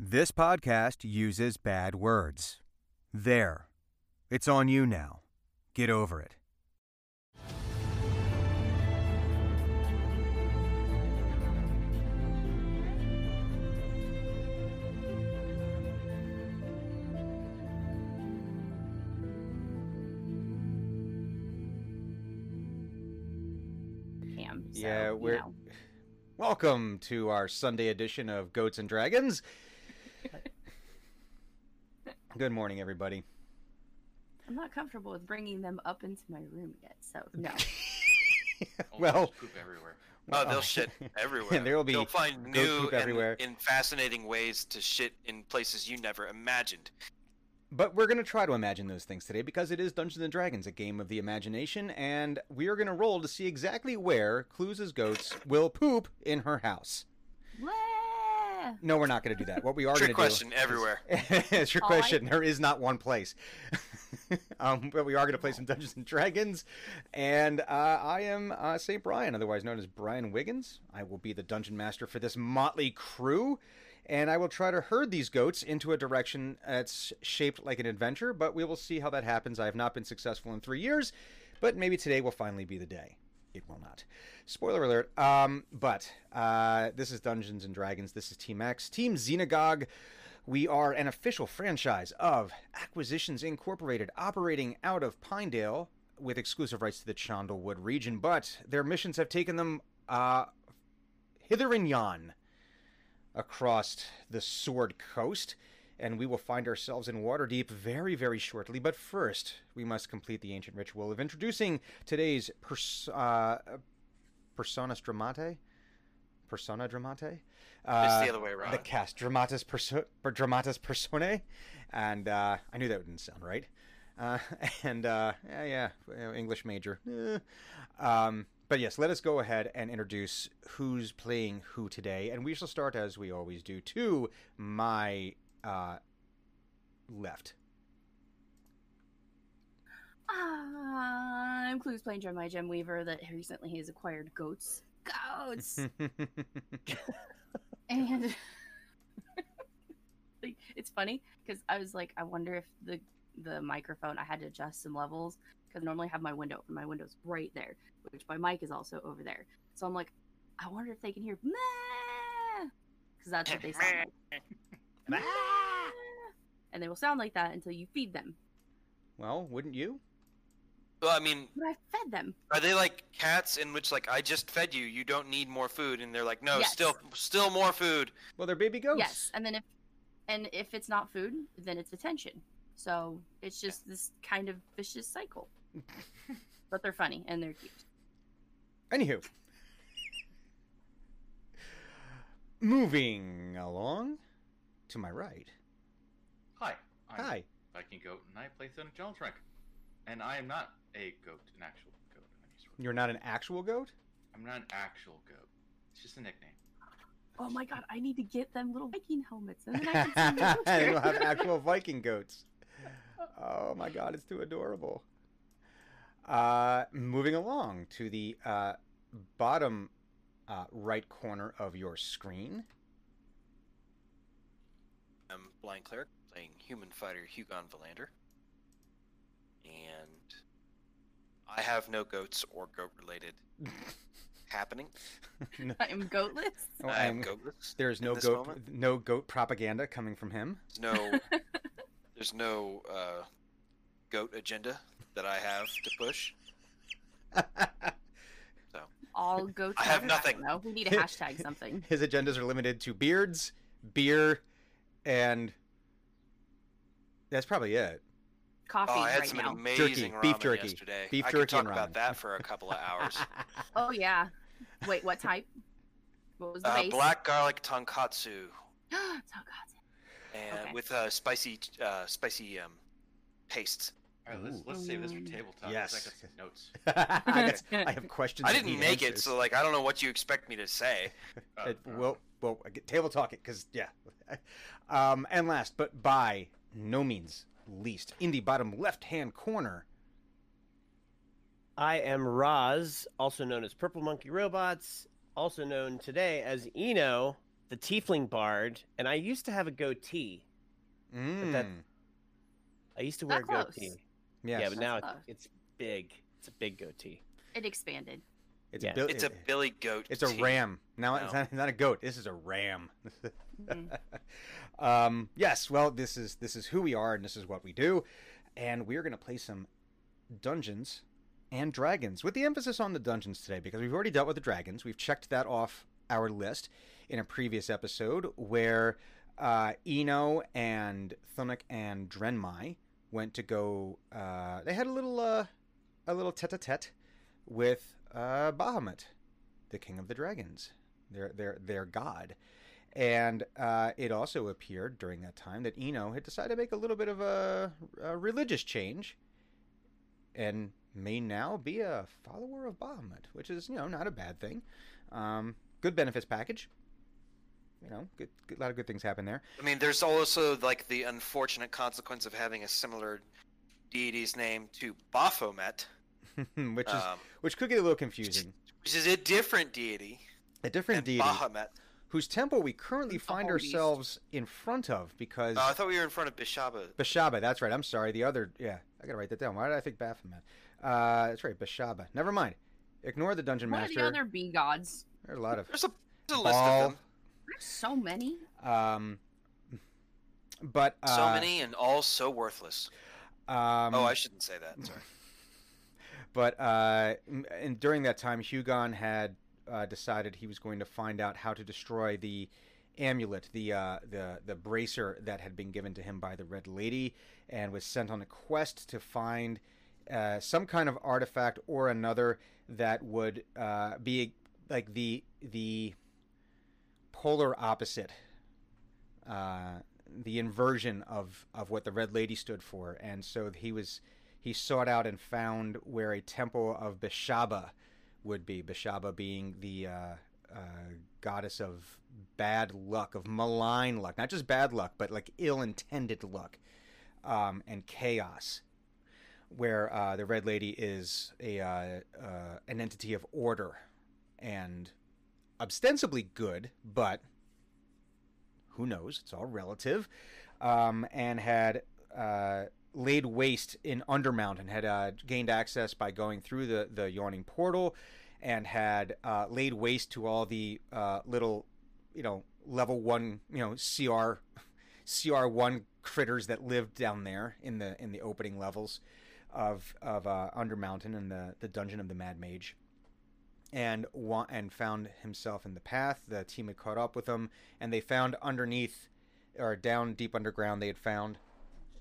This podcast uses bad words. There. It's on you now. Get over it. Cam. So, Yeah, we're- know. Welcome to our Sunday edition of Goats and Dragons. Good morning, everybody. I'm not comfortable with bringing them up into my room yet, so no. Oh, Well- poop everywhere. Oh, they'll shit everywhere. And there will be They'll find goat new poop and, everywhere. and fascinating ways to shit in places you never imagined. But we're going to try to imagine those things today because it is Dungeons and Dragons, a game of the imagination, and we are going to roll to see exactly where Clues' goats will poop in her house. Wah! No, we're not going to do that. What we are going to Trick do question everywhere. it's your All right. question. There is not one place. um, but we are going to play some Dungeons and Dragons. And uh, I am uh, St. Brian, otherwise known as Brian Wiggins. I will be the dungeon master for this motley crew. And I will try to herd these goats into a direction that's shaped like an adventure, but we will see how that happens. I have not been successful in three years, but maybe today will finally be the day. It will not. Spoiler alert. Um, but uh, this is Dungeons and Dragons. This is Team X, Team Xenagog. We are an official franchise of Acquisitions Incorporated, operating out of Pinedale with exclusive rights to the Chandlewood region. But their missions have taken them uh, hither and yon across the Sword Coast, and we will find ourselves in Waterdeep very, very shortly. But first, we must complete the ancient ritual of introducing today's pers- uh, personas dramate. Persona dramate. Uh, It's the other way around. The cast dramatis perso- dramatis personae, and uh, I knew that didn't sound right. Uh, and uh, yeah, yeah, English major. Um, but yes, let us go ahead and introduce who's playing who today, and we shall start as we always do to my uh, left. I'm Clues playing Jeremiah Gem Weaver that recently has acquired goats. Goats! and like, it's funny because I was like, I wonder if the the microphone I had to adjust some levels because normally I have my window open. My window's right there, which my mic is also over there. So I'm like, I wonder if they can hear because that's what they sound like. "Meh." Ah! and they will sound like that until you feed them. well, wouldn't you? well, I mean, But I fed them. are they like cats in which like I just fed you, you don't need more food, and they're like, no, Yes. still, still more food. Well, they're baby goats. Yes, and then if and if it's not food, then it's attention. So it's just this kind of vicious cycle. but they're funny and they're cute. Anywho, moving along to my right. Hi, I'm Hi. Viking Goat, and I play Sonic General Trek. And I am not a goat, an actual goat. in any. You're not an actual goat. I'm not an actual goat. It's just a nickname. Oh my god, I need to get them little Viking helmets and then I can see the and goats. we'll have actual Viking goats. Oh my god, it's too adorable. Uh, moving along to the uh, bottom uh, right corner of your screen. I'm Blind Cleric playing Human Fighter Hugon Valander, and I have no goats or goat-related happening. No- I am goatless. oh, I am goatless. There's no goat, moment. no goat propaganda coming from him. There's no, there's no uh, goat agenda that I have to push. so All goats. I have are- nothing. don't. We need to hashtag something. His agendas are limited to beards, beer, and that's probably it. Coffee Oh, I had right some now. amazing beef ramen jerky. yesterday. Beef I jerky could talk and about that for a couple of hours. Oh yeah. Wait, what type? What was the uh, base? black garlic tonkatsu, Tonkatsu. and Okay. with uh, spicy, uh, spicy um, pastes. All right, let's, let's save this for tabletop. 'cause Yes. I got some notes. I, got- I have questions. I didn't need make it, so like I don't know what you expect me to say. Uh, It, well, well, I get- table talk it because yeah. Um, and last, but by no means least, in the bottom left-hand corner, I am Roz, also known as Purple Monkey Robots, also known today as Eno, the Tiefling Bard, and I used to have a goatee. Mm. that- I used to wear That a close. goatee. yes. Yeah, but now it's, That's close. it's big. It's a big goatee. It expanded. It's yeah. a Bill- It's a Billy Goat. It's a ram. Now it's No. not, not a goat. This is a ram. Mhm. um, yes. Well, this is this is who we are, and this is what we do, and we're going to play some Dungeons and Dragons with the emphasis on the dungeons today because we've already dealt with the dragons. We've checked that off our list in a previous episode where uh, Eno and Thunuk and Drenmai went to go. Uh, they had a little uh, a little tete-a-tete with uh, Bahamut, the king of the dragons, their their their god. And uh, it also appeared during that time that Eno had decided to make a little bit of a, a religious change, and may now be a follower of Bahamut, which is you know not a bad thing. Um, good benefits package. You know, good, good, a lot of good things happen there. I mean, there's also like the unfortunate consequence of having a similar deity's name to Baphomet, which is um, which could get a little confusing. which is a different deity A different deity Bahamut. whose temple we currently find whole beast. ourselves in front of because Oh, I thought we were in front of Beshaba. Beshaba. That's right. I'm sorry. The other, yeah, I gotta write that down. Why did I think Baphomet? Uh, that's right, Beshaba. Never mind. Ignore the dungeon What are master. the other bee gods? There are a lot of There's a, there's a list Ball. of them. There's so many. um, but uh, So many and all so worthless. Um, oh, I shouldn't say that. Sorry. But uh, and during that time, Hugon had uh, decided he was going to find out how to destroy the amulet, the uh, the the bracer that had been given to him by the Red Lady, and was sent on a quest to find uh, some kind of artifact or another that would uh, be like the the polar opposite, uh, the inversion of of what the Red Lady stood for, and so he was he sought out and found where a temple of Beshaba would be. Bishaba being the uh, uh, goddess of bad luck, of malign luck, not just bad luck, but like ill-intended luck um, and chaos. Where uh, the Red Lady is a uh, uh, an entity of order and ostensibly good, but who knows? It's all relative. Um, and had uh, laid waste in Undermountain, had uh, gained access by going through the, the yawning portal, and had uh, laid waste to all the uh, little, you know, level one, you know, CR, CR one critters that lived down there in the in the opening levels of of uh, Undermountain and the the dungeon of the Mad Mage. And wa- and found himself in the path. The team had caught up with him, and they found underneath, or down deep underground, they had found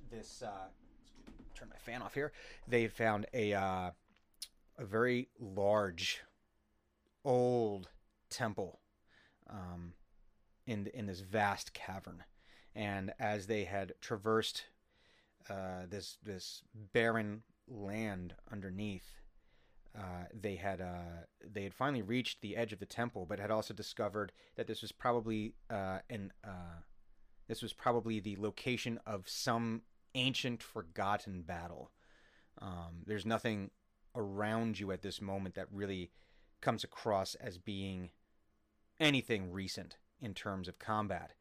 this. Uh, turn my fan off here. They found a uh, a very large, old temple, um, in in this vast cavern, and as they had traversed uh, this this barren land underneath, uh, they had uh, they had finally reached the edge of the temple, but had also discovered that this was probably uh, an uh, this was probably the location of some ancient forgotten battle. Um, there's nothing around you at this moment that really comes across as being anything recent in terms of combat.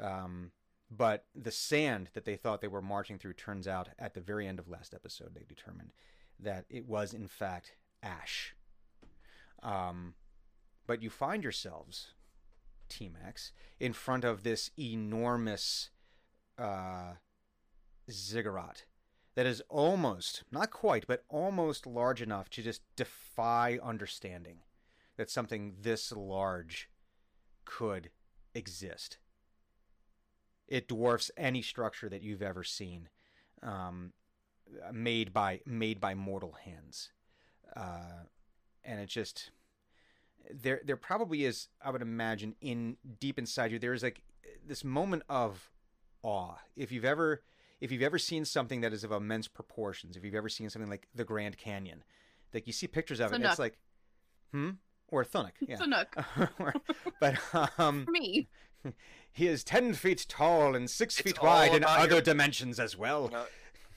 Um, but the sand that they thought they were marching through turns out at the very end of last episode they determined that it was in fact ash. Um, but you find yourselves, Team X, in front of this enormous uh, ziggurat that is almost, not quite, but almost large enough to just defy understanding that something this large could exist. It dwarfs any structure that you've ever seen, um, made by made by mortal hands, uh, and it just there there probably is I would imagine in deep inside you there is like this moment of awe if you've ever if you've ever seen something that is of immense proportions if you've ever seen something like the Grand Canyon like you see pictures of it it's like hmm or Thunuk yeah It's a nook but um for me. he is 10 feet tall and 6 It's feet wide all in about other your- dimensions as well You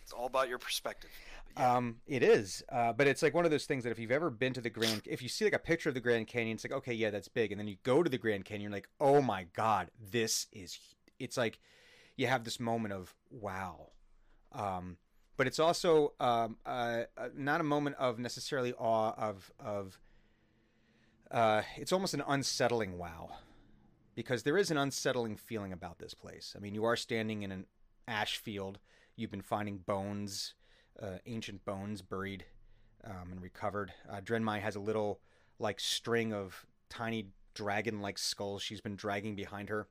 It's all about your perspective. Yeah. Um, it is, uh, but it's like one of those things that if you've ever been to the Grand, if you see like a picture of the Grand Canyon, it's like okay, yeah, that's big, and then you go to the Grand Canyon, you're like, oh my god, this is. It's like you have this moment of wow, um, but it's also um, uh, uh, not a moment of necessarily awe of of. Uh, it's almost an unsettling wow, because there is an unsettling feeling about this place. I mean, you are standing in an ash field. You've been finding bones uh, ancient bones buried um, and recovered. Uh, Drenmai has a little like string of tiny dragon-like skulls she's been dragging behind her.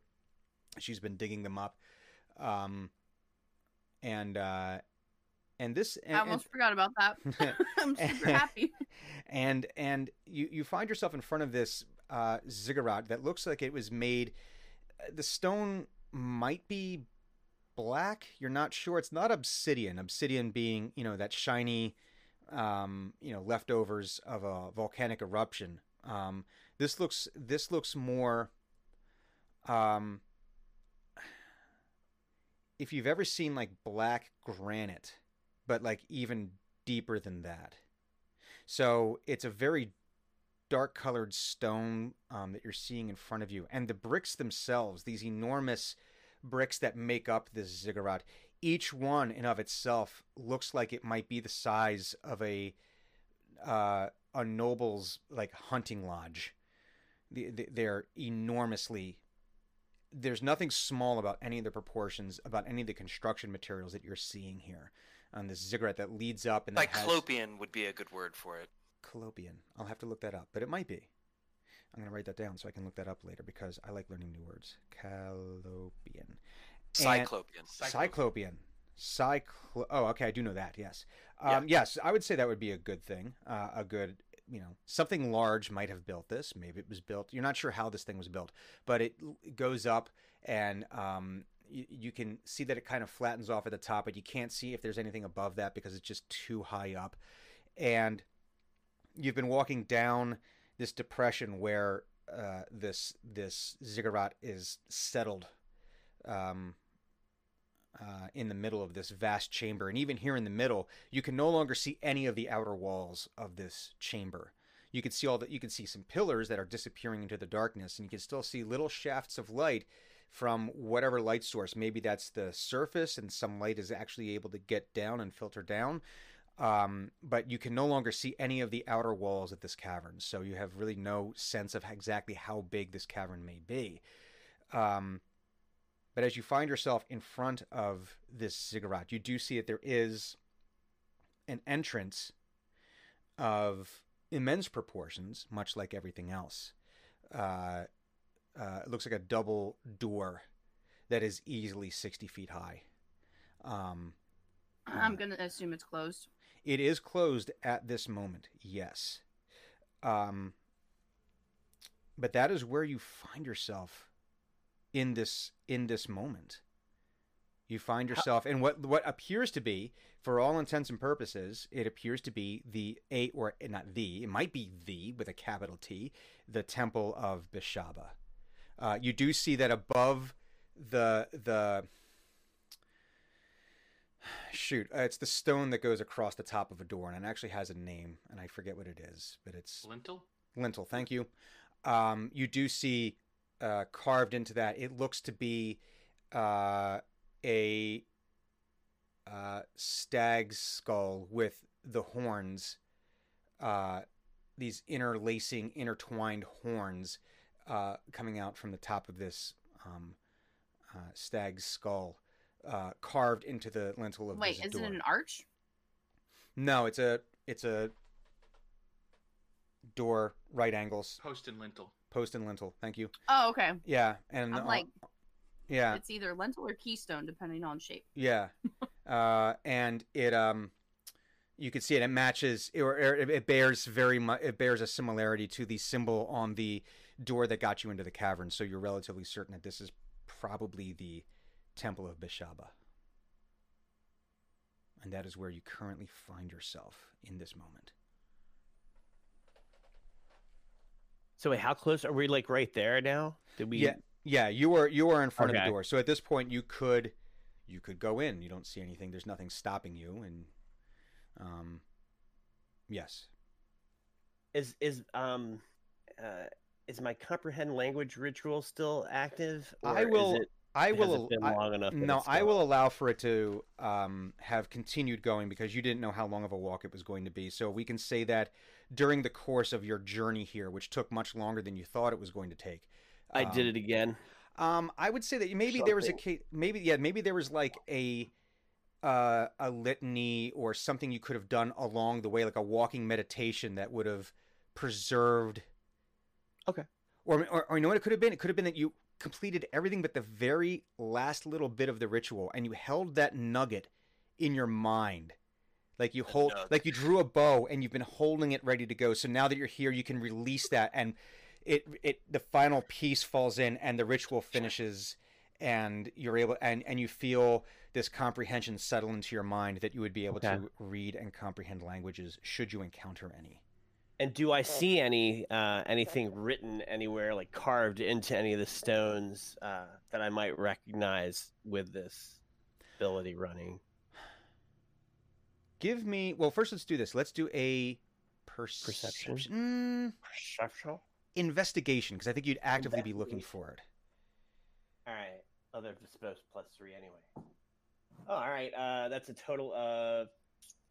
She's been digging them up, um, and uh, and this and, I almost forgot about that. I'm super happy. and and you you find yourself in front of this uh, ziggurat that looks like it was made. The stone might be black. You're not sure. It's not obsidian. Obsidian being, you know, that shiny, um, you know, leftovers of a volcanic eruption. Um, this looks this looks more. Um, if you've ever seen like black granite, but like even deeper than that. So it's a very dark colored stone um, that you're seeing in front of you, and the bricks themselves, these enormous bricks that make up this ziggurat, each one in of itself looks like it might be the size of a uh, a noble's like hunting lodge. They're enormously. There's nothing small about any of the proportions, about any of the construction materials that you're seeing here on this ziggurat that leads up and that has- Cyclopean would be a good word for it. Colopian. I'll have to look that up, but it might be. I'm going to write that down so I can look that up later because I like learning new words. Calopian. Cyclopean. Cyclopean. Cyclo. Oh, okay. I do know that. Yes. Um, Yes, I would say that would be a good thing. Uh, a good, you know, something large might have built this. Maybe it was built. You're not sure how this thing was built, but it, goes up and um, you, you can see that it kind of flattens off at the top, but you can't see if there's anything above that because it's just too high up. And you've been walking down this depression where uh, this this ziggurat is settled um, uh, in the middle of this vast chamber, and even here in the middle, you can no longer see any of the outer walls of this chamber. You can see all that. You can see some pillars that are disappearing into the darkness, and you can still see little shafts of light from whatever light source. Maybe that's the surface, and some light is actually able to get down and filter down. Um, but you can no longer see any of the outer walls of this cavern, so you have really no sense of exactly how big this cavern may be. Um, but as you find yourself in front of this ziggurat, you do see that there is an entrance of immense proportions, much like everything else. Uh, uh, it looks like a double door that is easily 60 feet high. Um, I'm gonna assume it's closed. it is closed at this moment, yes. Um, but that is where you find yourself in this in this moment. You find yourself in what what appears to be, for all intents and purposes, it appears to be the a or not the, it might be the with a capital T, the temple of Beshaba. Uh, you do see that above the the shoot, uh, it's the stone that goes across the top of a door, and it actually has a name, and I forget what it is, but it's Lintel? lintel. Thank you. Um, you do see uh, carved into that. It looks to be uh, a uh, stag's skull with the horns, uh, these interlacing, intertwined horns uh, coming out from the top of this um, uh, stag's skull, uh, carved into the lintel of the Wait, is door. it an arch? No, it's a it's a door, right angles, Post and lintel. post and lintel. Thank you. Oh, okay. Yeah, and I'm uh, like, yeah, it's either lentil or keystone, depending on shape. yeah, uh, and it um, you can see it. It matches, or, or it, it bears very much. It bears a similarity to the symbol on the door that got you into the cavern. So you're relatively certain that this is probably the temple of Beshaba, and that is where you currently find yourself in this moment. So wait, how close are we? Like right there now? Did we? Yeah, yeah, you were you were in front of the door. So at this point, you could you could go in. You don't see anything. There's nothing stopping you, and um, yes, Is is um uh is my comprehend language ritual still active? I will- Is it, I will. been I- enough? no, I will allow for it to um, have continued going because you didn't know how long of a walk it was going to be. So we can say that during the course of your journey here, which took much longer than you thought it was going to take. I did um, it again. Um, I would say that maybe there was a case, maybe yeah, maybe there was like a uh, a litany or something you could have done along the way, like a walking meditation that would have preserved. Okay. Or, or, or you know what it could have been? It could have been that you completed everything but the very last little bit of the ritual, and you held that nugget in your mind. Like you hold, like you drew a bow and you've been holding it ready to go. So now that you're here, you can release that, and it, it, the final piece falls in, and the ritual finishes, and you're able, and and you feel this comprehension settle into your mind that you would be able Okay. to read and comprehend languages should you encounter any. And do I see any uh, anything written anywhere, like carved into any of the stones uh, that I might recognize with this ability running? Give me, well, first let's do this. Let's do a perception, Mm, Perception. investigation, because I think you'd actively be looking for it. All right. Oh, they're supposed plus three anyway. Oh, all right. Uh, that's a total of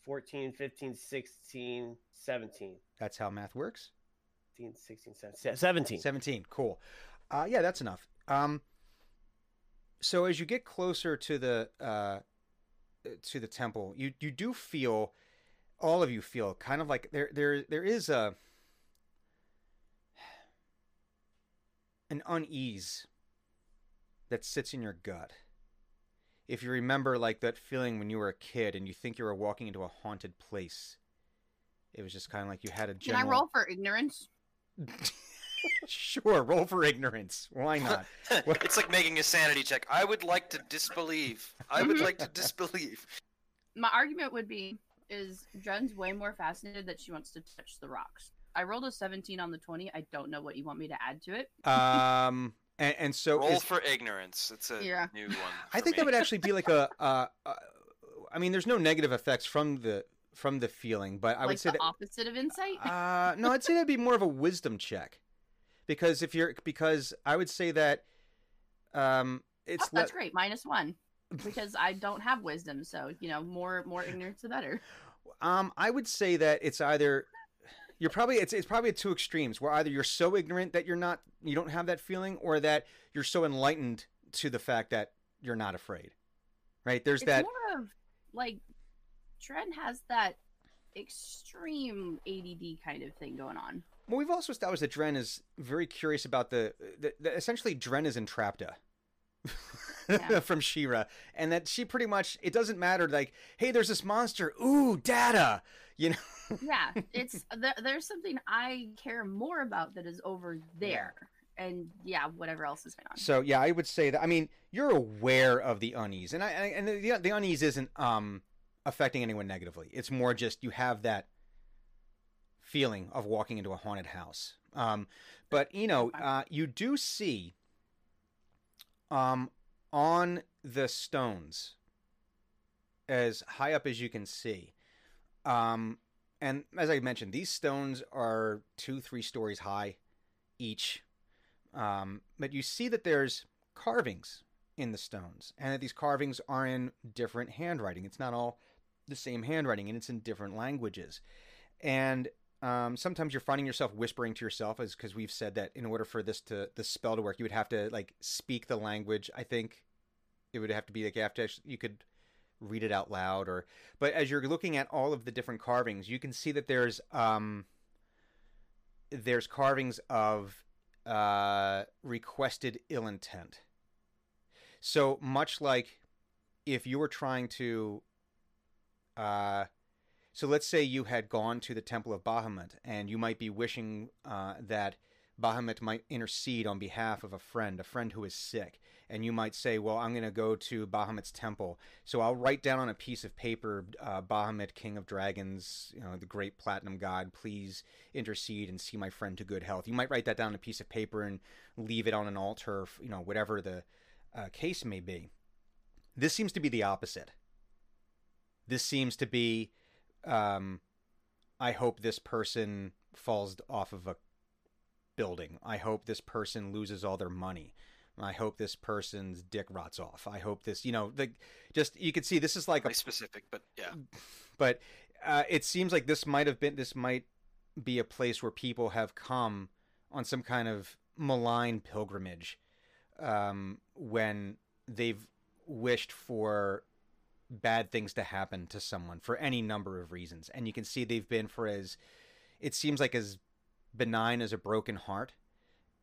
14, 15, 16, 17. That's how math works. 15, 16, 17. 17. 17 cool uh, yeah that's enough um, so as you get closer to the uh, to the temple you you do feel all of you feel kind of like there there there is a an unease that sits in your gut if you remember like that feeling when you were a kid and you think you were walking into a haunted place it was just kind of like you had a Can I roll for ignorance? sure, roll for ignorance. Why not? It's like making a sanity check. I would like to disbelieve. I would like to disbelieve. My argument would be is Jen's way more fascinated that she wants to touch the rocks. I rolled a 17 on the 20. I don't know what you want me to add to it. Um, and, and so Roll is- for ignorance. It's a Yeah. new one. I for think that would actually be like a. Uh, uh, I mean, there's no negative effects from the from the feeling, but I like would say the that. opposite of insight. Uh, no, I'd say that'd be more of a wisdom check, because if you're because I would say that. Um, it's oh, that's le- great. Minus one. Because I don't have wisdom, so you know, more more ignorance the better. Um, I would say that it's either you're probably it's it's probably two extremes where either you're so ignorant that you're not you don't have that feeling, or that you're so enlightened to the fact that you're not afraid. Right? There's it's that. more of like Dren has that extreme ADD kind of thing going on. Well, we've also established that Dren is very curious about the, the, the essentially Dren is Entrapta. Yeah. from She-Ra, and that she pretty much it doesn't matter like, hey, there's this monster, ooh, data, you know. Yeah, it's there, there's something I care more about that is over there, and yeah, whatever else is going on. So yeah, I would say that. I mean, you're aware of the unease, and I, I and the the unease isn't um affecting anyone negatively. It's more just you have that feeling of walking into a haunted house. Um, but you know, uh, you do see um on the stones as high up as you can see. Um, and as I mentioned, these stones are two, three stories high each. Um, but you see that there's carvings in the stones, and that these carvings are in different handwriting. It's not all the same handwriting, and it's in different languages. And um, sometimes you're finding yourself whispering to yourself, as because we've said that in order for this to the spell to work, you would have to like speak the language. I think it would have to be like you you could read it out loud, or but as you're looking at all of the different carvings, you can see that there's um, there's carvings of uh, requested ill intent. So much like if you were trying to, uh, so let's say you had gone to the Temple of Bahamut and you might be wishing uh, that Bahamut might intercede on behalf of a friend, a friend who is sick. And you might say, Well, I'm going to go to Bahamut's temple. So I'll write down on a piece of paper, uh, Bahamut, King of Dragons, you know, the great platinum god, please intercede and see my friend to good health. You might write that down on a piece of paper and leave it on an altar, you know, whatever the uh, case may be. This seems to be the opposite. This seems to be, um, I hope this person falls off of a building. I hope this person loses all their money. I hope this person's dick rots off. I hope this, you know, the just you can see this is like a specific, but yeah. but uh, it seems like this might have been this might be a place where people have come on some kind of malign pilgrimage um, when they've wished for bad things to happen to someone for any number of reasons and you can see they've been for as it seems like as benign as a broken heart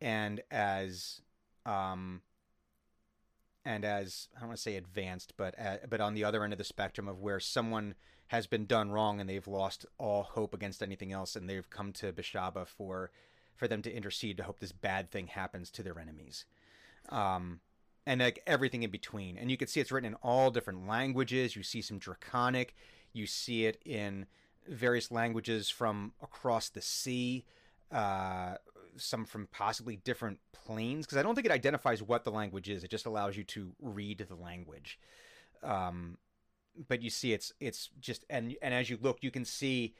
and as um and as I don't want to say advanced, but uh, but on the other end of the spectrum of where someone has been done wrong and they've lost all hope against anything else, and they've come to Beshaba for for them to intercede to hope this bad thing happens to their enemies, um, and like everything in between. And you can see it's written in all different languages. You see some draconic. You see it in various languages from across the sea. Uh, some from possibly different planes because I don't think it identifies what the language is. It just allows you to read the language. Um, but you see, it's it's just and and as you look, you can see,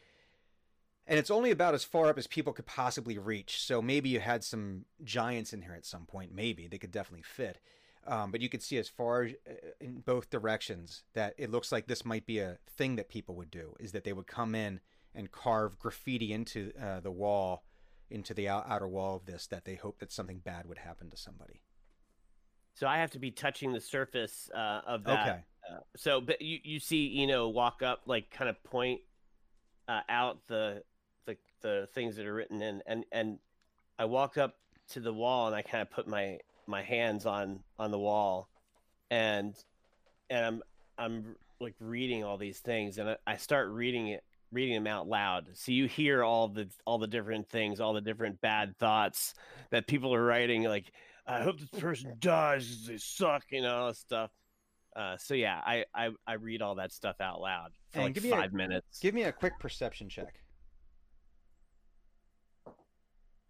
and it's only about as far up as people could possibly reach. So maybe you had some giants in here at some point. Maybe they could definitely fit. Um, but you can see as far uh, in both directions that it looks like this might be a thing that people would do is that they would come in and carve graffiti into uh, the wall into the outer wall of this that they hope that something bad would happen to somebody. So I have to be touching the surface uh, of that. Okay. Uh, so, but you you see, you know, walk up, like, kind of point uh, out the the the things that are written in, and and I walk up to the wall and I kind of put my my hands on on the wall, and and I'm I'm like reading all these things, and I, I start reading it reading them out loud. So you hear all the all the different things all the different bad thoughts that people are writing like i hope this person dies they suck you know all this stuff. Uh, so yeah I, I i read all that stuff out loud for And like give me a- five minutes. Give me a quick perception check.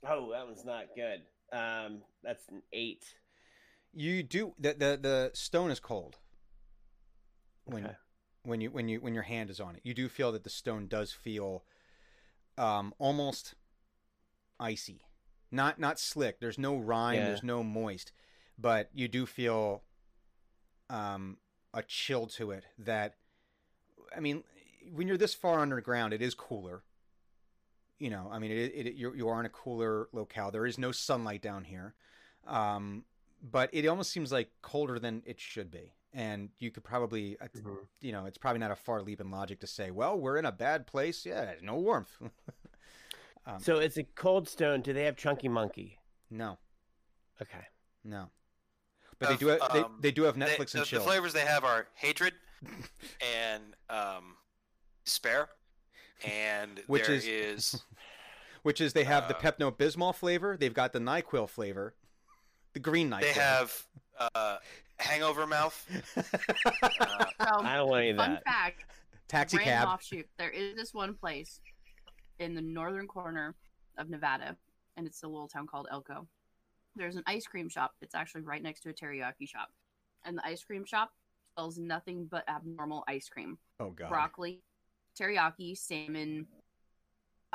oh that one's not good. Um that's an eight. You do the the, the stone is cold when Okay. When you when you when your hand is on it. You do feel that the stone does feel um almost icy. Not not slick. There's no rime, Yeah. there's no moist, but you do feel um a chill to it that I mean, when you're this far underground, it is cooler. You know, I mean, it, it, you're, you are in a cooler locale. There is no sunlight down here, um, but it almost seems like colder than it should be. And you could probably, uh, you know, it's probably not a far leap in logic to say, well, we're in a bad place. Yeah, there's no warmth. um, so it's a cold stone do they have chunky monkey no, okay no. But they do have, they, um, they do have Netflix the, and the chill. flavors they have are hatred and um, despair, and Which there is- is which is they have the uh, Pepto Bismol flavor. They've got the Nyquil flavor, the green Nyquil. they have uh, hangover mouth. Uh, So, i don't want any of fun that fact, taxi random cab. offshoot. There is this one place in the northern corner of Nevada, and it's a little town called Elko. There's an ice cream shop. It's actually right next to a teriyaki shop, and the ice cream shop sells nothing but abnormal ice cream: Oh god. broccoli, teriyaki, salmon.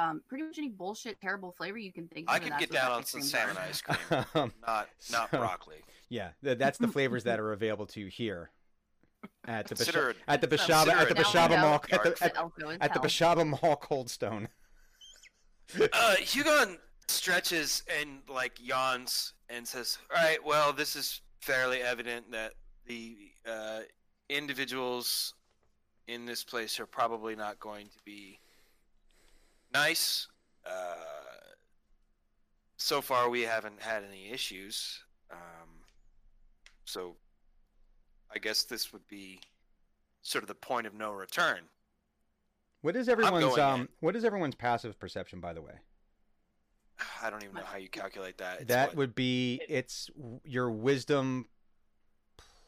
Um, pretty much any bullshit, terrible flavor you can think of. I can get that down on some creams salmon are. ice cream, Um, not not So- broccoli. yeah, th- that's the flavors that are available to you here at the Bisha- Consider at the So, Beshaba at the consider Beshaba now Mall at the, at, that Elko is at the hell. Beshaba Mall Cold Stone. Uh, Hugon stretches and like yawns and says, "All right, well, this is fairly evident that the uh, individuals in this place are probably not going to be nice. Uh, so far, we haven't had any issues. Um, so, I guess this would be sort of the point of no return. What is everyone's um in. what is everyone's passive perception by the way? I don't even know how you calculate that. It's that what- would be it's your wisdom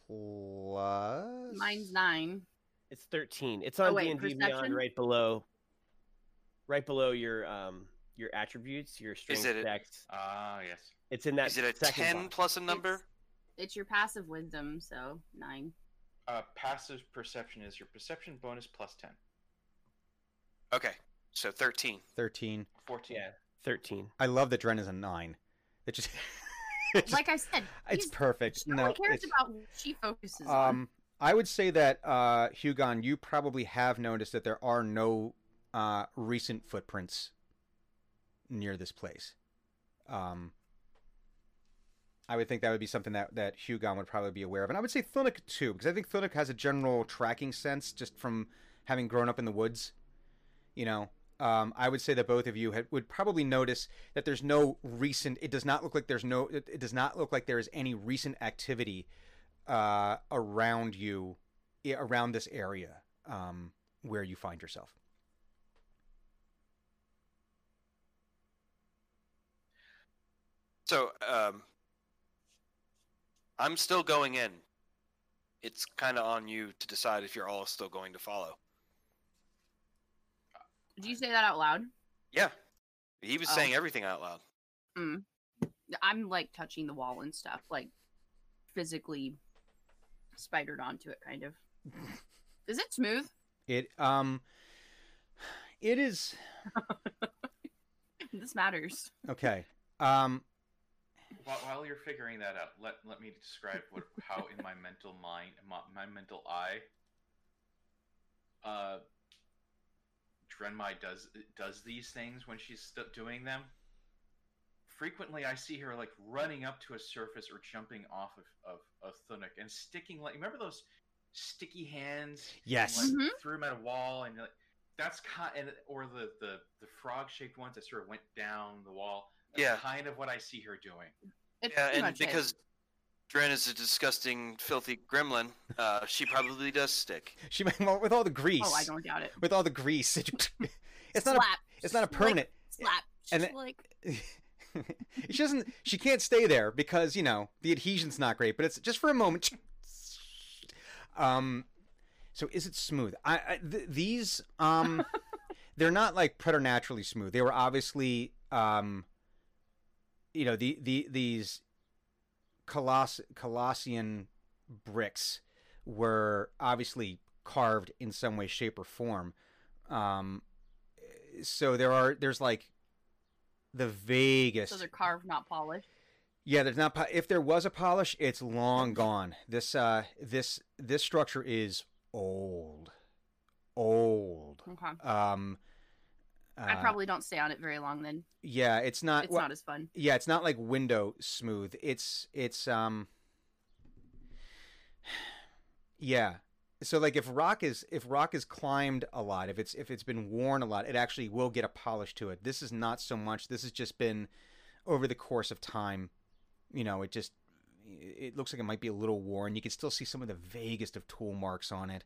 plus Mine's nine. It's thirteen. It's on Oh, D and D perception? Beyond, right below, right below your um your attributes, your strength it dex. Ah, yes. It's in that. Is it a ten box. plus a number? It's your passive wisdom, so nine. Uh, passive perception is your perception bonus plus 10. Okay, so 13. 13. 14. Yeah. Thirteen. I love that Dren is a 9. It just. it just- Like I said, it's perfect. no No, one cares it's- about what she focuses on. Um, I would say that uh, Hugon, you probably have noticed that there are no uh, recent footprints near this place. Um, I would think that would be something that that Hugon would probably be aware of, and I would say Thunuk too, because I think Thunuk has a general tracking sense just from having grown up in the woods. You know, um, I would say that both of you had, would probably notice that there's no recent. It does not look like there's no. It, it does not look like there is any recent activity uh, around you, around this area um, where you find yourself. So, um, I'm still going in. It's kind of on you to decide if you're all still going to follow. Did you say that out loud? Yeah, he was Oh. saying everything out loud. Mm. I'm like touching the wall and stuff, like physically spidered onto it, kind of. Is it smooth? It um, it is this matters. okay. Um, While, while you're figuring that out, let, let me describe what how in my mental mind, my, my mental eye, uh, Drenmai does does these things when she's st- doing them. Frequently, I see her like running up to a surface or jumping off of of, of Thunuk and sticking like remember those sticky hands? Yes. And, like, Mhm. threw them at a wall and like that's kind and or the the the frog shaped ones that sort of went down the wall. That's Yeah. kind of what I see her doing. It's Yeah, and much it. because Dren is a disgusting, filthy gremlin, uh, she probably does stick. she might well, with all the grease. Oh, I don't doubt it. With all the grease, it- it's not. A, Slap. it's not a permanent. Like, slap. and Just like she doesn't. She can't stay there because you know the adhesion's not great. But it's just for a moment. Um, so is it smooth? I, I th- these um, they're not like preternaturally smooth. They were obviously um, you know the the these Coloss Colossian bricks were obviously carved in some way, shape, or form. Um, so there are there's like the vaguest so they're carved, not polished. yeah, there's not. po- If there was a polish, it's long gone. This uh, this this structure is old, old. Okay. Um, I uh, probably don't stay on it very long. Then yeah. It's not. it's well, not as fun. yeah, it's not like window smooth. It's it's um. Yeah. So like if rock is if rock is climbed a lot, if it's if it's been worn a lot, it actually will get a polish to it. This is not so much. This has just been over the course of time. You know, it just it looks like it might be a little worn. You can still see some of the vaguest of tool marks on it.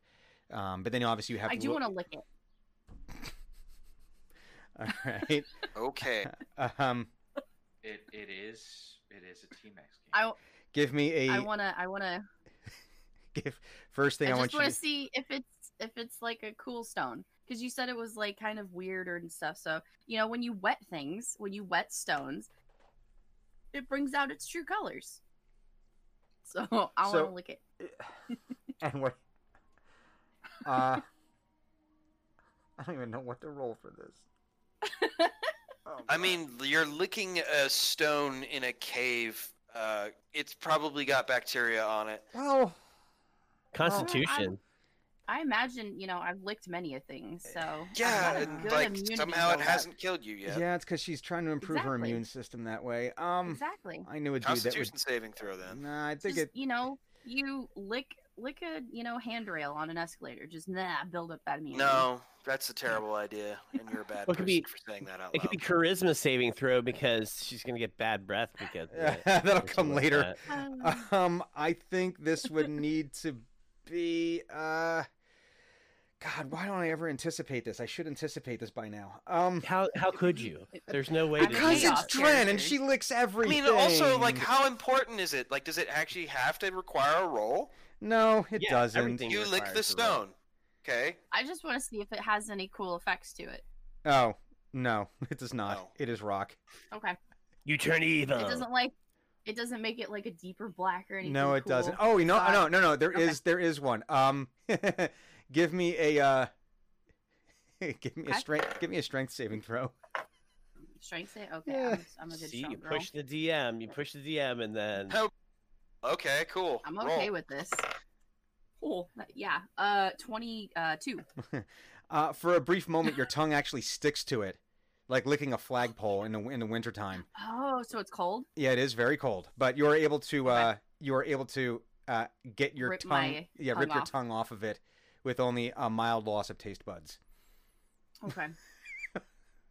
Um, but then obviously you have I do look- want to lick it. All right. Okay. um, It it is it is a T Max game. I give me a I wanna I wanna give first thing I I, want you want to to see if it's if it's like a cool stone because you said it was like kind of weird and stuff. So you know when you wet things, when you wet stones, it brings out its true colors. So I So- want to lick it. and what uh I don't even know what to roll for this. Oh, I mean, you're licking a stone in a cave. Uh, it's probably got bacteria on it. well, Constitution. I imagine you know I've licked many of things, so Yeah, and like somehow it hasn't killed you yet. yeah, it's because she's trying to improve her immune system that way. Um, exactly. I knew a dude that would. Constitution saving throw then. Nah, I think Just it. you know you lick lick a you know handrail on an escalator. Just nah, build up that immunity. No, that's a terrible idea, and you're a bad Well, it could person be- for saying that out It could be charisma saving throw because she's gonna get bad breath because of it, That'll come like later. that. Uh, Um, I think this would need to be. Uh, God, why don't I ever anticipate this? I should anticipate this by now. Um, How how could you? There's no way. I'm to because it's. Dren and she licks everything. I mean, also, like, how important is it? Like, does it actually have to require a roll? No, it Yeah, doesn't. You lick the requires roll. stone. Okay. I just want to see if it has any cool effects to it. Oh no, it does not. No. It is rock. Okay. You turn evil. It doesn't like It doesn't make it like a deeper black or anything. No, it cool. doesn't. Oh, you know, Uh, no, no, no. There is, okay. there is one. Um, give me a, uh, give me a strength, give me a strength saving throw. Strength save. Okay, Yeah. I'm, I'm a good See, you girl. push the DM, you push the DM, and then Oh, Okay, cool. I'm Roll. okay with this. Cool. Yeah. Uh, twenty-two. Uh, for a brief moment, your tongue actually sticks to it, like licking a flagpole in the in the wintertime. Oh, so it's cold. Yeah, it is very cold, but you are able to, Okay. uh, you are able to, uh, get your Rip tongue, my yeah, tongue rip your tongue off of it with only a mild loss of taste buds. Okay.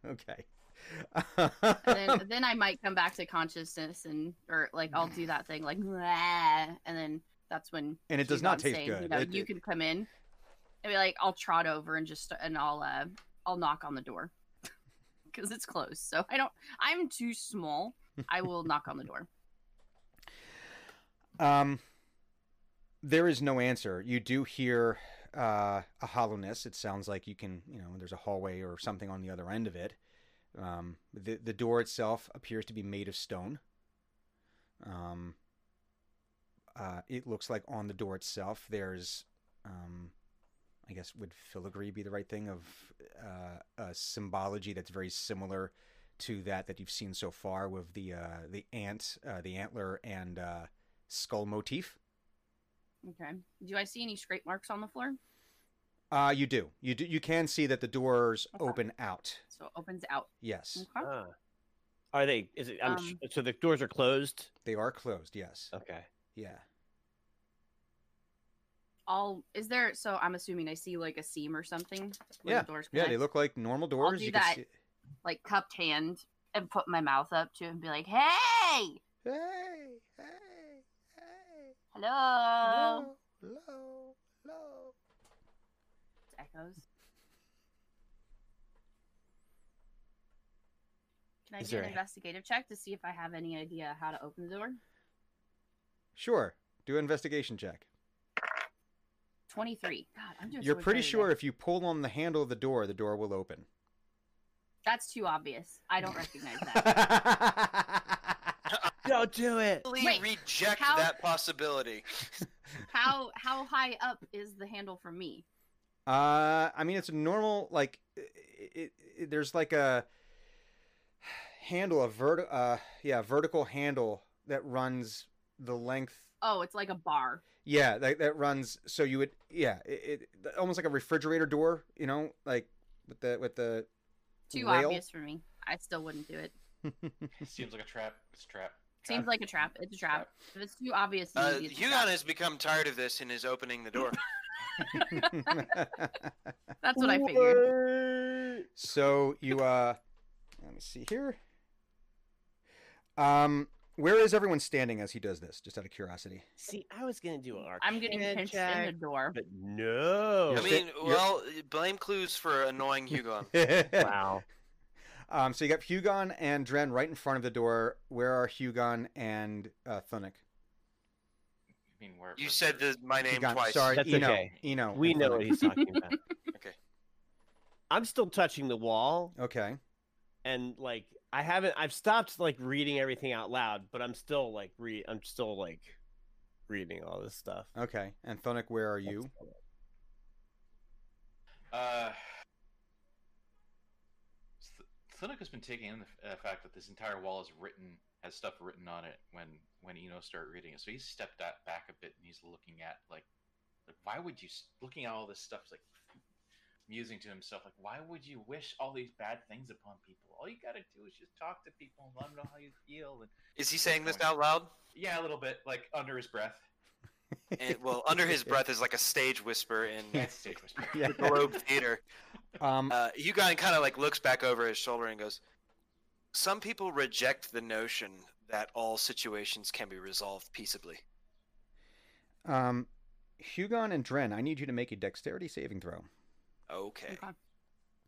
Okay. Then then I might come back to consciousness and or like I'll do that thing like and then that's when And it does not taste saying, You good. know, It- you it- can come in and be like I'll trot over and just and I'll uh I'll knock on the door because it's closed. So I don't. I'm too small. I will knock on the door. Um, there is no answer. You do hear uh, a hollowness. It sounds like you can, you know, there's a hallway or something on the other end of it. Um, the the door itself appears to be made of stone. Um, uh, it looks like on the door itself there's, um, I guess would filigree be the right thing of uh, a symbology that's very similar to that that you've seen so far with the uh, the ant, uh, the antler, and uh, skull motif. Okay. Do I see any scrape marks on the floor? Uh, you do. You do. You can see that the doors Okay. open out. So it opens out. Yes, Okay. Ah. are they? Is it? I'm Um, sh- so the doors are closed. they are closed. Yes. Okay. Yeah. I'll. Is there? So I'm assuming I see like a seam or something. Yeah, The doors Yeah, they look like normal doors. do you that. can see. like cupped hand and put my mouth up to it and be like, "Hey, Hey, hey, hey. hello." hello, hello. Echoes. Can I Is do an there a- investigative check to see if I have any idea how to open the door? Sure. Do an investigation check. Twenty-three. God, I'm doing. so You're much pretty better sure today. if you pull on the handle of the door, the door will open. That's too obvious. I don't recognize that. Don't do it. Totally Wait, reject how- that possibility. how how high up is the handle from me? Uh, I mean, it's a normal like it, it, there's like a handle, a vert, uh, yeah, vertical handle that runs the length. Oh, it's like a bar. Yeah, that that runs. So you would, yeah, it, it almost like a refrigerator door, you know, like with the with the Too rail. obvious for me. I still wouldn't do it. Seems like a trap. It's a trap. Seems Trap. like a trap. It's a trap. If it's too obvious, Uh, it's Hugon trap. has become tired of this and is opening the door. That's what I figured. so you uh, let me see here. Um, where is everyone standing as he does this? Just out of curiosity. See, I was gonna do an arcane I'm getting pinched in the door. but no. I mean, you're- well, blame clues for annoying Hugon. wow. Um, so you got Hugon and Dren right in front of the door. Where are Hugon and uh, Thunic? I mean, where? You said the, my name Hugon, twice. sorry, That's Eno. okay. Eno. We know what he's talking about. Okay. I'm still touching the wall, Okay. and like I haven't. I've stopped like reading everything out loud, but I'm still like read. I'm still like reading all this stuff. Okay. And Thunic, where are you? Uh, Th- Thunic has been taking in the uh, fact that this entire wall is written has stuff written on it when when Eno started reading it. So he's stepped that back a bit and he's looking at like, like why would you looking at all this stuff like musing to himself like why would you wish all these bad things upon people? All you gotta do is just talk to people and let them know how you feel. And Is he saying this out loud? yeah, a little bit like under his breath. And, well, under his breath is like a stage whisper in That's stage whisper. Yeah. the Globe Theater. Um, Uh, Hugon kind of like looks back over his shoulder and goes, "Some people reject the notion that all situations can be resolved peaceably." um, Hugon and Dren, I need you to make a dexterity saving throw. Okay. Okay.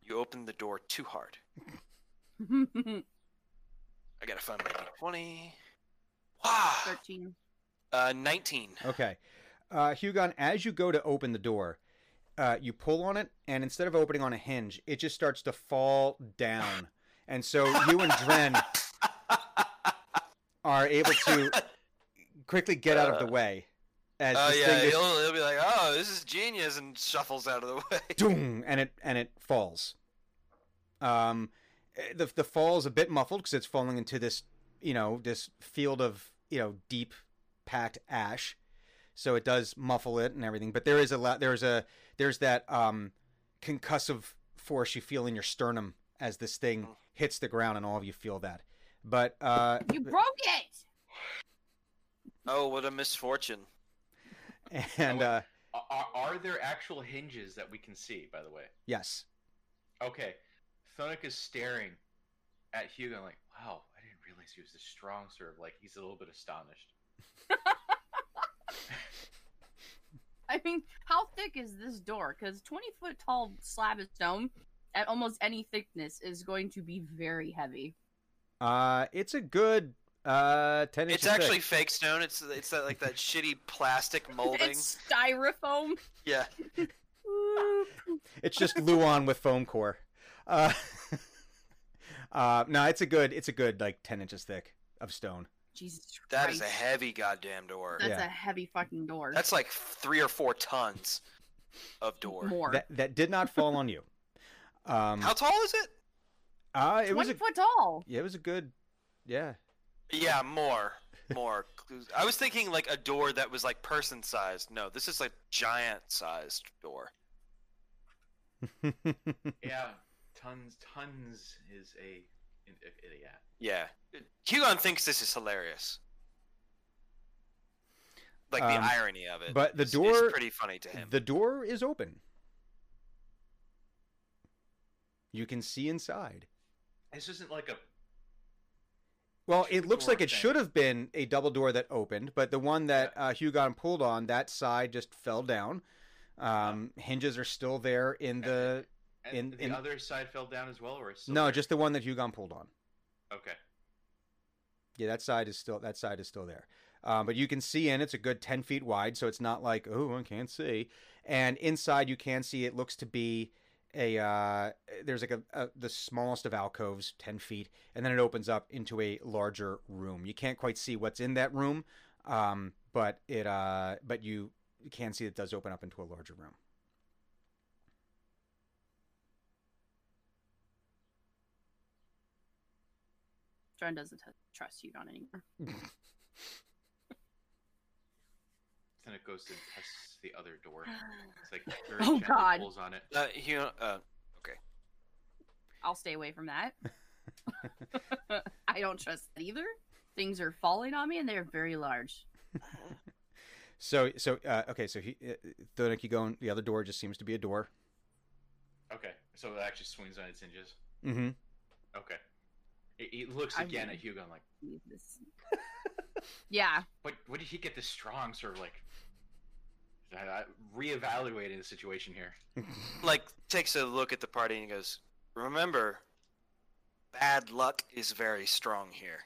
You opened the door too hard. I gotta find my twenty. Wow. Thirteen. Uh, nineteen. Okay. Uh, Hugon, as you go to open the door, uh, you pull on it, and instead of opening on a hinge, it just starts to fall down. And so you and Dren, are able to quickly get out of the way as Oh this yeah, just he'll, he'll be like, "Oh, this is genius," and shuffles out of the way. doom, and it and it falls. Um, the the fall is a bit muffled because it's falling into this you know this field of you know deep packed ash, so it does muffle it and everything. But there is a lot. There's a there's that um concussive force you feel in your sternum as this thing hits the ground, and all of you feel that. But uh, You broke it. Oh, what a misfortune! and uh, Are, are there actual hinges that we can see? By the way. yes, Okay. Thonic is staring at Hugo like, wow, I didn't realize he was this strong, sir. Like, he's a little bit astonished. I mean, how thick is this door? Because twenty foot tall slab of stone at almost any thickness is going to be very heavy. uh, it's a good uh ten inches. It's actually thick. fake stone. It's it's that like that shitty plastic molding. It's styrofoam. Yeah, It's just Luon with foam core. Uh, uh, no, it's a good. It's a good like ten inches thick of stone. Jesus Christ. that is a heavy goddamn door. That's Yeah. a heavy fucking door. That's like three or four tons of door. more. That that did not fall on you. Um, How tall is it? uh, it was Twenty a foot tall. yeah, it was a good yeah. Yeah, more, more. I was thinking like a door that was like person sized. No, this is like giant sized door. Yeah, tons, tons is a, an idiot. Yeah, Hugon thinks this is hilarious. Like the Um, irony of it. but the is- is pretty funny to him. the door is open. You can see inside. This isn't like a. Well, it looks like it thing. should have been a double door that opened, but the one that uh, Hugon pulled on, that side just fell down. Um, hinges are still there in the. And In- the in- other side fell down as well, or No, there? just the one that Hugon pulled on. okay. Yeah, that side is still that side is still there. Um, but you can see in it's a good ten feet wide, so it's not like oh I can't see. And inside you can see it looks to be a uh, there's like a, a the smallest of alcoves, ten feet, and then it opens up into a larger room. You can't quite see what's in that room, um, but it uh, but you can see it does open up into a larger room. John doesn't t- trust you on anymore. Then it goes to test the other door. It's like very Oh, God. pulls on it. Uh, Hugon, uh, I'll stay away from that. I don't trust that either. Things are falling on me, and they're very large. So so uh, okay, so he uh, Thonik, you go in the other door just seems to be a door. Okay, so it actually swings on its hinges. Mm-hmm. Okay. It, it looks I again mean- at Hugo and like, Leave this- yeah, what? What did he get this strong? Sort of like, I, I, reevaluating the situation here. like takes a look at the party and goes, "Remember, bad luck is very strong here."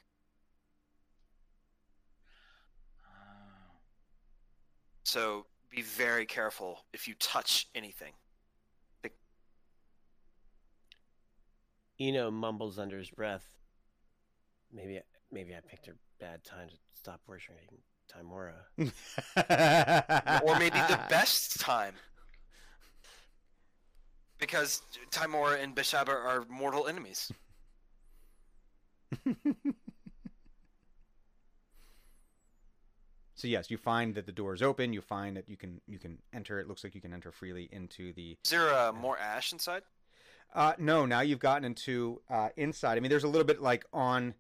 So be very careful if you touch anything. Eno mumbles under his breath. Maybe maybe I picked a bad time to stop worshiping Tymora. or maybe the best time. Because Tymora and Beshaba are mortal enemies. So yes, you find that the door is open. You find that you can you can enter. It looks like you can enter freely into the. Is there uh, more ash inside? Uh, no, now you've gotten into uh, inside. I mean, there's a little bit like on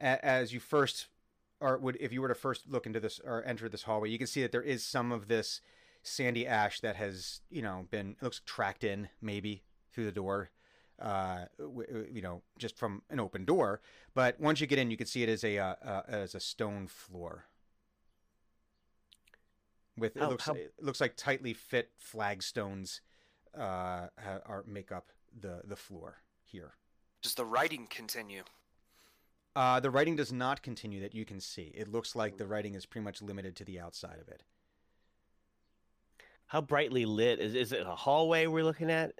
a, as you first or would if you were to first look into this or enter this hallway, you can see that there is some of this sandy ash that has you know been it looks tracked in maybe through the door. Uh, w- w- you know, just from an open door. But once you get in, you can see it as a uh, uh, as a stone floor. With it looks how- it looks like tightly fit flagstones uh, ha- are make up the the floor here. Does the writing continue? Uh, the writing does not continue that you can see. It looks like the writing is pretty much limited to the outside of it. How brightly lit is is it a hallway we're looking at?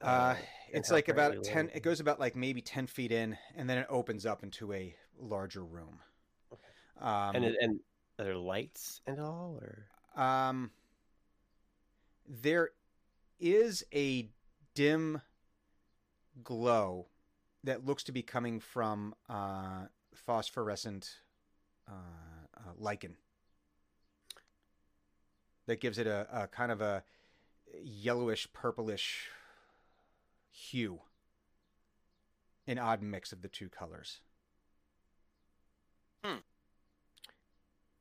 Uh, it's like about ten. lit? It goes about like maybe ten feet in, and then it opens up into a larger room. Okay. Um, and and are there lights and all, or um, there is a dim glow that looks to be coming from uh, phosphorescent uh, uh, lichen. That gives it a, a kind of a yellowish purplish hue. An odd mix of the two colors.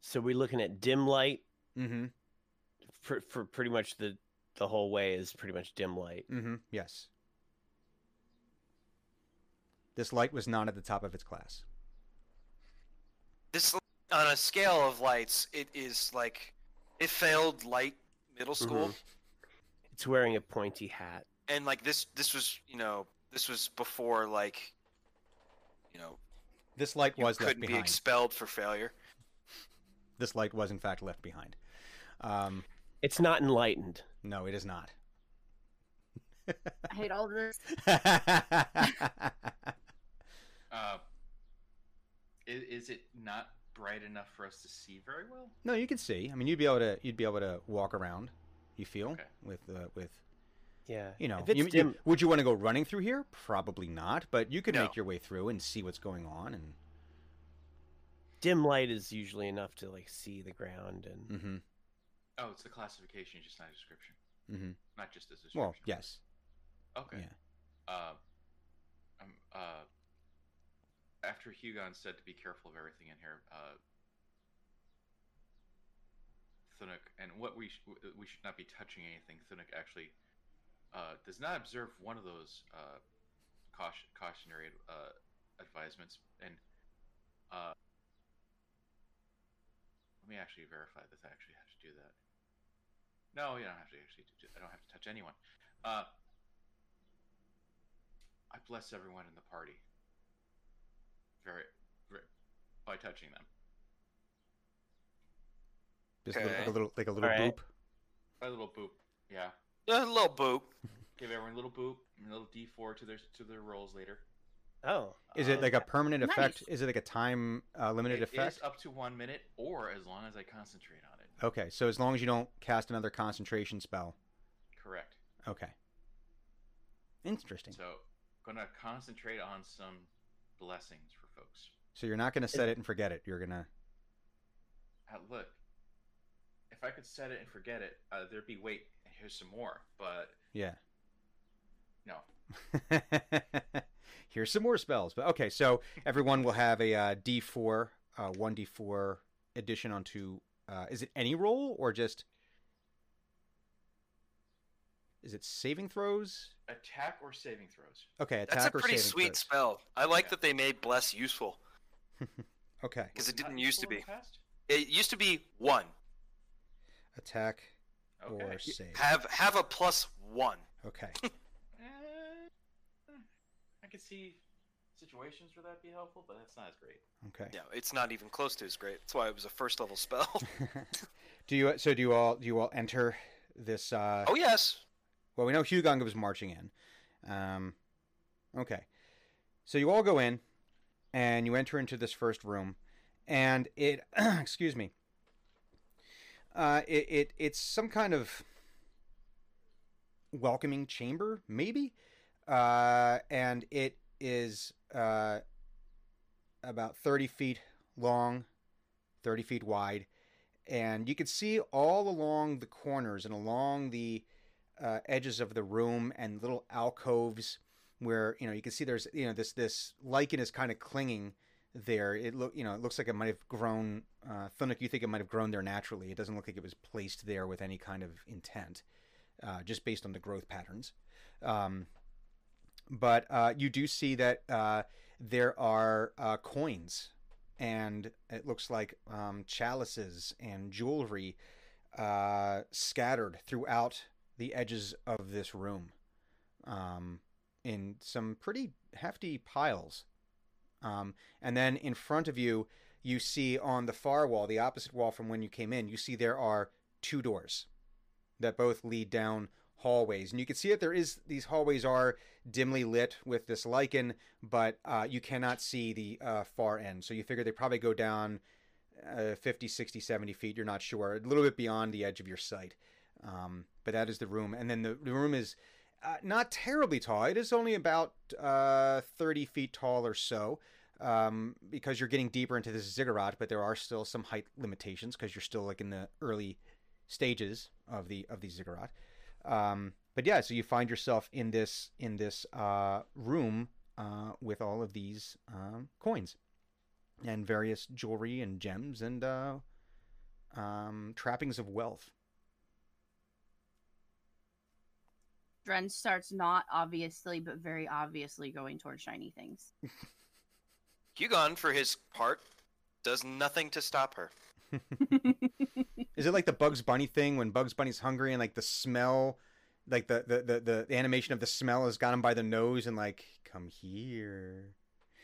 So we're looking at dim light? Mm-hmm. For for pretty much the the whole way is pretty much dim light. mm-hmm. Yes this light was not at the top of its class This on a scale of lights, it is like it failed light middle school, Mhm. It's wearing a pointy hat. and like this this was you know this was before like you know this light was left couldn't be behind expelled for failure. this light was in fact left behind um, It's not enlightened. no it is not I hate all of this. Uh, is, is it not bright enough for us to see very well? no you could see i mean you'd be able to you'd be able to walk around you feel Okay. with uh, with Yeah. you know If it's you- you- would you want to go running through here probably not but you could No. make your way through and see what's going on and dim light is usually enough to like see the ground and mm-hmm Oh, it's the classification, just not a description. mm-hmm Not just a description. well yes Okay. yeah. Uh, um, uh, after Hugon said to be careful of everything in here, uh, Thunuk, and what we sh- we should not be touching anything. Thunuk actually uh, does not observe one of those uh, caution, cautionary uh, advisements, and uh, let me actually verify that I actually have to do that. No, you don't have to actually. do- I don't have to touch anyone. Uh, I bless everyone in the party. Very, very by touching them. just a little, like a little like a little boop By a little boop. Yeah. A little boop. Give everyone a little boop, a little D four to their to their rolls later. oh, is it like a permanent effect is it like a time uh, limited it effect is up to one minute, or as long as I concentrate on it. okay so as long as you don't cast another concentration spell Correct. okay interesting So, gonna concentrate on some blessings for folks. so you're not going to set it and forget it you're going to Uh, look, if I could set it and forget it, uh, there'd be wait. Here's some more, but yeah no. Here's some more spells. But okay, so everyone will have a uh, D4, uh, 1D4 addition onto. Uh, is it any roll or just. Is it saving throws? Attack or saving throws. Okay, attack That's a or pretty saving sweet throws. spell. I like Yeah. that they made bless useful Okay, because it didn't used to be. It used to be one. attack Okay. or save. Have have a plus one. Okay, Eh, I could see situations where that'd be helpful, but that's not as great. okay. Yeah, it's not even close to as great. That's why it was a first level spell. do you so do you all do you all enter this? Uh, oh yes. Well, we know Hugon was marching in. Um, okay. So you all go in, and you enter into this first room, and it, excuse me, uh, it, it it's some kind of welcoming chamber, maybe, uh, and it is uh, about thirty feet long, thirty feet wide, and you can see all along the corners and along the uh, edges of the room and little alcoves where you know you can see there's you know this this lichen is kind of clinging there. It look you know it looks like it might have grown. Uh, you think it might have grown there naturally. It doesn't look like it was placed there with any kind of intent, uh, just based on the growth patterns. Um, but uh, you do see that uh, there are uh, coins, and it looks like um, chalices and jewelry uh, scattered throughout the edges of this room um, in some pretty hefty piles. Um, and then in front of you, you see on the far wall, the opposite wall from when you came in, you see there are two doors that both lead down hallways, and you can see that there is these hallways are dimly lit with this lichen, but uh, you cannot see the uh, far end. So you figure they probably go down uh, 50, 60, 70 feet. You're not sure, a little bit beyond the edge of your sight. Um, but that is the room, and then the, the room is uh, not terribly tall. It is only about uh, 30 feet tall or so. Um, because you're getting deeper into this ziggurat, but there are still some height limitations because you're still like in the early stages of the of the ziggurat. Um, but yeah, so you find yourself in this in this uh, room uh, with all of these um, coins and various jewelry and gems and uh, um, trappings of wealth. Dren starts not obviously, but very obviously going towards shiny things. Hugon, for his part, does nothing to stop her. Is it like the Bugs Bunny thing when Bugs Bunny's hungry and like the smell, like the the the, the, the animation of the smell has got him by the nose and like come here,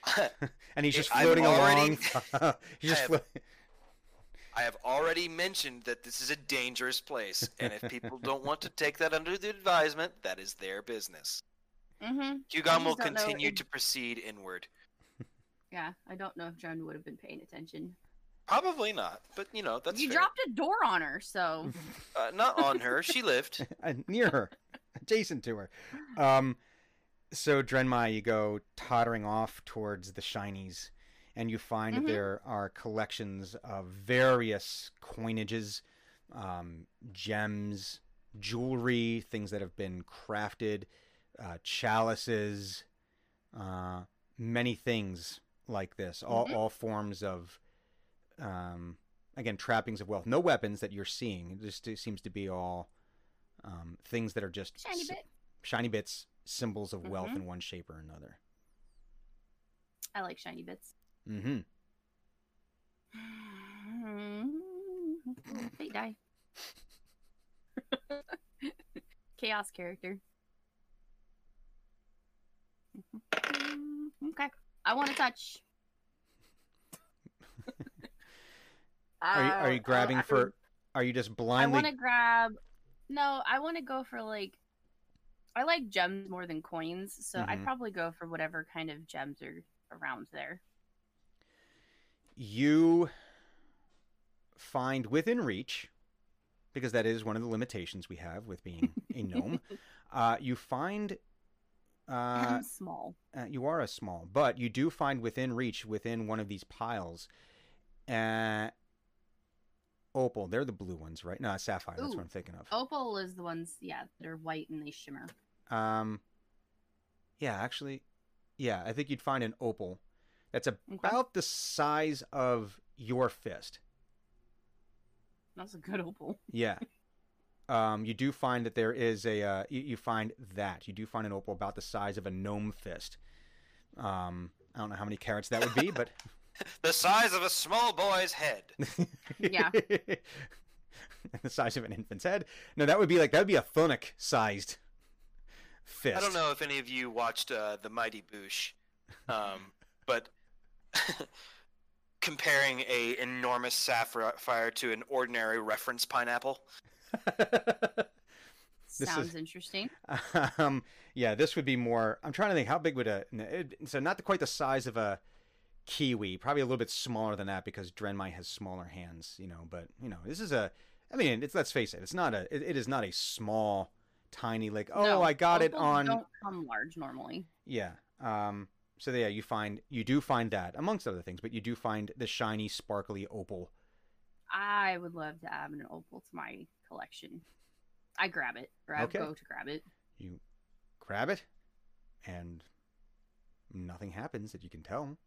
and he's just floating already- along. he's just I have- flo- I have already mentioned that this is a dangerous place, and if people don't want to take that under the advisement, that is their business. mm-hmm. Hugon will just don't know continue to proceed inward. Yeah, I don't know if Dren would have been paying attention. Probably not, but you know that's you fair. dropped a door on her, so Uh, not on her. She lived. uh, near her, adjacent to her. Um, so Drenmai, you go tottering off towards the shinies, and you find Mhm. there are collections of various coinages, um, gems, jewelry, things that have been crafted, uh, chalices, uh, many things like this. All Mhm. all forms of, um, again, trappings of wealth. No weapons that you're seeing. It just it seems to be all um, things that are just shiny s- bit. shiny bits, symbols of wealth Mhm. in one shape or another. I like shiny bits. Hmm Fate die. Chaos character. Okay. I want to touch. Are you are you Uh, grabbing I- for? Are you just blindly? I want to grab. No, I want to go for like. I like gems more than coins, so I'd Mhm. probably go for whatever kind of gems are around there. You find within reach, because that is one of the limitations we have with being a gnome. uh, you find. Uh, I'm small. uh, you are a small, but you do find within reach, within one of these piles, uh, opal. They're the blue ones, right? No, sapphire. That's what I'm thinking of. Opal is the ones, yeah, that are white and they shimmer. Um, yeah, actually, yeah, I think you'd find an opal that's about the size of your fist. That's a good opal. Yeah. Um, you do find that there is a uh, you, you find that you do find an opal about the size of a gnome fist. Um, I don't know how many carats that would be, but The size of a small boy's head. Yeah. the size of an infant's head. No, that would be like that would be a thunic sized fist. I don't know if any of you watched uh, the Mighty Boosh, um, but comparing a enormous sapphire to an ordinary reference pineapple. This Sounds is- interesting. um, yeah, this would be more. I'm trying to think how big would a it, so not quite the size of a kiwi, probably a little bit smaller than that because Drenmai has smaller hands, you know. But you know, this is a. I mean, it's let's face it, it's not a. it, it is not a small, tiny like. Oh, No, I got it on. Don't come large normally. Yeah. Um. So yeah, you find you do find that amongst other things, but you do find the shiny, sparkly opal. I would love to add an opal to my collection. I grab it. Grab, Okay. go to grab it. You grab it, and nothing happens that you can tell.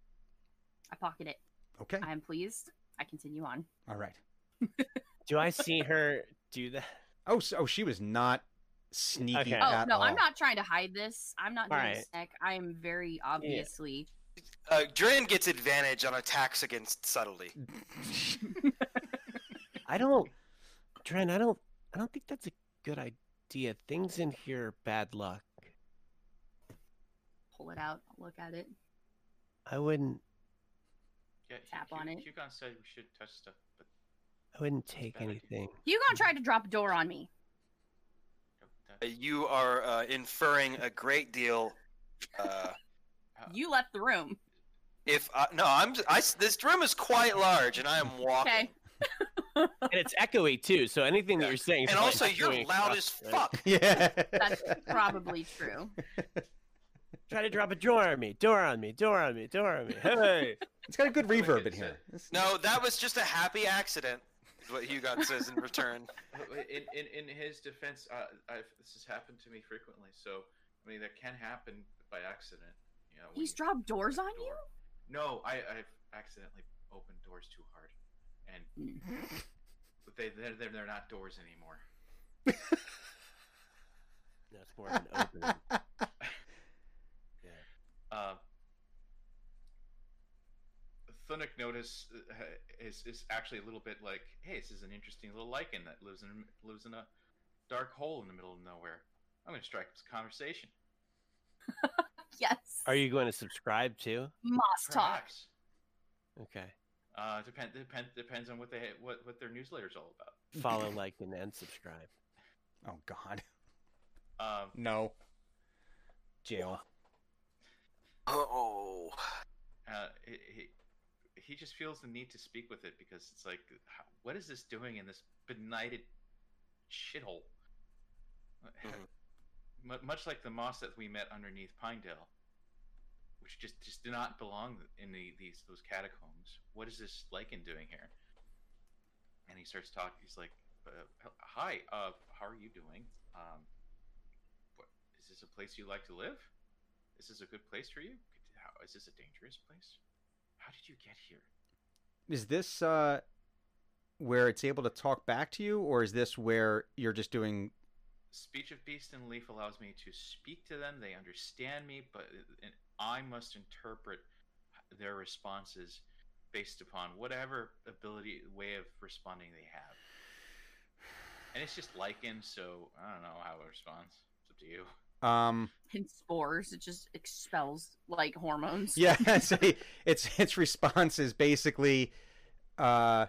I pocket it. Okay. I am pleased. I continue on. All right. Do I see her do that? Oh, so, oh, she was not sneaky Okay. Oh no, all. I'm not trying to hide this. I'm not doing Alright. a snack. I am very obviously. Uh, Dren gets advantage on attacks against subtlety. I don't, Dren. I don't. I don't think that's a good idea. Things in here are bad luck. Pull it out. Look at it. I wouldn't. Yeah, Tap Hu- on Hu- it. Hugon said we should touch stuff, but I wouldn't take bad idea. anything. Hugon tried to drop a door on me. No, you are uh, inferring a great deal. Uh, You left the room. if I, no, I'm I, this room is quite large, and I am walking. Okay. and it's echoey too. So anything that you're saying, is And also, you're loud across, as right? fuck. yeah. That's probably true. Try to drop a door on me, door on me, door on me, door on me. Hey, It's got a good reverb in here. No, that was just a happy accident. Is what Hugon says in return. in, in, in his defense, uh, I've, this has happened to me frequently. So I mean, that can happen by accident. You know, He's you dropped doors on a you? No, I, I've accidentally opened doors too hard, and they they're, they're, they're not doors anymore. that's more of an opening. Uh, Thunic notice uh, is is actually a little bit like, hey, this is an interesting little lichen that lives in lives in a dark hole in the middle of nowhere. I'm going to strike this conversation. Yes. Are you going to subscribe too? Moss talk. Okay. Uh, depend, depend depends on what they what what their newsletter's all about. Follow, like, and, and subscribe. Oh God. Um, No. Jail. Oh, uh, he, he just feels the need to speak with it because it's like, what is this doing in this benighted shithole? Mhm. Much like the moss that we met underneath Pinedale, which just just did not belong in the these those catacombs. What is this lichen doing here? And he starts talking. He's like, uh, "Hi, uh, how are you doing? Um, what, is this a place you like to live? Is this a good place for you? Is this a dangerous place? How did you get here? Is this uh where it's able to talk back to you, or is this where you're just doing? Speech of Beast and Leaf allows me to speak to them. They understand me, but and I must interpret their responses based upon whatever ability, way of responding they have. And it's just lichen, so I don't know how it responds. It's up to you. Um. And spores. It just expels like hormones. Yeah. it's a- its its response is basically, uh,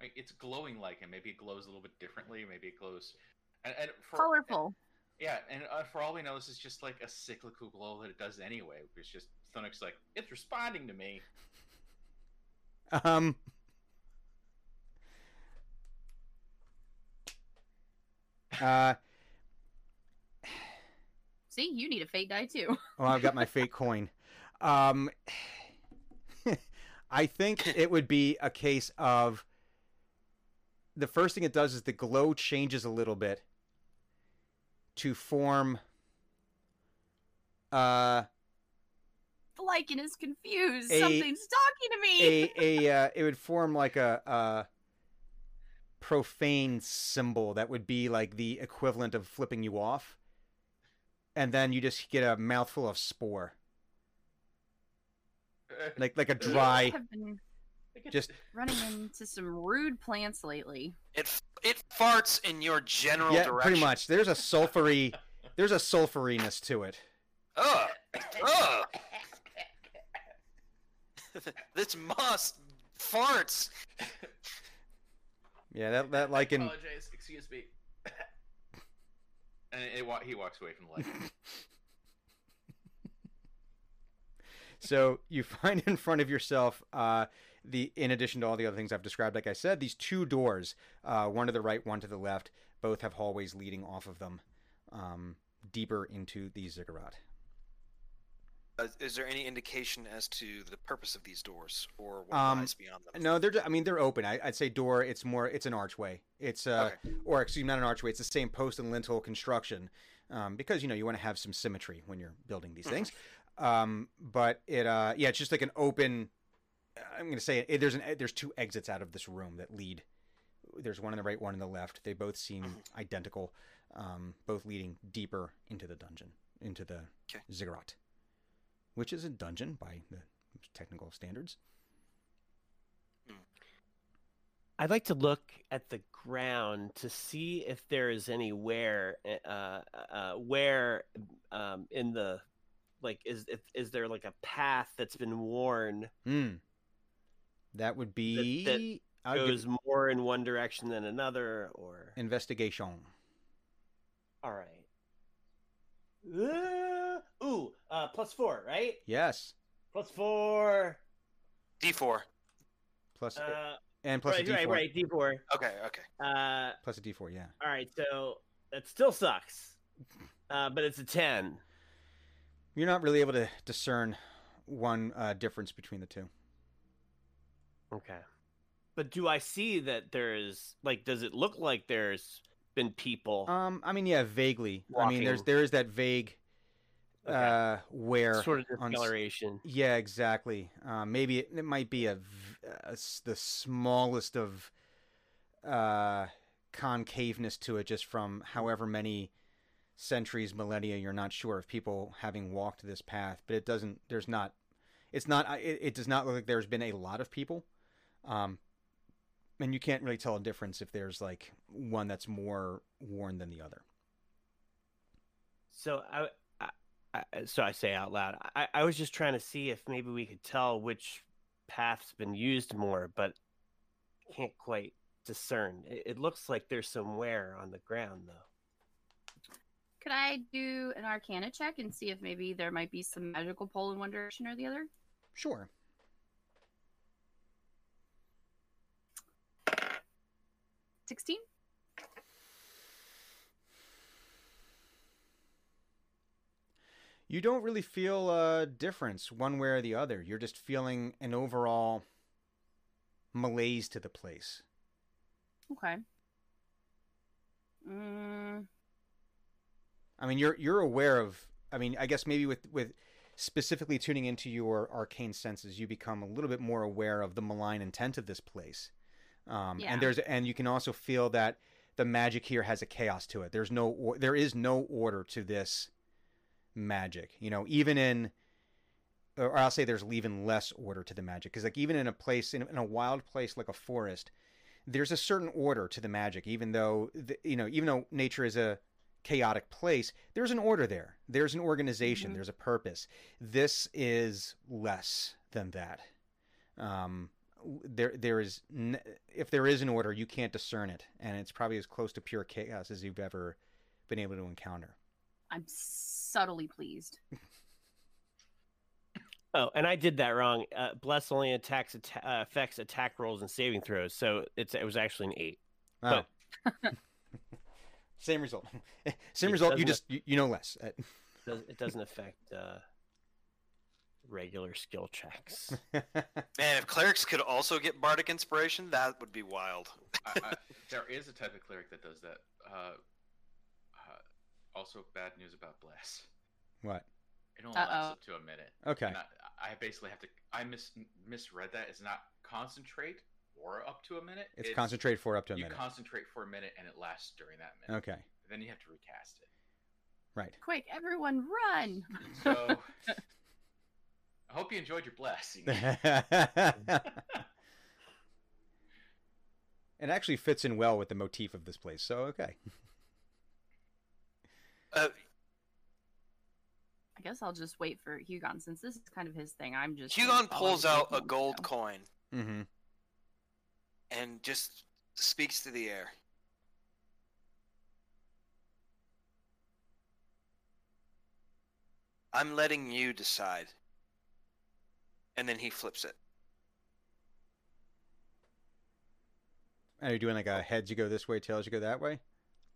it's glowing lichen. Maybe it glows a little bit differently. Maybe it glows. And, and for, Colorful. Yeah, and uh, for all we know, this is just like a cyclical glow that it does anyway. It's just Thunic's like, it's responding to me. um. Uh, See, you need a fate die too. oh, I've got my fake coin. Um, I think it would be a case of the first thing it does is the glow changes a little bit to form uh The lichen is confused. A- Something's talking to me. a a uh, it would form like a uh profane symbol that would be like the equivalent of flipping you off and then you just get a mouthful of spore like like a You dry have been just running into some rude plants lately. it it farts in your general yeah direction. pretty much there's a sulfury there's a sulfuriness to it Ugh. Ugh. this moss farts. yeah that that like in apologize. Excuse me. And it, wa- he walks away from the lichen. So you find in front of yourself uh, the, in addition to all the other things I've described, like I said, these two doors, uh, one to the right, one to the left, both have hallways leading off of them, um, deeper into the ziggurat. Uh, is there any indication as to the purpose of these doors or what Um, lies beyond them? No, they're. I mean, they're open. I, I'd say door. It's more. It's an archway. It's uh, Okay. or excuse me, not an archway. It's the same post and lintel construction, um, because you know you want to have some symmetry when you're building these things. Um, but it, uh, yeah, it's just like an open. I'm going to say it, there's an there's two exits out of this room that lead. There's one on the right, one on the left. They both seem identical, um, both leading deeper into the dungeon, into the Okay. ziggurat, which is a dungeon by the technical standards. I'd like to look at the ground to see if there is anywhere, uh, uh, where um, in the, like, is if, is there like a path that's been worn Hmm. That would be I'll give- goes more in one direction than another, or investigation. all right. Uh, ooh, uh, plus four, right? Yes. Plus four. D4. Plus Uh, and plus right, a D4. right, right. D four. Okay, okay. Uh, Plus a D4. Yeah. all right. So that still sucks. Uh, but it's a ten. You're not really able to discern one uh, difference between the two. Okay. But do I see that there's like? Does it look like there's been people? Um, I mean, yeah, vaguely. I mean, there's there is that vague Okay. uh where sort of on discoloration. Yeah, exactly. Uh, maybe it, it might be a, a s- the smallest of uh, concaveness to it, just from however many centuries, millennia. You're not sure of people having walked this path, but it doesn't. There's not. It's not. It, it does not look like there's been a lot of people. Um, and you can't really tell a difference if there's like one that's more worn than the other. So I, I, I, so I say out loud. I, I was just trying to see if maybe we could tell which path's been used more, but can't quite discern. It, it looks like there's some wear on the ground, though. Could I do an Arcana check and see if maybe there might be some magical pull in one direction or the other? Sure. Sixteen. you don't really feel a difference one way or the other. You're just feeling an overall malaise to the place. Okay. Mm, I mean, you're you're aware of. I mean, I guess maybe with with specifically tuning into your arcane senses, you become a little bit more aware of the malign intent of this place. Um, Yeah. And there's and you can also feel that the magic here has a chaos to it. There's no or, there is no order to this magic. You know, even in or I'll say there's even less order to the magic because like even in a place in, in a wild place like a forest, there's a certain order to the magic. Even though the, you know, even though nature is a chaotic place, there's an order there. There's an organization. Mhm. There's a purpose. This is less than that. Um, there, there is, n- if there is an order, you can't discern it, and it's probably as close to pure chaos as you've ever been able to encounter. I'm subtly pleased. Oh, and I did that wrong. Uh, Bless only attacks atta- uh, affects attack rolls and saving throws, so it's it was actually an eight. Oh. Same result. Same It result. You just you, you know less. It, does, it doesn't affect uh, regular skill checks. Man, if clerics could also get bardic inspiration, that would be wild. I, I, there is a type of cleric that does that. Uh, uh, also, bad news about bless. what? It only lasts Uh-oh. up to a minute. Okay. I, I basically have to. I mis misread that. It's not concentrate or up to a minute. It's, concentrate for up to a You minute. You concentrate for a minute and it lasts during that minute. okay. Then you have to recast it. Right. Quick, everyone, run! So I hope you enjoyed your blessing. it actually fits in well with the motif of this place. So okay. Uh, I guess I'll just wait for Hugon since this is kind of his thing. I'm just. Hugon pulls out a gold so. coin Mm-hmm. and just speaks to the air. I'm letting you decide. And then he flips it. Are you doing like a heads you go this way, tails you go that way?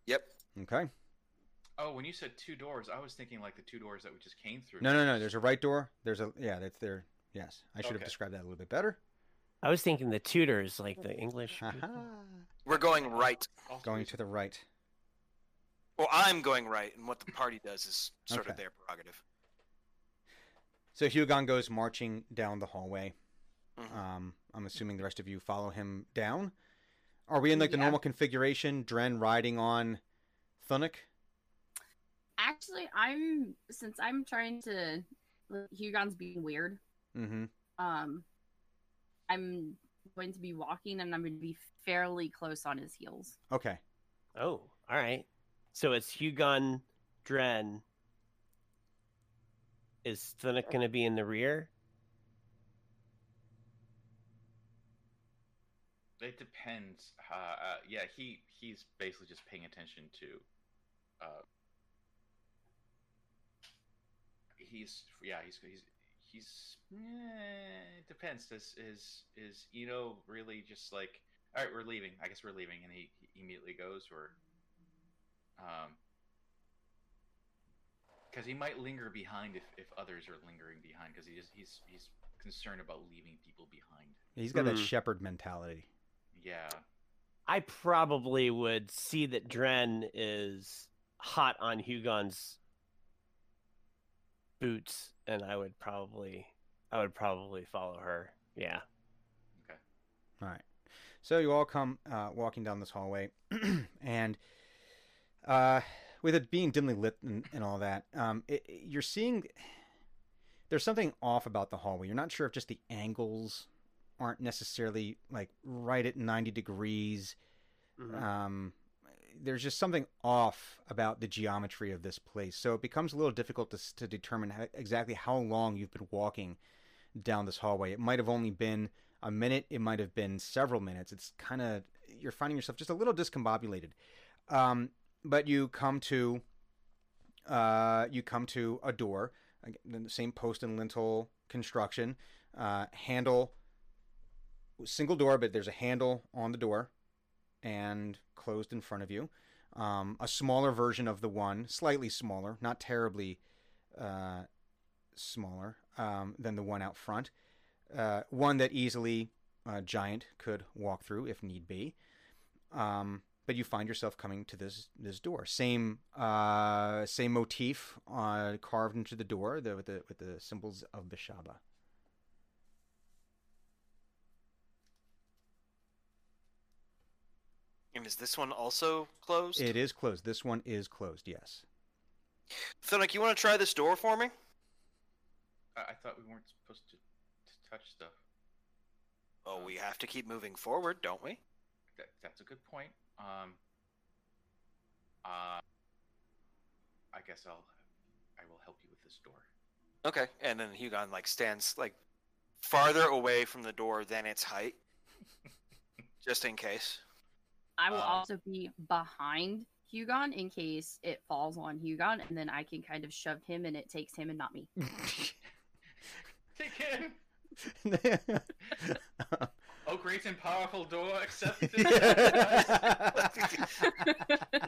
Yep. Okay. oh, when you said two doors, I was thinking like the two doors that we just came through. No, no, no. There's a right door. There's a yeah. That's there. Yes, I should have described that a little bit better. I was thinking the Tudors, like the English. We're going right. Going to the right. Well, I'm going right, and what the party does is sort of their prerogative. So Hugon goes marching down the hallway. Mhm. Um, I'm assuming the rest of you follow him down. Are we in like the Yeah. normal configuration? Dren riding on Thunuk? Actually, I'm since I'm trying to. Hugon's being weird. Mm-hmm. Um, I'm going to be walking and I'm going to be fairly close on his heels. Okay. Oh, all right. So it's Hugon, Dren. Is Thunuk going to be in the rear? It depends. Uh, uh, yeah, he he's basically just paying attention to uh, he's yeah he's he's he's eh, it depends. Is is is Ito really just like all right? We're leaving. I guess we're leaving, and he, he immediately goes or um because he might linger behind if, if others are lingering behind because he is, he's he's concerned about leaving people behind. He's got that Hmm. shepherd mentality. Yeah. I probably would see that Dren is hot on Hugon's boots, and I would probably, I would probably follow her. Yeah. Okay. All right. So you all come uh, walking down this hallway, and uh, with it being dimly lit and, and all that, um, it, it- you're seeing there's something off about the hallway. You're not sure if just the angles aren't necessarily like right at 90 degrees. Mhm. Um, there's just something off about the geometry of this place. So it becomes a little difficult to, to determine how, exactly how long you've been walking down this hallway. It might have only been a minute, it might have been several minutes. It's kind of, you're finding yourself just a little discombobulated. Um, but you come to, uh, you come to a door, the same post and lintel construction, uh, handle, single door, but there's a handle on the door and closed in front of you. Um, a smaller version of the one, slightly smaller, not terribly uh, smaller um, than the one out front. Uh, one that easily a giant could walk through if need be. Um, but you find yourself coming to this this door. Same uh, same motif uh, carved into the door the, with the with the symbols of Beshaba. And is this one also closed? It is closed. This one is closed. Yes. Thonic, you want to try this door for me? I, I thought we weren't supposed to, to touch stuff. Oh, we have to keep moving forward, don't we? That, that's a good point. Um. Uh. I guess I'll. I will help you with this door. Okay. And then Hugon like stands like farther away from the door than its height, just in case. I will Um, also be behind Hugon in case it falls on Hugon, and then I can kind of shove him and it takes him and not me. Take him. Oh, great and powerful door accepted.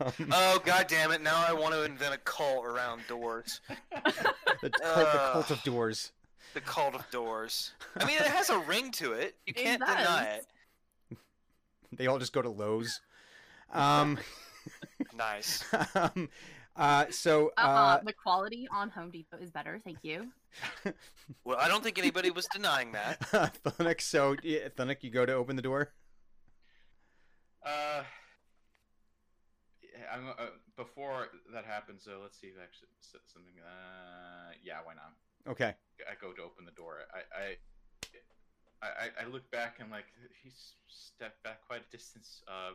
Um, Oh god damn it! Now I want to invent a cult around doors. the, cult, the Uh. cult of doors. The cult of doors. I mean, it has a ring to it. You It can't deny it. They all just go to Lowe's. Um, Nice. um, uh, so Uh, uh, the quality on Home Depot is better. Thank you. Well, I don't think anybody was denying that. Thunic, so yeah, Thunic, you go to open the door. Uh, I'm, uh, before that happens, though, let's see if I actually said something. Uh, yeah, why not? Okay. I go to open the door. I, I, I, I- I look back and like he's stepped back quite a distance. Uh,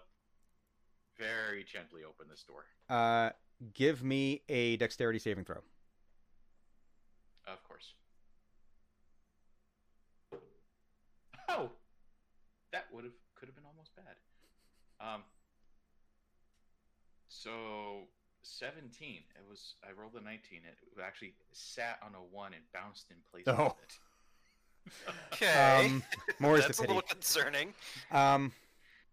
very gently open this door. Uh, give me a dexterity saving throw. Of course. Oh, that would have could have been almost bad. Um. So seventeen. It was. I rolled a nineteen. It actually sat on a one and bounced in place Oh. with it. Okay. Um, more is That's the a pity. little concerning. Um,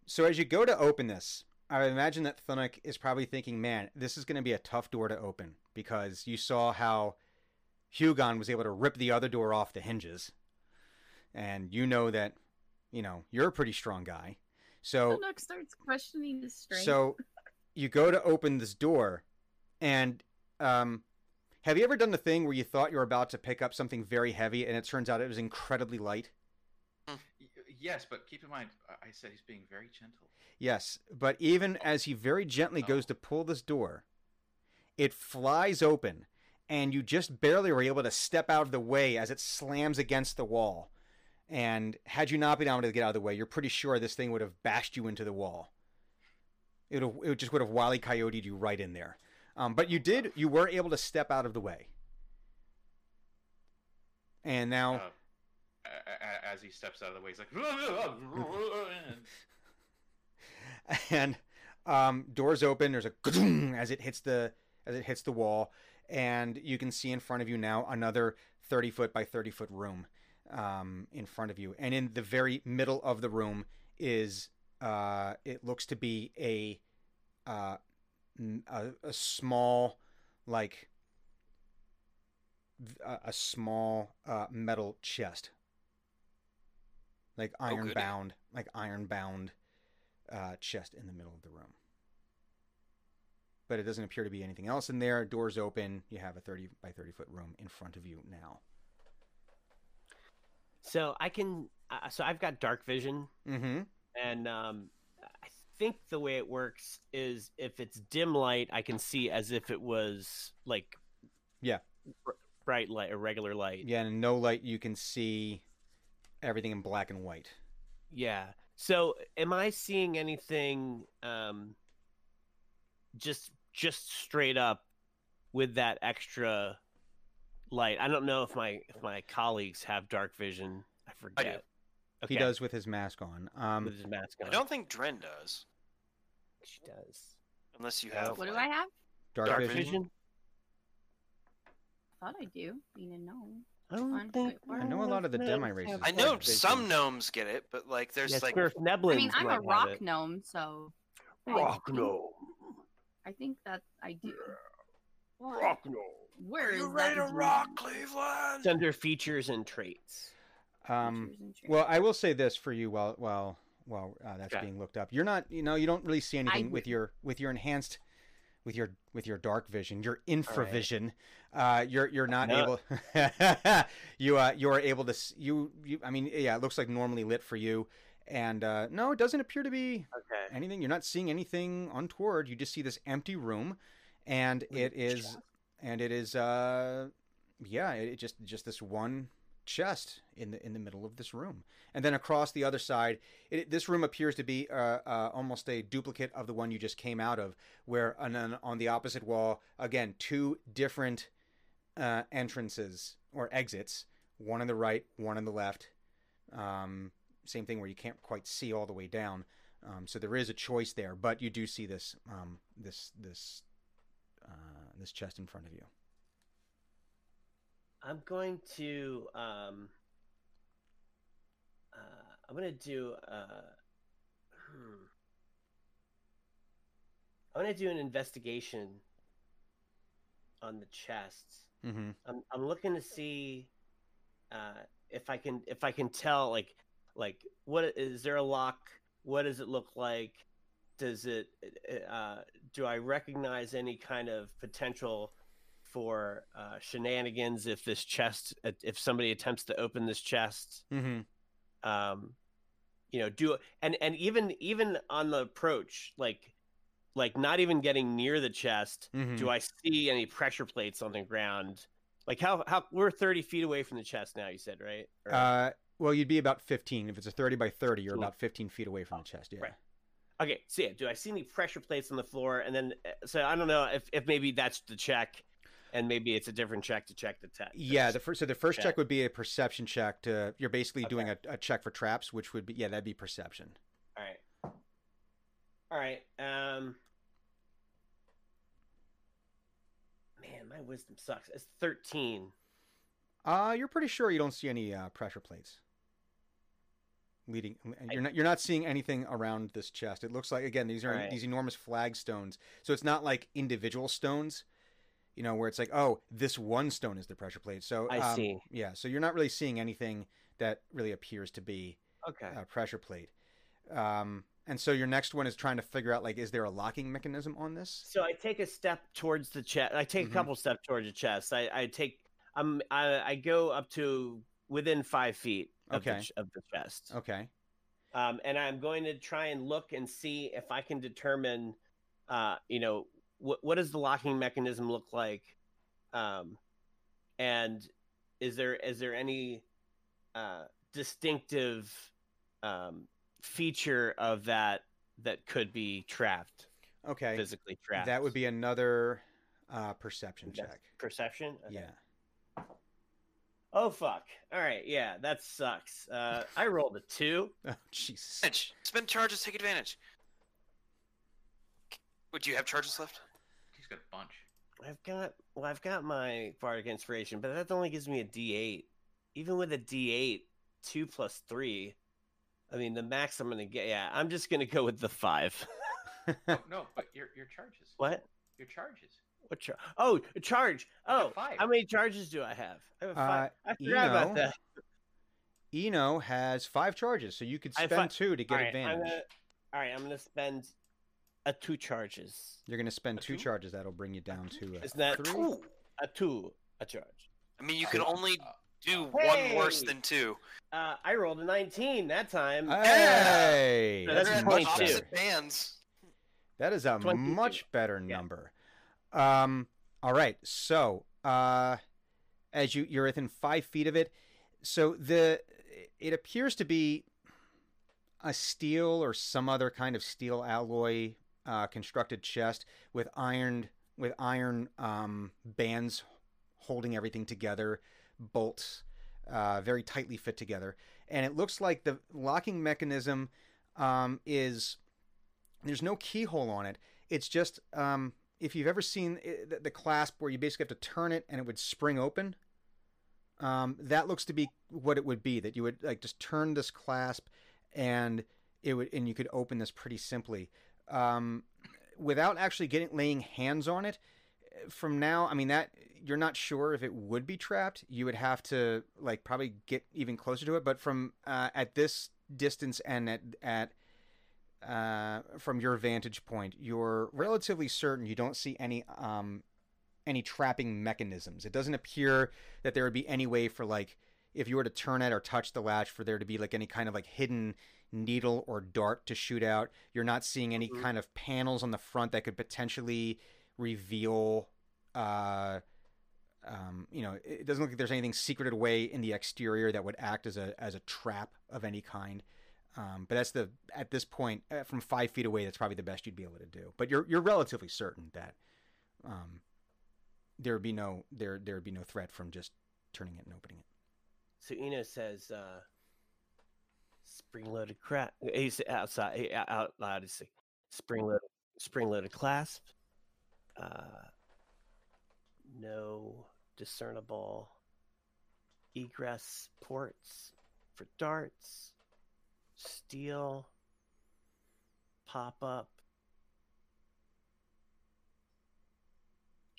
so as you go to open this, I would imagine that Thunic is probably thinking, "Man, this is going to be a tough door to open because you saw how Hugon was able to rip the other door off the hinges, and you know that, you know, you're a pretty strong guy. So Nook starts questioning his strength. So you go to open this door, and um, have you ever done the thing where you thought you were about to pick up something very heavy, and it turns out it was incredibly light? Yes, but keep in mind, I said he's being very gentle. Yes, but even as he very gently goes to pull this door, it flies open, and you just barely were able to step out of the way as it slams against the wall. And had you not been able to get out of the way, you're pretty sure this thing would have bashed you into the wall. It would, it just would have wily coyoted you right in there. Um, but you did, you were able to step out of the way. And now, Uh, as he steps out of the way, he's like, and um, doors open. There's a as it hits the as it hits the wall, and you can see in front of you now another 30 foot by 30 foot room um, in front of you. And in the very middle of the room is, uh, it looks to be a, uh, a, a small, like, a small uh, metal chest, like iron goody. bound, like iron bound uh, chest in the middle of the room. But it doesn't appear to be anything else in there. Doors open. You have a 30 by 30 foot room in front of you now. So I can. Uh, so I've got dark vision, Mm-hmm. and um, I think the way it works is if it's dim light, I can see as if it was like Yeah. br- bright light or regular light. Yeah, and no light you can see everything in black and white. Yeah. So am I seeing anything um just just straight up with that extra light? I don't know if my if my colleagues have dark vision. I forget. okay He does with his mask on. Um, with his mask on. I don't think Dren does, She does. unless you have. What do I have? dark, Dark vision. vision? I thought I do. Being a gnome. I don't Fine. think. I know a lot of the demi races. I know some gnomes get it, but like there's Yes, like I mean, I'm a rock it. gnome, so I Rock think- gnome. I think that I do. Rock gnome. Where Are is you ready that to rock. Cleveland? It's under features and traits. Um, Features and traits. well, I will say this for you while while while uh, that's Okay. being looked up. You're not, you know, you don't really see anything with your with your enhanced with your with your dark vision, your infravision. Uh, you're you're not No. able. you uh you are able to you you. I mean, yeah, it looks like normally lit for you, and uh, no, it doesn't appear to be Okay. anything. You're not seeing anything untoward. You just see this empty room, and it is and it is uh yeah it, it just just this one chest in the in the middle of this room. And then across the other side it, this room appears to be uh, uh, almost a duplicate of the one you just came out of where on, on, the opposite wall again two different uh, entrances or exits one on the right one on the left. Um, same thing where you can't quite see all the way down. Um, so there is a choice there but you do see this um, this this uh, this chest in front of you I'm going to um uh, I'm gonna do uh hmm. I'm gonna do an investigation on the chests. mm-hmm. I'm I'm looking to see uh if I can if I can tell like like what is there a lock? What does it look like? Does it uh do I recognize any kind of potential for uh, shenanigans if this chest if somebody attempts to open this chest Mm-hmm. um you know do and and even even on the approach like like not even getting near the chest Mm-hmm. do i see any pressure plates on the ground like how how we're 30 feet away from the chest now you said right Or- Uh, well, you'd be about 15. If it's a 30 by 30, you're about 15 feet away from the chest. Yeah. right. okay so yeah do i see any pressure plates on the floor and then uh, so i don't know if, if maybe that's the check and maybe it's a different check to check the tech Yeah. The first, so the first Yeah. check would be a perception check. To you're basically doing a, a check for traps, which would be yeah, that'd be perception. All right. All right. Um. Man, my wisdom sucks. It's thirteen. Uh, you're pretty sure you don't see any uh, pressure plates leading. You're not you're not seeing anything around this chest. It looks like again these are Right. these enormous flagstones. So it's not like individual stones. You know where it's like oh this one stone is the pressure plate. So I um, see. Yeah. So you're not really seeing anything that really appears to be Okay. a pressure plate. Um, and so your next one is trying to figure out like is there a locking mechanism on this? So I take a step towards the chest. I take Mhm. a couple steps towards the chest. I, I take. I'm. I, I go up to within five feet of, Okay. the, ch- of the chest. Okay. Um, and I'm going to try and look and see if I can determine, uh, you know, what what does the locking mechanism look like, um, and is there is there any uh, distinctive um, feature of that that could be trapped, Okay. physically trapped? That would be another uh, perception That's check. perception. Okay. Yeah. Oh fuck! All right, yeah, that sucks. Uh, I rolled a two. Oh Jesus. Advantage. Spend charges, take advantage. Would you have charges left? He's got a bunch. I've got well, I've got my bardic inspiration, but that only gives me a D8. Even with a D8, two plus three. I mean, the max I'm gonna get. Yeah, I'm just gonna go with the five. no, no, but your your charges. what? Your charges. What char- Oh, a charge. Oh, five. how many charges do I have? I have a five. Uh, I forgot Eno- about that. Eno has five charges, so you could spend fi- two to get All right, I'm advantage. gonna, all right, I'm gonna spend a two charges. You're going to spend two two? charges. That'll bring you down to a Isn't that three. Ooh. a two a charge? I mean, you can only Uh, do one worse than two. Uh, I rolled a 19 that time. Hey, So that's that's much 22. better. bands. That is a 22. much better Yeah. number. Um, all right. So, uh, as you you're within five feet of it, so the it appears to be a steel or some other kind of steel alloy uh, constructed chest with iron with iron um, bands holding everything together, bolts uh, very tightly fit together, and it looks like the locking mechanism um, is there's no keyhole on it. It's just um, if you've ever seen the, the clasp where you basically have to turn it and it would spring open. Um, that looks to be what it would be. That you would like just turn this clasp, and it would and you could open this pretty simply, um, without actually getting laying hands on it. From now, I mean that you're not sure if it would be trapped. You would have to like probably get even closer to it. But from uh, at this distance and at at uh, from your vantage point, you're relatively certain you don't see any um, any trapping mechanisms. It doesn't appear that there would be any way for like if you were to turn it or touch the latch for there to be like any kind of like hidden needle or dart to shoot out. You're not seeing any Mhm. kind of panels on the front that could potentially reveal. Uh, um, you know, it doesn't look like there's anything secreted away in the exterior that would act as a as a trap of any kind. Um, but that's the at this point uh, from five feet away. That's probably the best you'd be able to do. But you're you're relatively certain that um, there would be no there there would be no threat from just turning it and opening it. So Eno says, uh, spring-loaded crap. He's outside, he- out- loud. He's like, spring-loaded, spring-loaded clasp. Uh, no discernible egress ports for darts. Steel. Pop-up.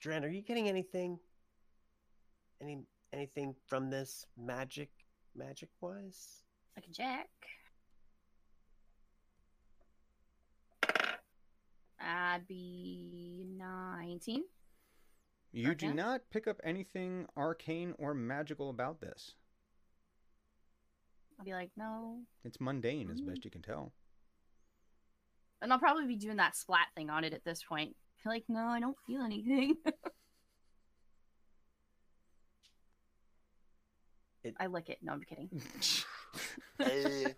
Dren, are you getting anything? Any anything from this magic magic wise? Like a jack. I'd be 19. You do not pick up anything arcane or magical about this. I'll be like, no. It's mundane, as Mm. best you can tell. And I'll probably be doing that splat thing on it at this point. Like, no, I don't feel anything. It- I lick it. No, I'm kidding.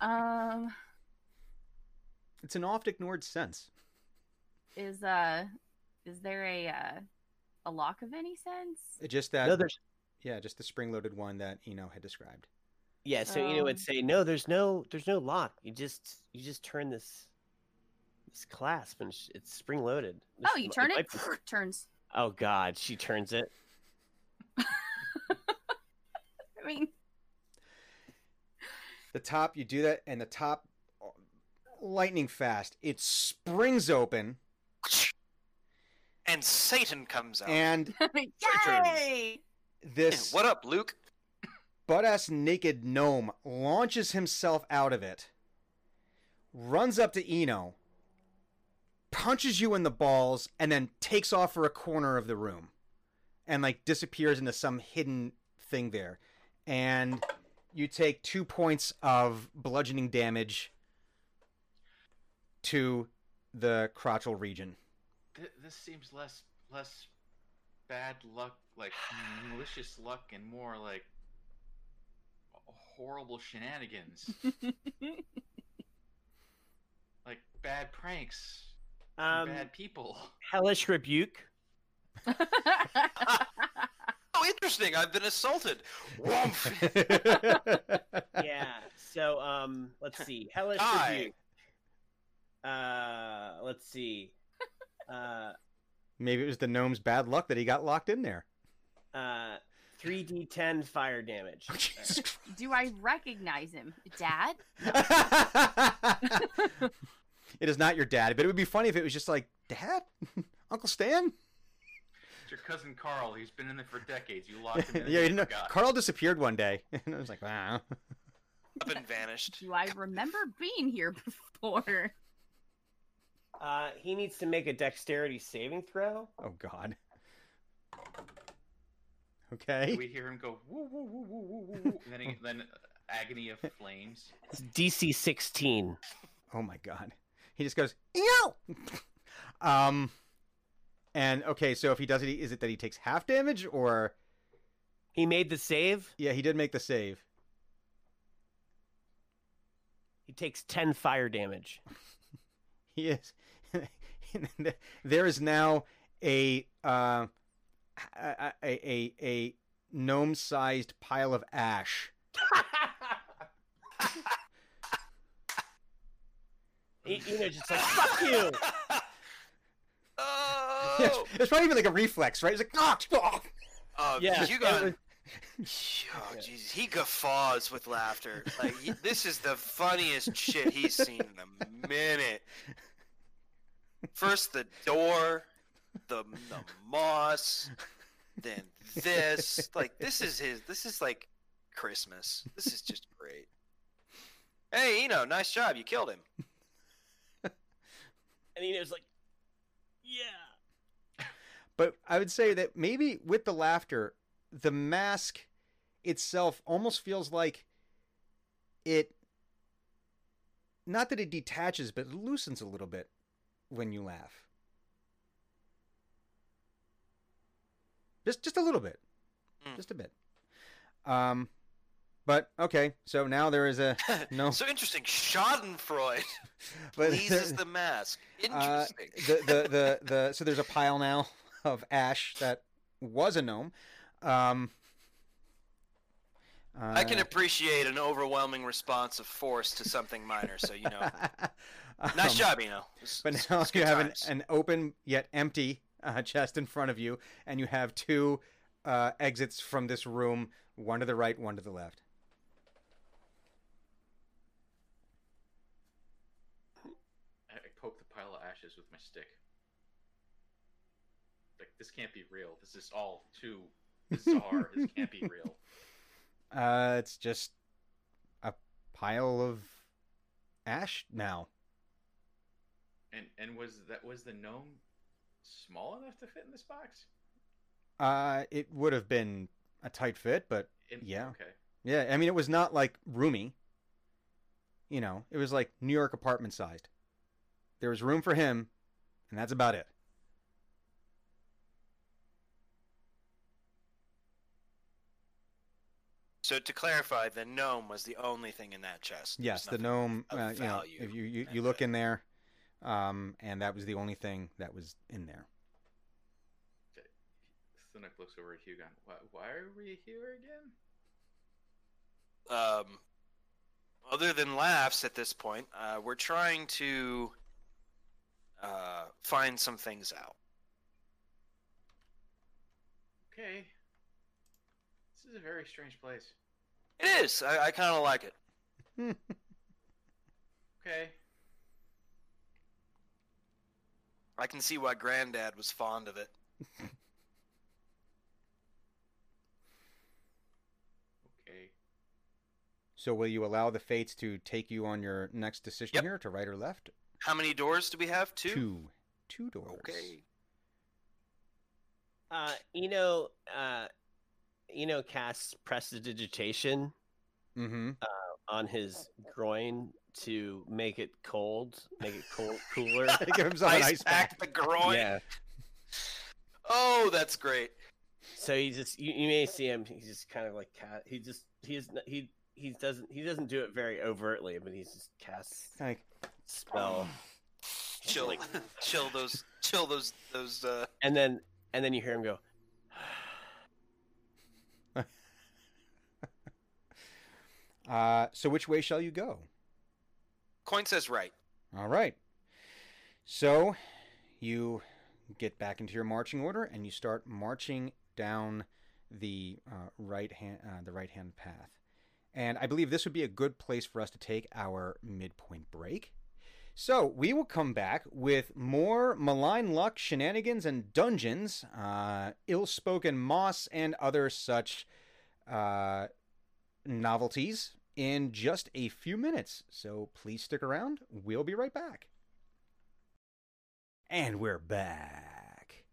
Um, it's an oft ignored sense. is uh, is there a uh, a lock of any sense? Just that, no, there's yeah, just the spring-loaded one that Eno had described. yeah. So Eno would Um, say, no, there's no, there's no lock. You just, you just turn this, this clasp, and it's spring loaded. Oh, you turn it, turns. Oh God, she turns it. I mean, The top, you do that, and the top, uh, lightning fast, it springs open, and Satan comes out. and yay! this what up, Luke? butt ass naked gnome launches himself out of it, runs up to Eno, punches you in the balls, and then takes off for a corner of the room and like disappears into some hidden thing there. And you take two points of bludgeoning damage to the crotchal region. Th- this seems less less bad luck, like malicious luck, and more like horrible shenanigans, like bad pranks, from Um, bad people. hellish rebuke. Oh, interesting. I've been assaulted. Woomph. yeah. So um, let's see, hellish Die. rebuke. Uh, let's see. Uh, Maybe it was the gnome's bad luck that he got locked in there. uh, 3d10 fire damage. Oh, Do I recognize him, Dad? It is not your dad, but it would be funny if it was just like, Dad? Uncle Stan? It's your cousin Carl. He's been in there for decades. You locked him in. and yeah, you you know. Carl disappeared one day. And I was like, wow. Up and vanished. Do I remember being here before? Uh, he needs to make a dexterity saving throw. Oh, God. Okay. We hear him go woo woo woo woo woo woo, woo and then he, then agony of flames. It's DC 16. Oh, my God. He just goes, Ew! um, and okay, so if he does it, is it that he takes half damage or. He made the save. Yeah, he did make the save. He takes 10 fire damage. He is. there is now a uh, a, a a a gnome-sized pile of ash. He, you know, just like, fuck you! oh, it's probably even like a reflex, right? It's like, oh, oh. oh Yeah, you got. was- Oh, Jesus. He guffaws with laughter. Like, he, this is the funniest shit he's seen in a minute. First the door, the, the moss, then this. Like, this is his. This is like Christmas. This is just great. Hey, Eno, nice job. You killed him. And he was like, yeah. But I would say that maybe with the laughter, the mask itself almost feels like it. Not that it detaches, but it loosens a little bit when you laugh. Just, just a little bit, Mm. just a bit. Um, but okay, so now there is a no. So interesting. Schadenfreude but pleases the mask. Uh, Interesting. the, the the the so there's a pile now of ash that was a gnome. Um, I can uh, appreciate an overwhelming response of force to something minor, so you know. Nice um, job, Eno. It's- But it's- now it's you have an, an open yet empty uh, chest in front of you, and you have two uh, exits from this room: one to the right, one to the left. I, I poke the pile of ashes with my stick. Like this can't be real. This is all too bizarre. this can't be real. Uh, it's just a pile of ash now. And and was that was the gnome small enough to fit in this box? Uh, it would have been a tight fit, but Yeah. Okay. Yeah, I mean, it was not like roomy. You know, it was like New York apartment sized. There was room for him, and that's about it. So to clarify, the gnome was the only thing in that chest. There Yes, the gnome. Uh, you know, if you you, you look there. in there, um, and that was the only thing that was in there. Thunuk looks over at Hugon. Why, why are we here again? Um, other than laughs at this point, uh, we're trying to uh, find some things out. Okay. This is a very strange place. It is. I, I kind of like it. Okay. I can see why Granddad was fond of it. Okay. So, will you allow the fates to take you on your next decision Yep. here, to right or left? How many doors do we have? Two. Two, two doors. Okay. Uh, Eno, uh, Eno casts prestidigitation Mm-hmm. on his groin to make it cold, make it cold, cooler. Give himself an Ice ice pack pack. the groin. yeah. Oh, that's great. So he just you, you may see him. He's just kind of like cat. He just he's n- he he doesn't he doesn't do it very overtly, but he's just casts Like, spell, Chill, chill those, chill those, those. Uh, and then and then you hear him go. Uh, so which way shall you go? coin says right. All right. So, you get back into your marching order and you start marching down the uh, right hand uh, the right hand path. And I believe this would be a good place for us to take our midpoint break. So we will come back with more malign luck, shenanigans, and dungeons, uh, ill-spoken moss, and other such uh, novelties in just a few minutes. So please stick around. We'll be right back. And we're back.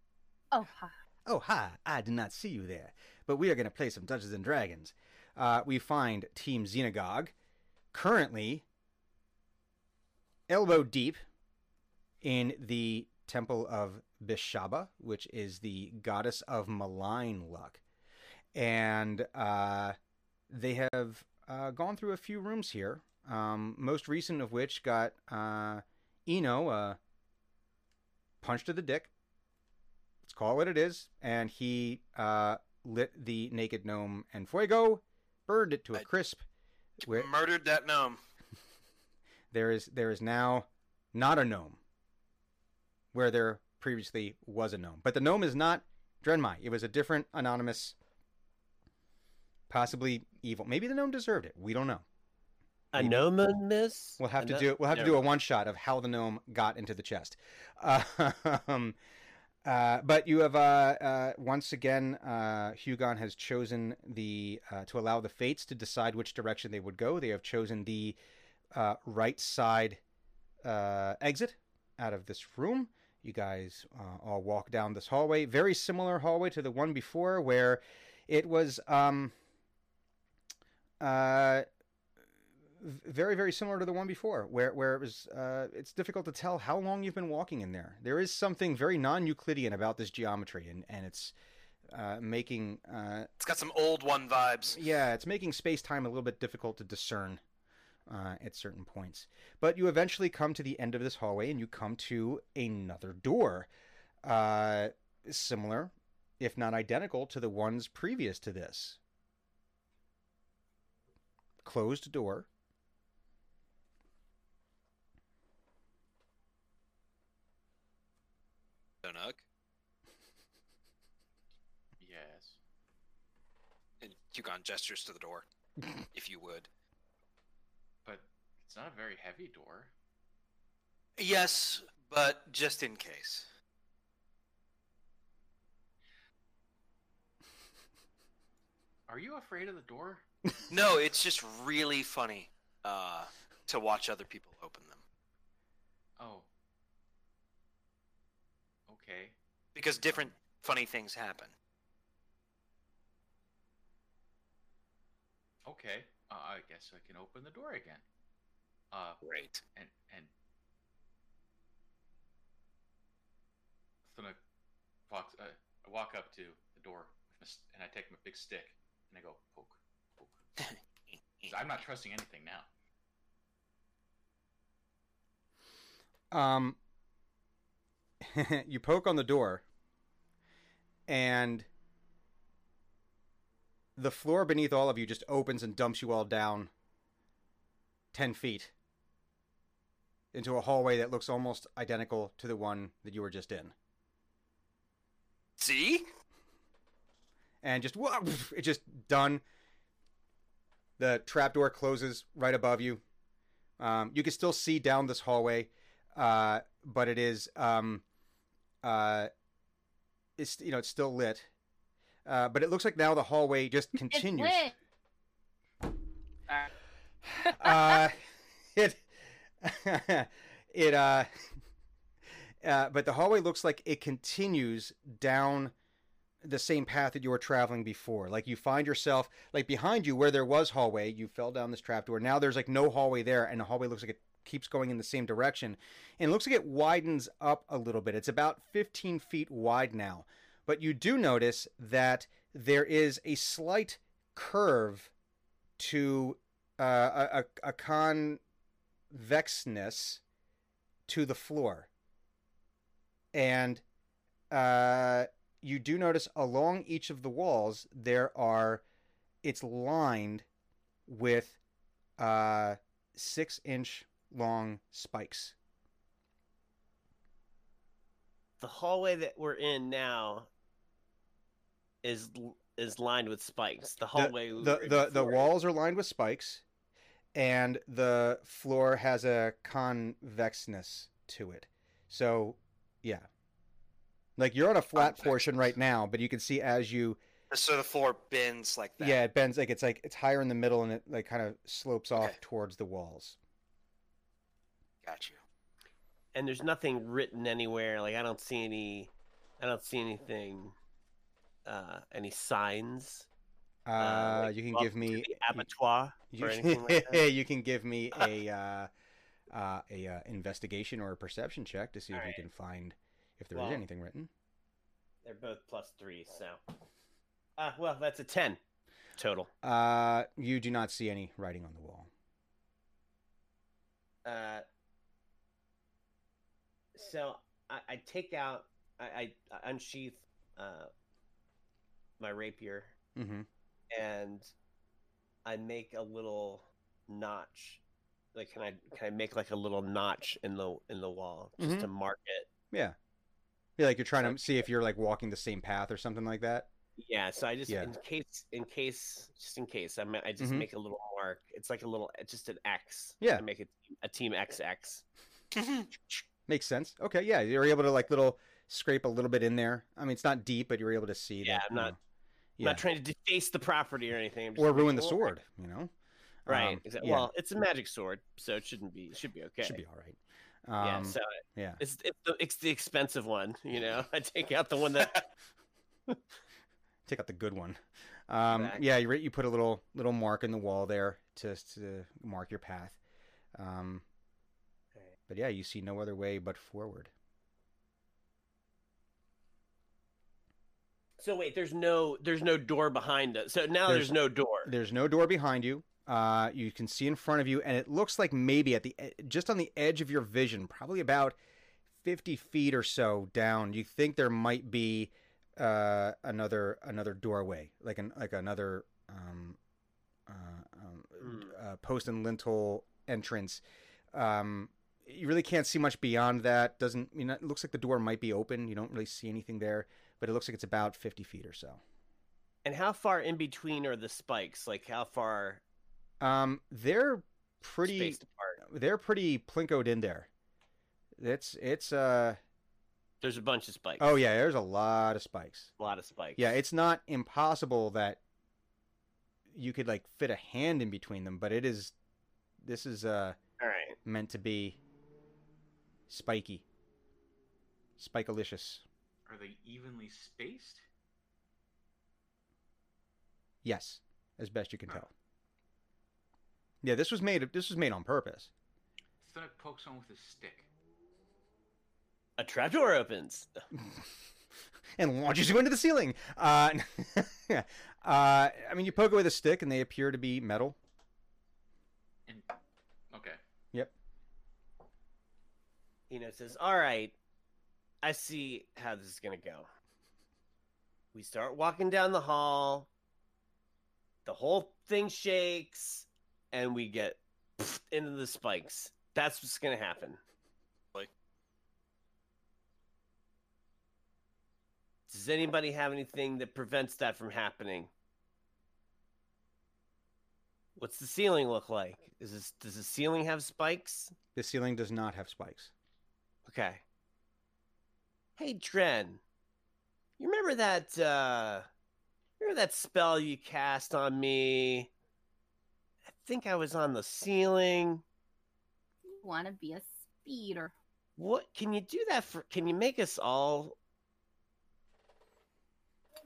Oh, hi. Oh, hi. I did not see you there. But we are going to play some Dungeons and Dragons. Uh, we find Team Xenagog currently elbow deep in the Temple of Beshaba, which is the goddess of malign luck. And uh, they have uh, gone through a few rooms here, um, most recent of which got uh, Eno uh, punched to the dick. Let's call it what it is. And he uh, lit the naked gnome and fuego, burned it to a crisp. Where Murdered that gnome. there is there is now not a gnome where there previously was a gnome. But the gnome is not Drenmai. It was a different anonymous, possibly evil. Maybe the gnome deserved it. We don't know. Maybe. Anonymous. We'll have to Ano- do we'll have to do a one shot of how the gnome got into the chest. Um, uh, but you have uh, uh, once again, uh, Hugon has chosen the uh, to allow the fates to decide which direction they would go. They have chosen the uh, right side uh, exit out of this room. You guys uh, all walk down this hallway, very similar hallway to the one before, where it was um, uh, very very similar to the one before where where it was uh, it's difficult to tell how long you've been walking in there. There is something very non-euclidean about this geometry and and it's uh, making uh, It's got some old one vibes. yeah it's making space-time a little bit difficult to discern uh, at certain points. But you eventually come to the end of this hallway and you come to another door uh, similar if not identical to the ones previous to this closed door Donug. Yes. And Hugon gestures to the door, if you would. But it's not a very heavy door. Yes, but just in case. Are you afraid of the door? No, it's just really funny uh, to watch other people open them Oh. Okay. because different funny things happen. Okay. Uh, I guess I can open the door again. Uh, Great. and and so I walk, uh, I walk up to the door with my, st- and I take my big stick and I go poke, I'm not trusting anything now. Um, you poke on the door, and the floor beneath all of you just opens and dumps you all down 10 feet into a hallway that looks almost identical to the one that you were just in. See? And just, whoa, it's just done. The trapdoor closes right above you. Um, you can still see down this hallway, uh, but it is um, uh, it's you know it's still lit, uh, but it looks like now the hallway just continues. It's lit. Uh, it it uh, uh, but the hallway looks like it continues down the same path that you were traveling before. Like you find yourself like behind you where there was hallway, you fell down this trapdoor. Now there's like no hallway there, and the hallway looks like it keeps going in the same direction, and looks like it widens up a little bit. It's about 15 feet wide now, but you do notice that there is a slight curve to uh, a, a, a convexness to the floor. And uh, you do notice along each of the walls there are, it's lined with uh, six inch long spikes. the hallway that we're in now is is lined with spikes. The The hallway. we the the, the walls are lined with spikes, and the floor has a convexness to it. So, yeah, like you're on a flat portion right now, but you can see as you So the floor bends like that. yeah it bends like it's like it's higher in the middle and it like kind of slopes off towards the walls. Got you. and there's nothing written anywhere. Like I don't see any. I don't see anything. Uh, any signs? Uh, like, you can give me the abattoir You, or anything like that. you can give me a uh, uh, a uh, investigation or a perception check to see if Alright. you can find if there is Well- anything written. They're both plus three, so. Uh, well, that's a ten total. Uh, you do not see any writing on the wall. Uh, so I, I take out, I, I, unsheath uh, my rapier, Mm-hmm. and I make a little notch. Like, can I can I make like a little notch in the in the wall just Mhm. to mark it? Yeah. Yeah, like you're trying to see if you're like walking the same path or something like that. Yeah. So I just Yeah. in case in case just in case I I just Mhm. make a little mark. It's like a little just an X. Yeah. I make it a team XX. Makes sense. Okay, yeah, you're able to like little scrape a little bit in there. I mean, it's not deep, but you're able to see Yeah, that. I'm not- know. I'm not trying to deface the property or anything. Or ruin the sword. You know. Right. Um, exact- yeah, Well, it's a magic sword, so it shouldn't be. It should be okay. should be all right. Yeah. Um, So yeah. it's it's the, it's the expensive one. You know, I take out the one that. take out the good one. Um, Exactly. Yeah, you you put a little little mark in the wall there to to mark your path. Um, but yeah, you see no other way but forward. So wait, there's no there's no door behind us. So now There's- there's, no door. There's no door behind you. Uh, you can see in front of you, and it looks like maybe at the just on the edge of your vision, probably about fifty feet or so down. You think there might be uh, another another doorway, like an like another um, uh, um, Hmm. uh, post and lintel entrance. Um, you really can't see much beyond that. Doesn't you know? It looks like the door might be open. You don't really see anything there, but it looks like it's about fifty feet or so. And how far in between are the spikes? Like how far Um, they're pretty. spaced apart? They're pretty plinkoed in there. It's it's uh There's a bunch of spikes. oh yeah, there's a lot of spikes. a lot of spikes. Yeah, it's not impossible that you could like fit a hand in between them, but it is this is uh all right. meant to be spiky. Spikalicious. Are they evenly spaced? Yes, as best you can tell. Yeah, this was made this was made on purpose. Thunuk pokes one with his stick. A trapdoor opens. and launches you into the ceiling. Uh, uh, I mean, you poke away the stick, and they appear to be metal. And okay, Yep. Eno says, "All right, I see how this is gonna go. We start walking down the hall. The whole thing shakes, and we get into the spikes. That's what's gonna happen. Like- Does anybody have anything that prevents that from happening? What's the ceiling look like? Is this does the ceiling have spikes? The ceiling does not have spikes. Okay. Hey Dren, you remember that uh remember that spell you cast on me? I think I was on the ceiling. You want to be a speeder? What can you do that for can you make us all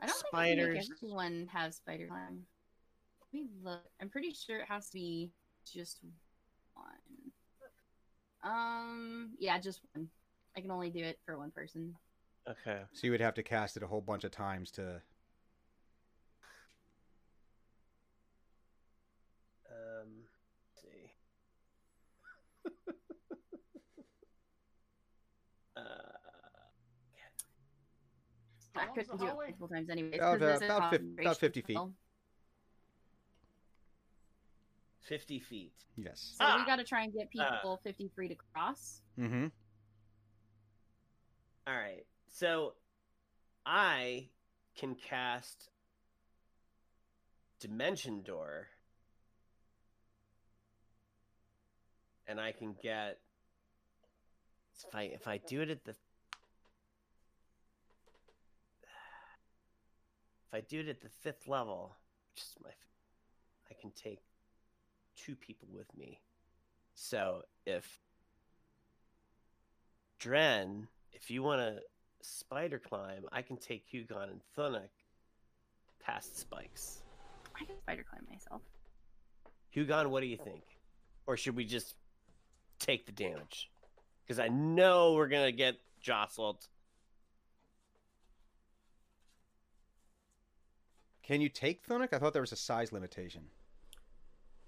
I don't think I can make everyone have spider climb. Let me look. I'm pretty sure it has to be just one. Um, yeah, just one. I can only do it for one person. Okay. So you would have to cast it a whole bunch of times to. Um let's see. uh How I long's the couldn't do it multiple times anyways. About, 'cause uh, there's a about fif- about 50 feet. 50 feet. Yes. So Ah! we got to try and get Ah. people 50 feet to cross. Mm-hmm. All right. So I can cast Dimension Door. And I can get if I if I do it at the I do it at the fifth level, which is my I can take two people with me. So if Dren, if you want to spider climb, I can take Hugon and Thunuk past spikes. I can spider climb myself. Hugon, what do you think? Or should we just take the damage? Because I know we're gonna get jostled. Can you take Thunic? I thought there was a size limitation.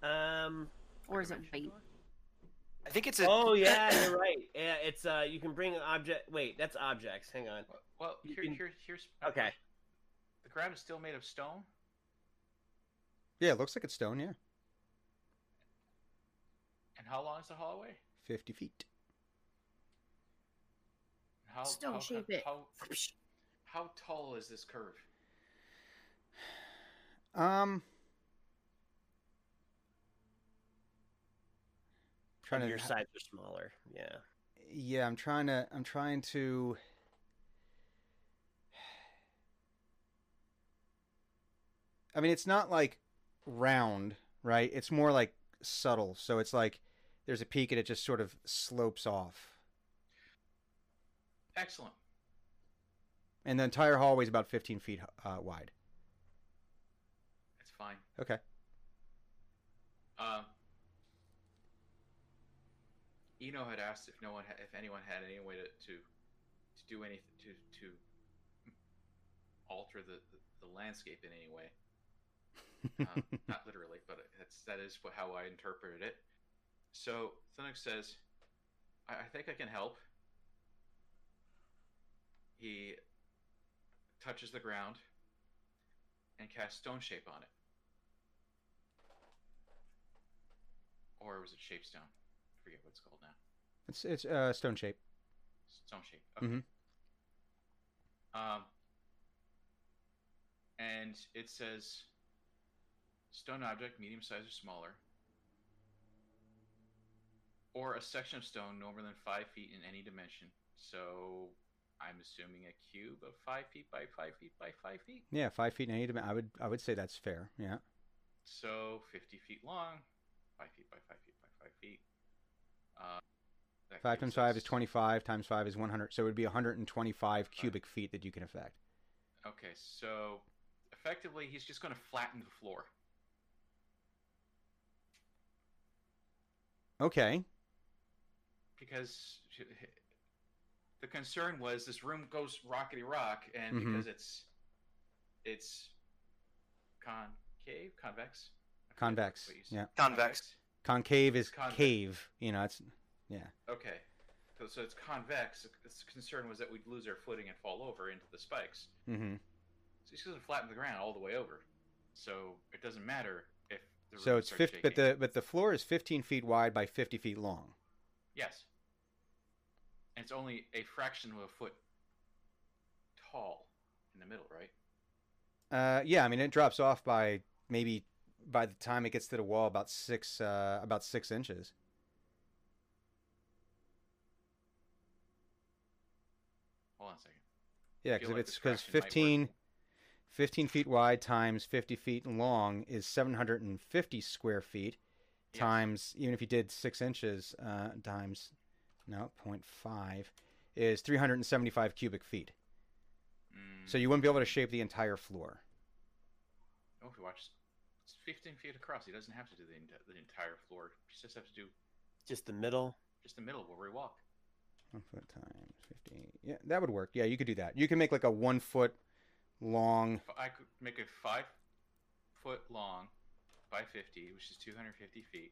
Um. Or is it weight? I think it's a. Oh yeah, you're right. Yeah, it's uh, you can bring an object. Wait, that's objects. Hang on. Well, well here, can- here, here's Okay. The ground is still made of stone. Yeah, it looks like it's stone. Yeah, And how long is the hallway? fifty feet. How, Stone how, shape how, it. How, how tall is this curve? Um, trying to Your sides are smaller. Yeah. yeah i'm trying to i'm trying to i mean it's not like round right it's more like subtle so it's like there's a peak and it just sort of slopes off Excellent. and the entire hallway is about 15 feet uh, wide It's fine. okay Um, Eno had asked if no one, ha- if anyone had any way to to, to do anything to to alter the, the, the landscape in any way. Um, not literally, but that's that is what, how I interpreted it. So Thunuk says, I, "I think I can help." He touches the ground and casts stone shape on it. Or was it Shapestone? I forget what it's called now. it's it's uh, stone shape Stone Shape. Okay. Mhm. Um, and it says stone object, medium size or smaller, or a section of stone no more than five feet in any dimension. So I'm assuming a cube of five feet by five feet by five feet. yeah five feet in any dimension i would i would say that's fair yeah So 50 feet long, 5 feet by 5 feet by 5 feet. Uh, five times five is 25 times five is 100 so it would be 125 cubic feet that you can affect Okay, so effectively, he's just going to flatten the floor. okay Because the concern was this room goes rockety rock, and Mhm. because it's it's concave, convex, Convex, what yeah. Convex. concave is Convex. cave you know it's yeah Okay, so, so it's convex. The concern was that we'd lose our footing and fall over into the spikes. mm-hmm. So he's going to flatten the ground all the way over. So it doesn't matter if the so it's starts 50 but the but the floor is 15 feet wide by 50 feet long yes, and it's only a fraction of a foot tall in the middle, right? uh yeah i mean it drops off by maybe by the time it gets to the wall about six uh about six inches Hold on a second. yeah because like it's because fraction 15 15 feet wide times 50 feet long is 750 square feet Yes. times even if you did six inches uh, times no 0.5 is 375 cubic feet Mm. so you wouldn't be able to shape the entire floor Oh, if you watch, 15 feet across. He doesn't have to do the, ent- the entire floor. He just has to do Just the middle. just the middle where we walk. one foot times 50 yeah that would work yeah you could do that you can make like a one foot long If I could make a five foot long by 50, which is 250 feet,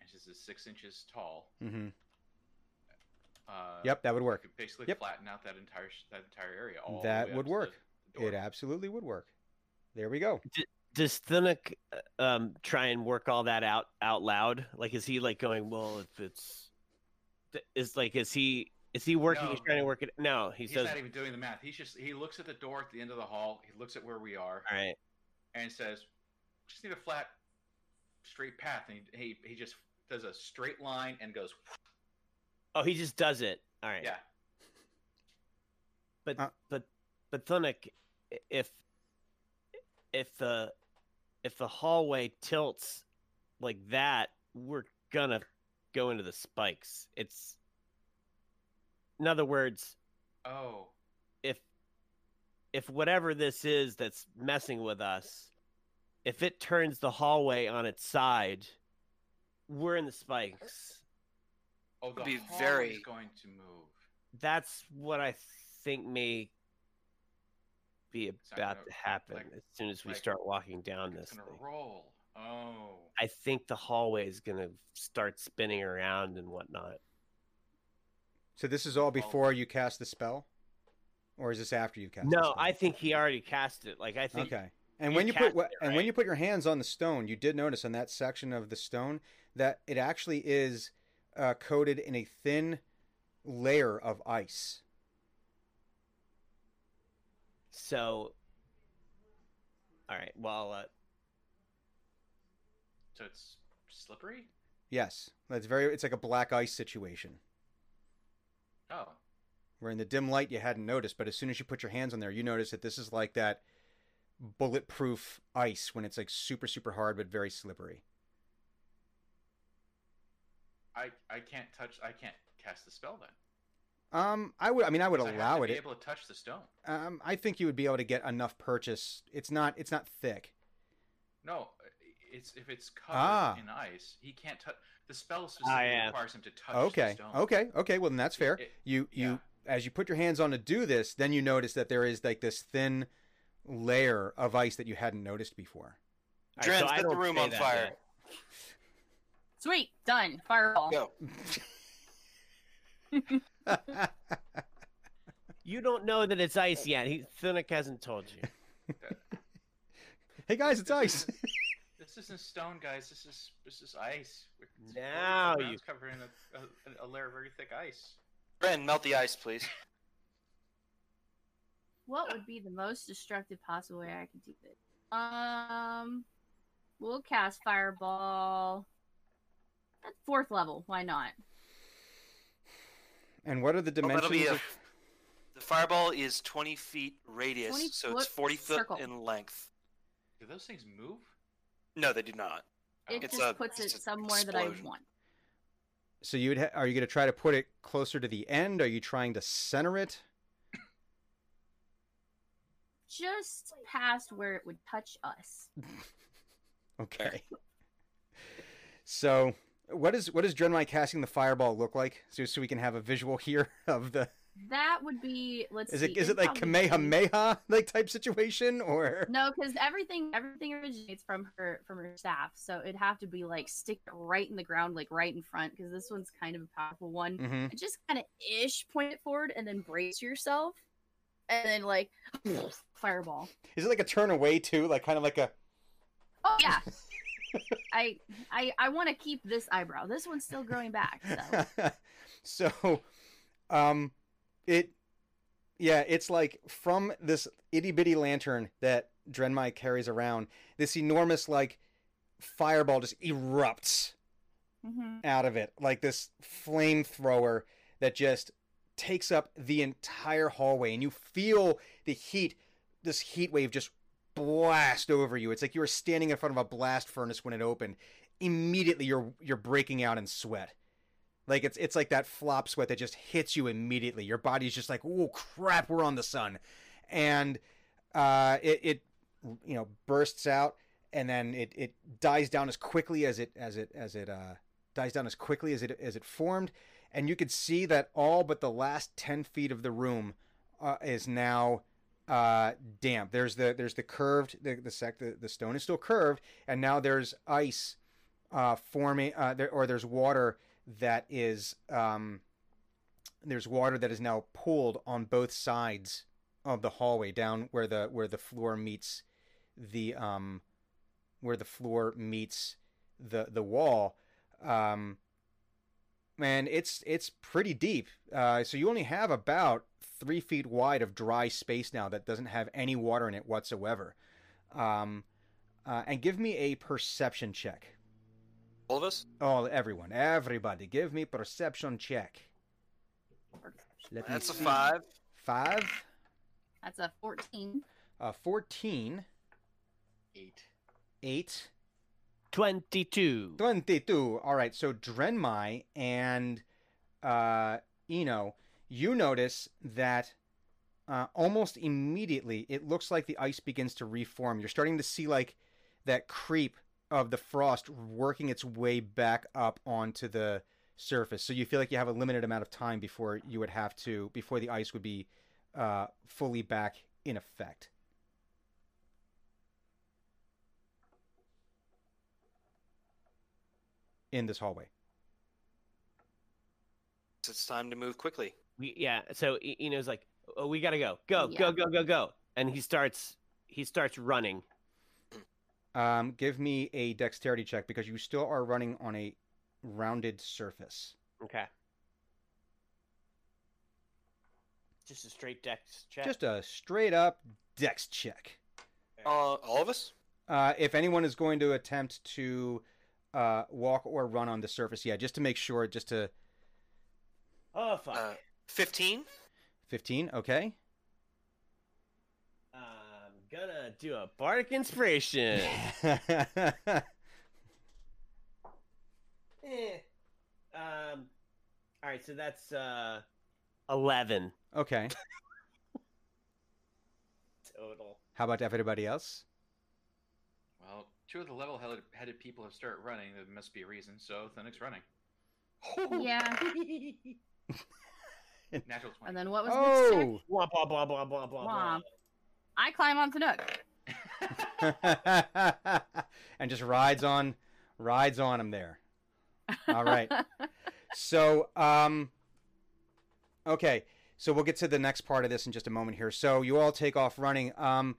and this is six inches tall. Mm-hmm. Uh, yep that would I work could basically Yep. flatten out that entire that entire area. All the That way up would to work. The, the it absolutely would work there we go Does Thunuk uh, um try and work all that out out loud? Like, is he like going? Well, if it's is like, is he Is he working? No. He's trying to work it. No, he He's says. not even doing the math. He's just he looks at the door at the end of the hall. He looks at where we are All right. and says, "Just need a flat, straight path." And he he, he just does a straight line and goes, Oh, he just does it. All right. "Yeah." But Uh, but but Thunic, if if the if the hallway tilts like that, we're gonna go into the spikes. It's in other words, Oh, if if whatever this is that's messing with us, if it turns the hallway on its side, we're in the spikes. oh, the Be hallway's very- going to move. That's what I think may be about gonna- to happen like- as soon as we like, start walking down It's this gonna thing. roll. Oh, I think the hallway is gonna start spinning around and whatnot. So this is all before you cast the spell, or is this after you cast? the No, spell? I think he already cast it. Like I think Okay. And you when you put cast wha- it, and when you put your hands on the stone, you did notice on that section of the stone that it actually is uh, coated in a thin layer of ice. So. All right. Well, uh, so it's slippery. Yes, that's very. It's like a black ice situation. Oh, Where in the dim light you hadn't noticed, but as soon as you put your hands on there, you notice that this is like that bulletproof ice when it's like super super hard but very slippery. I I can't touch. I can't cast the spell then. Um, I would. I mean, I would 'Cause I have allow to it. Be able to touch the stone. Um, I think you would be able to get enough purchase. It's not. It's not thick. No, it's if it's covered Ah. in ice, he can't touch. The spell specifically am. requires him to touch Okay. the stone. Okay. Okay. Well, then that's fair. It- you you yeah. as you put your hands on to do this, then you notice that there is like this thin layer of ice that you hadn't noticed before. all Dren, so I set the room on fire. yet. Sweet, done. Fireball. Go. You don't know that it's ice yet. He Thunic hasn't told you. hey guys, it's ice. This isn't stone, guys. This is this is ice. It's- Now you- ground's covered in a, a, a layer of very thick ice. Dren, melt the ice, please. What would be the most destructive possible way I could do this? Um, we'll cast Fireball at fourth level. Why not? And what are the dimensions? that'll be a, of- the fireball is 20 feet radius, 20 so it's foot 40 foot in length. Do those things move? No, they do not. It It's just a- puts it it's a somewhere that I want. so you'd ha- are you going to try to put it closer to the end? Are you trying to center it? Just past where it would touch us. Okay. So what is what does Drenmai casting the fireball look like? So so we can have a visual here of the. That would be. Let's Is see. it is it like Kamehameha like type situation or? No, because everything everything originates from her from her staff, so it'd have to be like stick right in the ground, like right in front, because this one's kind of a powerful one. hmm just kind of ish point it forward, and then brace yourself, and then like fireball. Is it like a turn away too, like kind of like a? Oh yeah. I I I want to keep this eyebrow. This one's still growing back. So so, um, it, yeah, it's like from this itty bitty lantern that Drenmai carries around, this enormous like fireball just erupts Mhm. out of it, like this flamethrower that just takes up the entire hallway, and you feel the heat, this heat wave just blast over you. It's like you were standing in front of a blast furnace when it opened. Immediately, you're you're breaking out in sweat. Like it's it's like that flop sweat that just hits you immediately. Your body's just like, oh crap, we're on the sun, and uh, it it you know bursts out, and then it it dies down as quickly as it as it as it uh, dies down as quickly as it as it formed, and you could see that all but the last ten feet of the room uh, is now uh, damp. There's the there's the curved the the sec the, the stone is still curved, and now there's ice uh, forming uh, there or there's water that is um, there's water that is now pooled on both sides of the hallway down where the where the floor meets the um where the floor meets the the wall um and it's it's pretty deep. Uh, so you only have about three feet wide of dry space now that doesn't have any water in it whatsoever. Um, uh, and give me a perception check. All of us? Oh, everyone, everybody, give me perception check. Let me That's a see. five. Five. That's a 14. Uh, 14. Eight. 8. 22. 22. All right, so Drenmai and uh, Eno, you notice that uh, almost immediately it looks like the ice begins to reform. You're starting to see like that creep of the frost working its way back up onto the surface. So you feel like you have a limited amount of time before you would have to, before the ice would be uh, fully back in effect. In this hallway. So it's time to move quickly. We, yeah, so Eno's like, oh, we gotta go. Go, Yeah. go, go, go, go. And he starts he starts running. Um, give me a dexterity check because you still are running on a rounded surface. Okay. Just a straight dex check. Just a straight up dex check. Uh, all of us? Uh, if anyone is going to attempt to uh, walk or run on the surface, yeah, just to make sure, just to Oh fuck. Uh, 15? 15, okay? I'm gonna do a bardic inspiration. Eh. Um. All right, so that's uh, eleven okay. total. How about everybody else? Well, two of the level-headed people have started running. There must be a reason. So Thunic's running. Yeah. Natural twenty. And then what was the check? Oh! Blah blah blah blah blah blah. blah. I climb onto Nook. and just rides on rides on him there. All right. So, um, okay. So we'll get to the next part of this in just a moment here. So you all take off running. Um,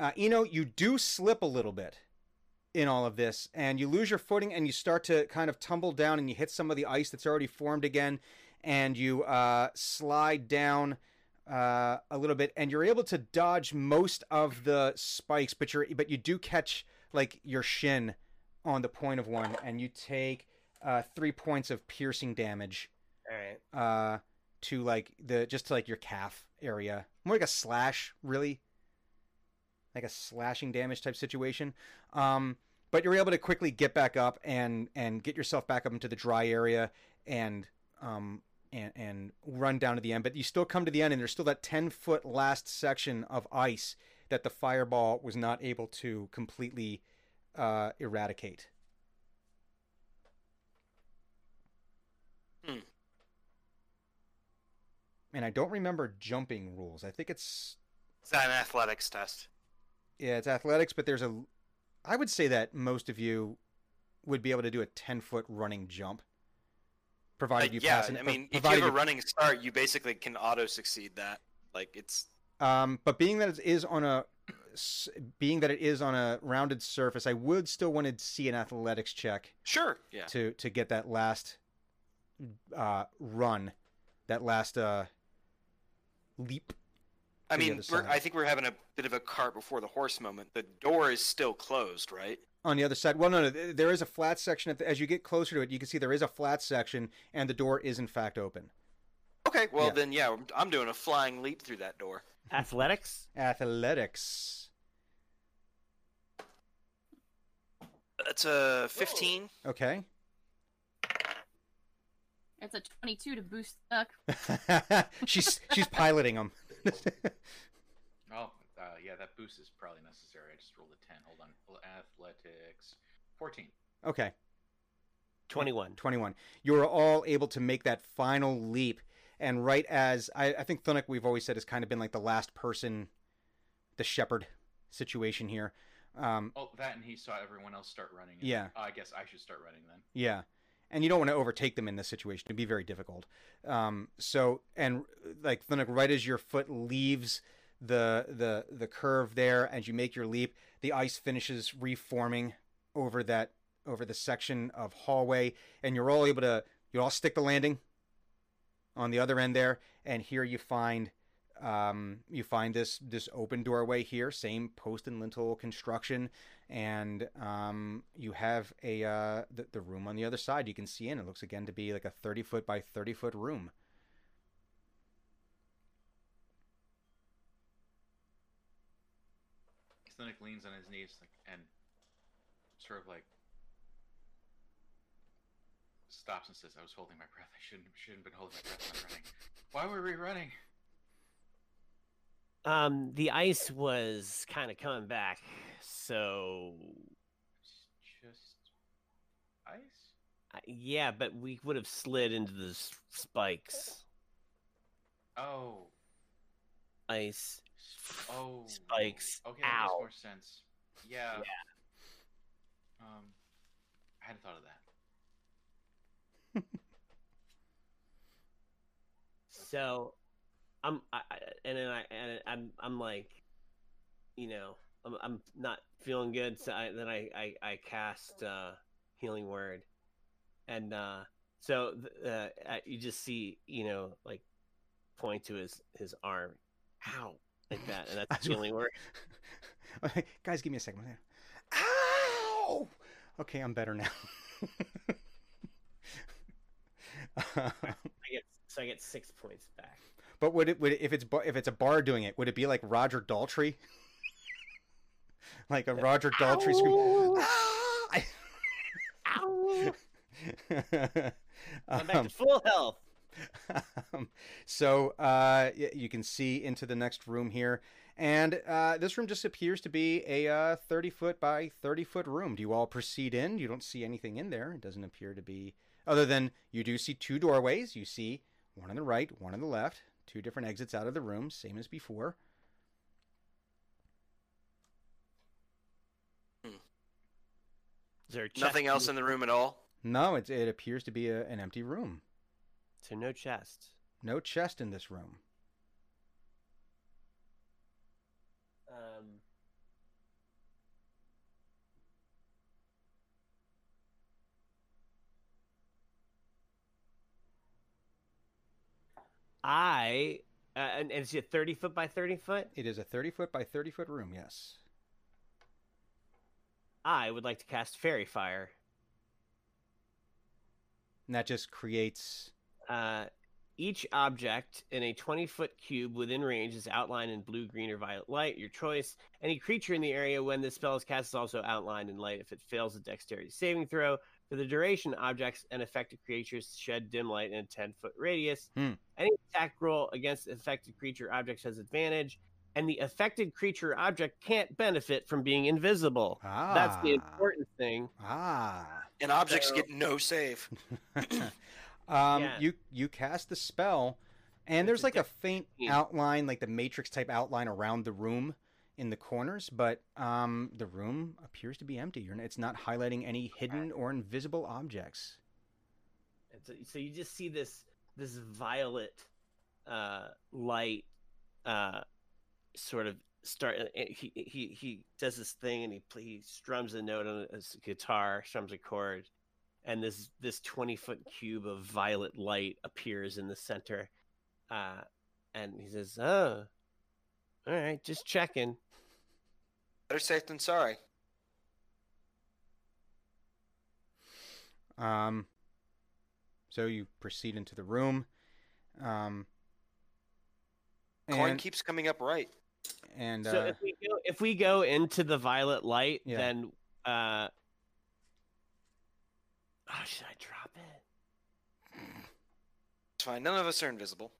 uh, Eno, you do slip a little bit in all of this, and you lose your footing, and you start to kind of tumble down, and you hit some of the ice that's already formed again, and you uh, slide down uh, a little bit, and you're able to dodge most of the spikes, but you're but you do catch like your shin on the point of one, and you take uh, three points of piercing damage All right. uh, to like the just to like your calf area, more like a slash, really, like a slashing damage type situation. Um, but you're able to quickly get back up and and get yourself back up into the dry area and um and and run down to the end. But you still come to the end, and there's still that ten foot last section of ice that the fireball was not able to completely uh, eradicate. Hmm. And I don't remember jumping rules. I think it's Is that an athletics test? yeah, it's athletics, but there's a. I would say that most of you would be able to do a ten foot running jump, provided Like, you yeah, pass. an- I mean, if you have a running start, you basically can auto succeed that. Like it's Um, but being that it is on a, being that it is on a rounded surface, I would still want to see an athletics check sure, yeah. to to get that last uh, run, that last uh, leap. I mean, we're. I think we're having a bit of a cart before the horse moment. The door is still closed, right? On the other side, well, no, no, there is a flat section. As you get closer to it, you can see there is a flat section, and the door is in fact open. Okay, well Yeah. then, yeah, I'm doing a flying leap through that door. Athletics. Athletics. That's a 15. Okay. It's a 22 to boost Nook. she's she's piloting them. Oh, uh, yeah, that boost is probably necessary. I just rolled a 10. Hold on. Athletics. 14. okay. Twenty-one. 21. You are all able to make that final leap. And right as I, I think Thunic, we've always said, has kind of been like the last person, the shepherd situation here. Um, Oh, that and he saw everyone else start running. and- Yeah. Oh, I guess I should start running then. yeah. And you don't want to overtake them in this situation. It'd be very difficult. Um, so, and like Thunic, right as your foot leaves the, the, the curve there, and you make your leap, the ice finishes reforming over that, over the section of hallway, and you're all able to you all stick the landing on the other end there, and here you find um, you find this this open doorway here, same post and lintel construction, and um, you have a uh, the, the room on the other side. You can see in. It looks again to be like a thirty foot by thirty foot room. Cynic leans on his knees and sort of like stops and says, "I was holding my breath. I shouldn't shouldn't have been holding my breath when running. Why were we running?" Um, the ice was kind of coming back, so just ice. uh, yeah, but we would have slid into the s- spikes. Oh, Ice. oh, Spikes. Okay, that makes more sense. Yeah. Um, I hadn't thought of that. So, I'm, I, and then I, and I'm, I'm like, you know, I'm, I'm not feeling good. So I, then I, I, I cast uh, healing word, and uh, so uh, you just see, you know, like point to his his arm, ow, like that, and that's healing word. okay, Guys, give me a second. Ow! Okay, I'm better now. I get so I get six points back. But would it would it, if it's if it's a bar doing it, would it be like Roger Daltrey? like a Roger Daltrey scream. Ow! Ah! Ow! I'm back Um, to full health. um, so uh, you can see into the next room here, and uh, this room just appears to be a uh, 30 foot by 30 foot room. Do you all proceed in? You don't see anything in there. It doesn't appear to be, other than you do see two doorways. You see one on the right, one on the left, two different exits out of the room, same as before. Is there a Nothing else in the room at all. No, it, it appears to be a, an empty room. So no chest. No chest in this room. I uh, and, and is it thirty foot by thirty foot? It is a 30 foot by 30 foot room, yes. I would like to cast Faerie Fire. And that just creates. Uh, each object in a 20 foot cube within range is outlined in blue, green, or violet light, your choice. Any creature in the area when this spell is cast is also outlined in light if it fails a dexterity saving throw. For the duration, objects and affected creatures shed dim light in a 10 foot radius. Hmm. Any attack roll against affected creature objects has advantage, and the affected creature object can't benefit from being invisible. Ah. That's the important thing. Ah. And objects So- get no save. um, Yeah. you you cast the spell, and It's there's a like a faint outline, like the matrix type outline around the room in the corners, but um, the room appears to be empty. It's not highlighting any hidden or invisible objects. And so, so you just see this this violet uh, light uh, sort of start. uh, He he he does this thing and he he strums a note on his guitar, strums a chord, and this this twenty foot cube of violet light appears in the center, uh, and he says, "Oh, all right, just checking." Better safe than sorry. Um, so you proceed into the room. Um, Coin and, keeps coming up right. and So uh, if we go if we go into the violet light, Yeah. then uh, oh, should I drop it? It's fine. None of us are invisible.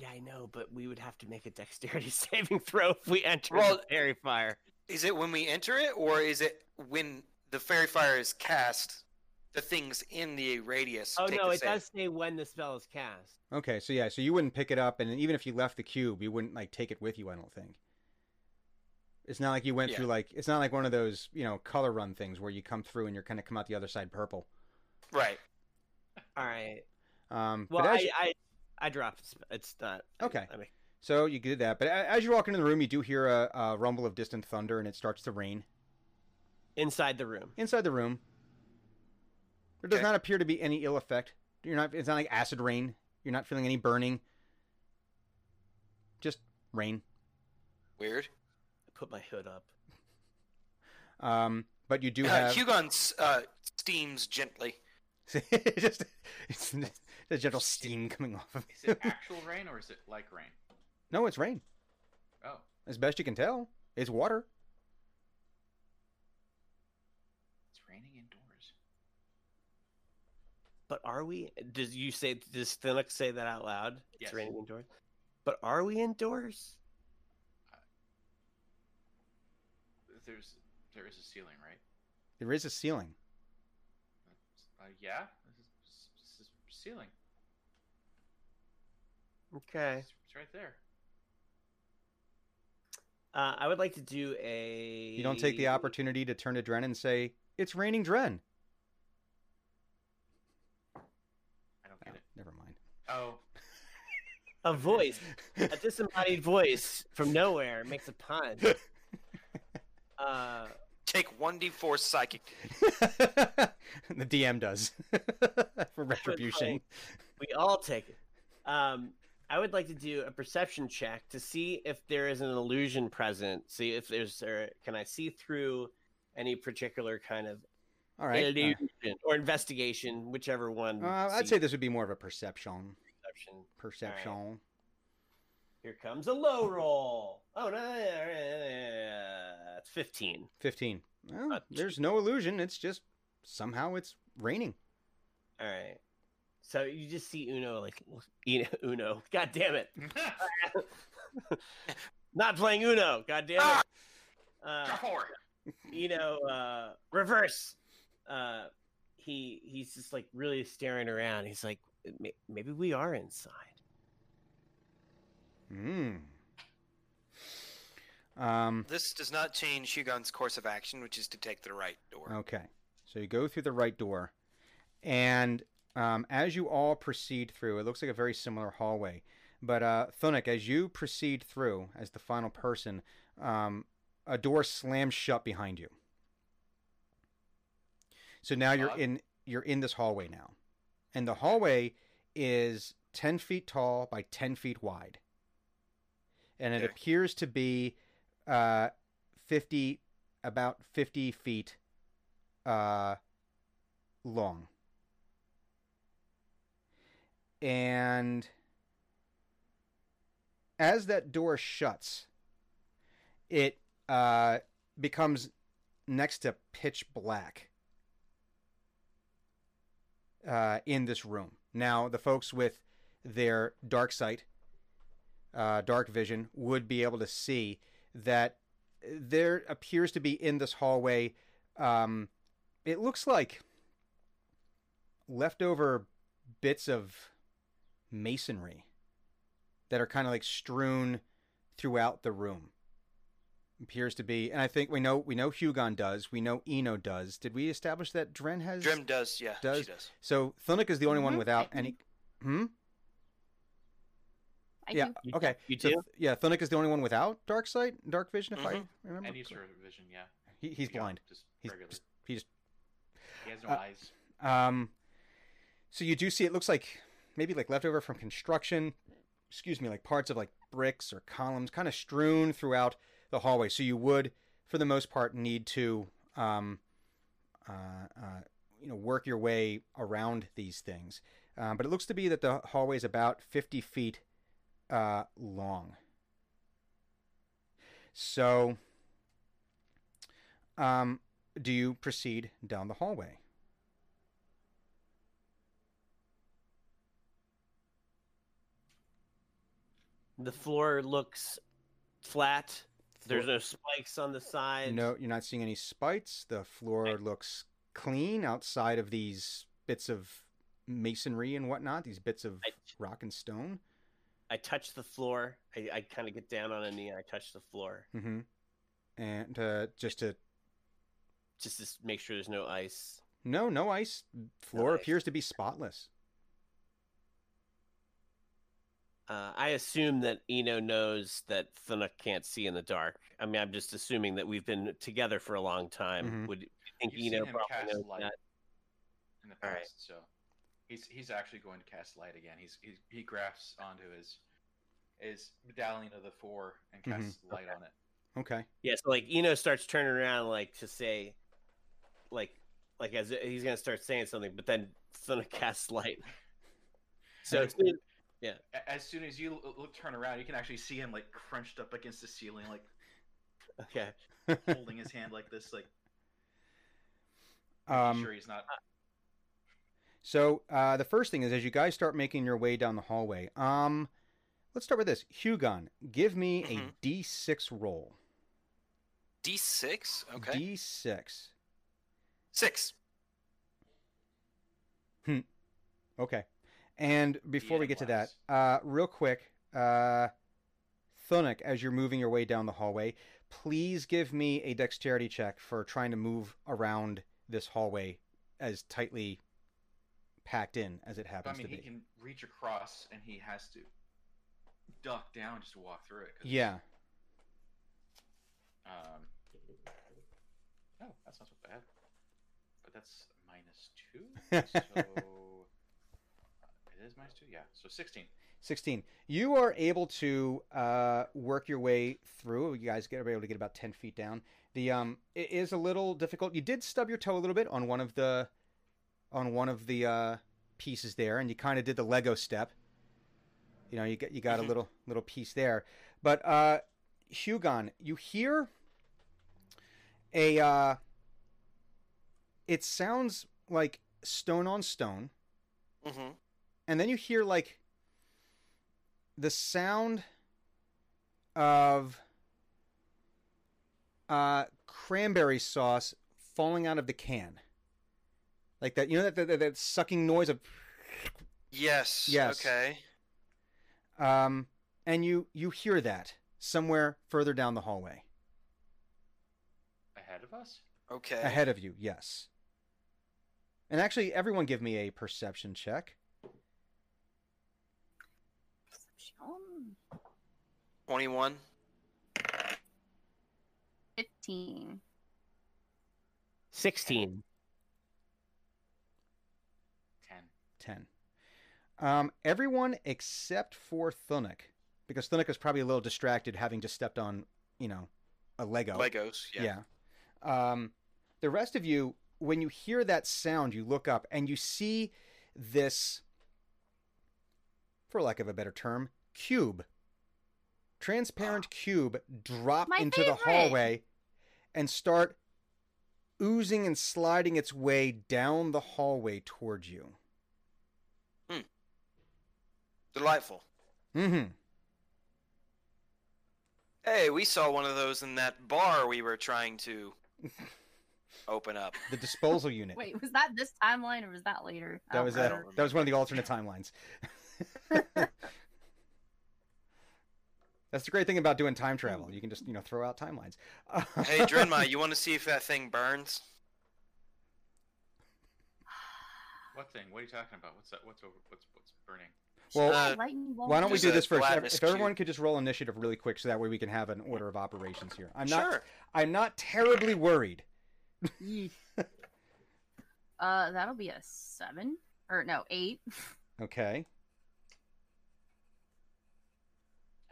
Yeah, I know, but we would have to make a dexterity saving throw if we enter Well- the faerie fire. Is it when we enter it, or is it when the faerie fire is cast? The things in the radius. Oh take no, the it save? does say when the spell is cast. okay, so yeah, so you wouldn't pick it up, and even if you left the cube, you wouldn't like take it with you. I don't think. It's not like you went Yeah. through like it's not like one of those you know color run things where you come through and you're kind of come out the other side purple. Right. All right. Um, Well, but as I, you- I I dropped. It's not Okay. I mean, so you did that, but as you walk into the room, you do hear a, a rumble of distant thunder, and it starts to rain inside the room. inside the room. There does Okay. not appear to be any ill effect. You're not. It's not like acid rain. You're not feeling any burning. Just rain. Weird. I put my hood up. Um, but you do Uh, have Hugon uh, steams gently. just it's the gentle steam coming off of Is it actual rain or is it like rain? No, it's rain. Oh, As best you can tell, it's water. it's raining indoors. But are we? Does you say? Does Thinnock say that out loud? It's Yes. raining indoors. But are we indoors? There's there is a ceiling, right? There is a ceiling. Uh, yeah, this is, this is ceiling. Okay. It's, it's right there. Uh, I would like to do a. You don't take the opportunity to turn to Dren and say, "It's raining, Dren." I don't Oh, get it. never mind. Oh, A voice, a disembodied voice from nowhere makes a pun. Uh, Take 1d4 psychic. the DM does for retribution. we all take it. Um, I would like to do a perception check to see if there is an illusion present. See if there's, or can I see through any particular kind of All right. illusion or investigation, whichever one. Uh, uh, I'd say this would be more of a perception. perception. Perception. Here comes a low roll. Oh no, it's fifteen. Fifteen. Well, there's no illusion. It's just somehow it's raining. All right. So you just see Uno like you know, Uno. God damn it! Not playing Uno. God damn it. Uh, you know, uh, reverse. Uh, he he's just like really staring around. He's like, maybe we are inside. Hmm. Um. This does not change Hugon's course of action, which is to take the right door. Okay. So you go through the right door, and um, as you all proceed through, it looks like a very similar hallway. But uh, Thunik, as you proceed through, as the final person, um, a door slams shut behind you. So now you're in you're in this hallway now, and the hallway is ten feet tall by ten feet wide, and it Okay. appears to be uh, fifty about fifty feet uh, long. And as that door shuts, it uh, becomes next to pitch black uh, in this room. Now, the folks with their dark sight, uh, dark vision, would be able to see that there appears to be in this hallway. Um, it looks like leftover bits of masonry that are kind of like strewn throughout the room. Appears to be, and I think we know we know Hugon does. We know Eno does. Did we establish that Dren has? Dren does, yeah, Does- she does. So Thunic is the only one Mhm, without I any. Hmm. I yeah. do. Okay. you So do? th- yeah, Thunic is the only one without dark sight, dark vision. If I Mhm. remember, Any correctly. sort of vision, yeah. he, he's Yeah, blind. Just He's regular. just, he just He has no uh, eyes. Um, so you do see it looks like maybe like leftover from construction. Excuse me, like parts of like bricks or columns, kind of strewn throughout the hallway. So you would, for the most part, need to, um, uh, uh, you know, work your way around these things. Um, but it looks to be that the hallway is about fifty feet uh, long. So, um, do you proceed down the hallway? The floor looks flat. There's no spikes on the side. No, you're not seeing any spikes. The floor looks clean outside of these bits of masonry and whatnot, these bits of I- rock and stone. I touch the floor. I, I kind of get down on a knee and I touch the floor Mm-hmm. And uh, just to just to make sure there's no ice. no, no ice. Floor ice. appears to be spotless. Uh, I assume that Eno knows that Thunuk can't see in the dark. I mean, I'm just assuming that we've been together for a long time. Mhm. Would you think You've Eno seen him probably cast knows light. that? in the past. Alright. So he's he's actually going to cast light again. He's, he's he grasps onto his his medallion of the four and Mhm. casts light on it. Okay. Yeah, so like Eno starts turning around like to say, like, like as he's gonna start saying something, but then Thuna casts light. So as soon- A- As soon as you look turn around, you can actually see him like crunched up against the ceiling, like okay, holding his hand like this, like Um, sure he's not. So uh, the first thing is, as you guys start making your way down the hallway, um, let's start with this. Hugon, give me Mhm. a D6 roll. D6. Okay. D6. Six. Hmm. Okay. And before we get to that, uh, real quick, uh, Thunic, as you're moving your way down the hallway, please give me a dexterity check for trying to move around this hallway as tightly packed in as it happens I mean, to be. he be. can reach across, and he has to duck down just to walk through it. Yeah. Um. Oh, that's not so bad. But that's minus two. so it is minus two. Yeah. So sixteen. 16. You are able to uh, work your way through. You guys get are able to get about 10 feet down. The um, it is a little difficult. You did stub your toe a little bit on one of the on one of the uh, pieces there, and you kind of did the Lego step. You know, you got you got a Mhm. little little piece there. But uh, Hugon, you hear a. Uh, it sounds like stone on stone Mm-hmm. And then you hear like the sound of uh, cranberry sauce falling out of the can, like that. You know that that, that, that sucking noise of, Yes. Yes. Okay. um, and you you hear that somewhere further down the hallway Ahead of us. Okay. ahead of you. Yes. And actually, everyone, give me a perception check. Perception. Twenty-one. 15. sixteen. Ten. 10. Um, everyone except for Thunic, because Thunic is probably a little distracted having just stepped on, you know, a Lego. Legos. Yeah. Yeah. Um, the rest of you, when you hear that sound, you look up and you see this, for lack of a better term, cube. Transparent cube drop My into the hallway and start oozing and sliding its way down the hallway towards you. Hmm. Delightful. Mm-hmm. Hey, we saw one of those in that bar we were trying to open up. The disposal unit. Wait, was that this timeline or was that later? That was I a, that was one of the alternate timelines. That's the great thing about doing time travel. You can just you know throw out timelines. Hey, Drenmai, you want to see if that thing burns? What thing? What are you talking about? What's that? What's over? What's what's burning? Well, Uh. Why don't we do this first? If, everyone cube. could just roll initiative really quick, so that way we can have an order of operations here. I'm not. Sure. I'm not terribly worried. Uh, that'll be a seven or no eight. Okay.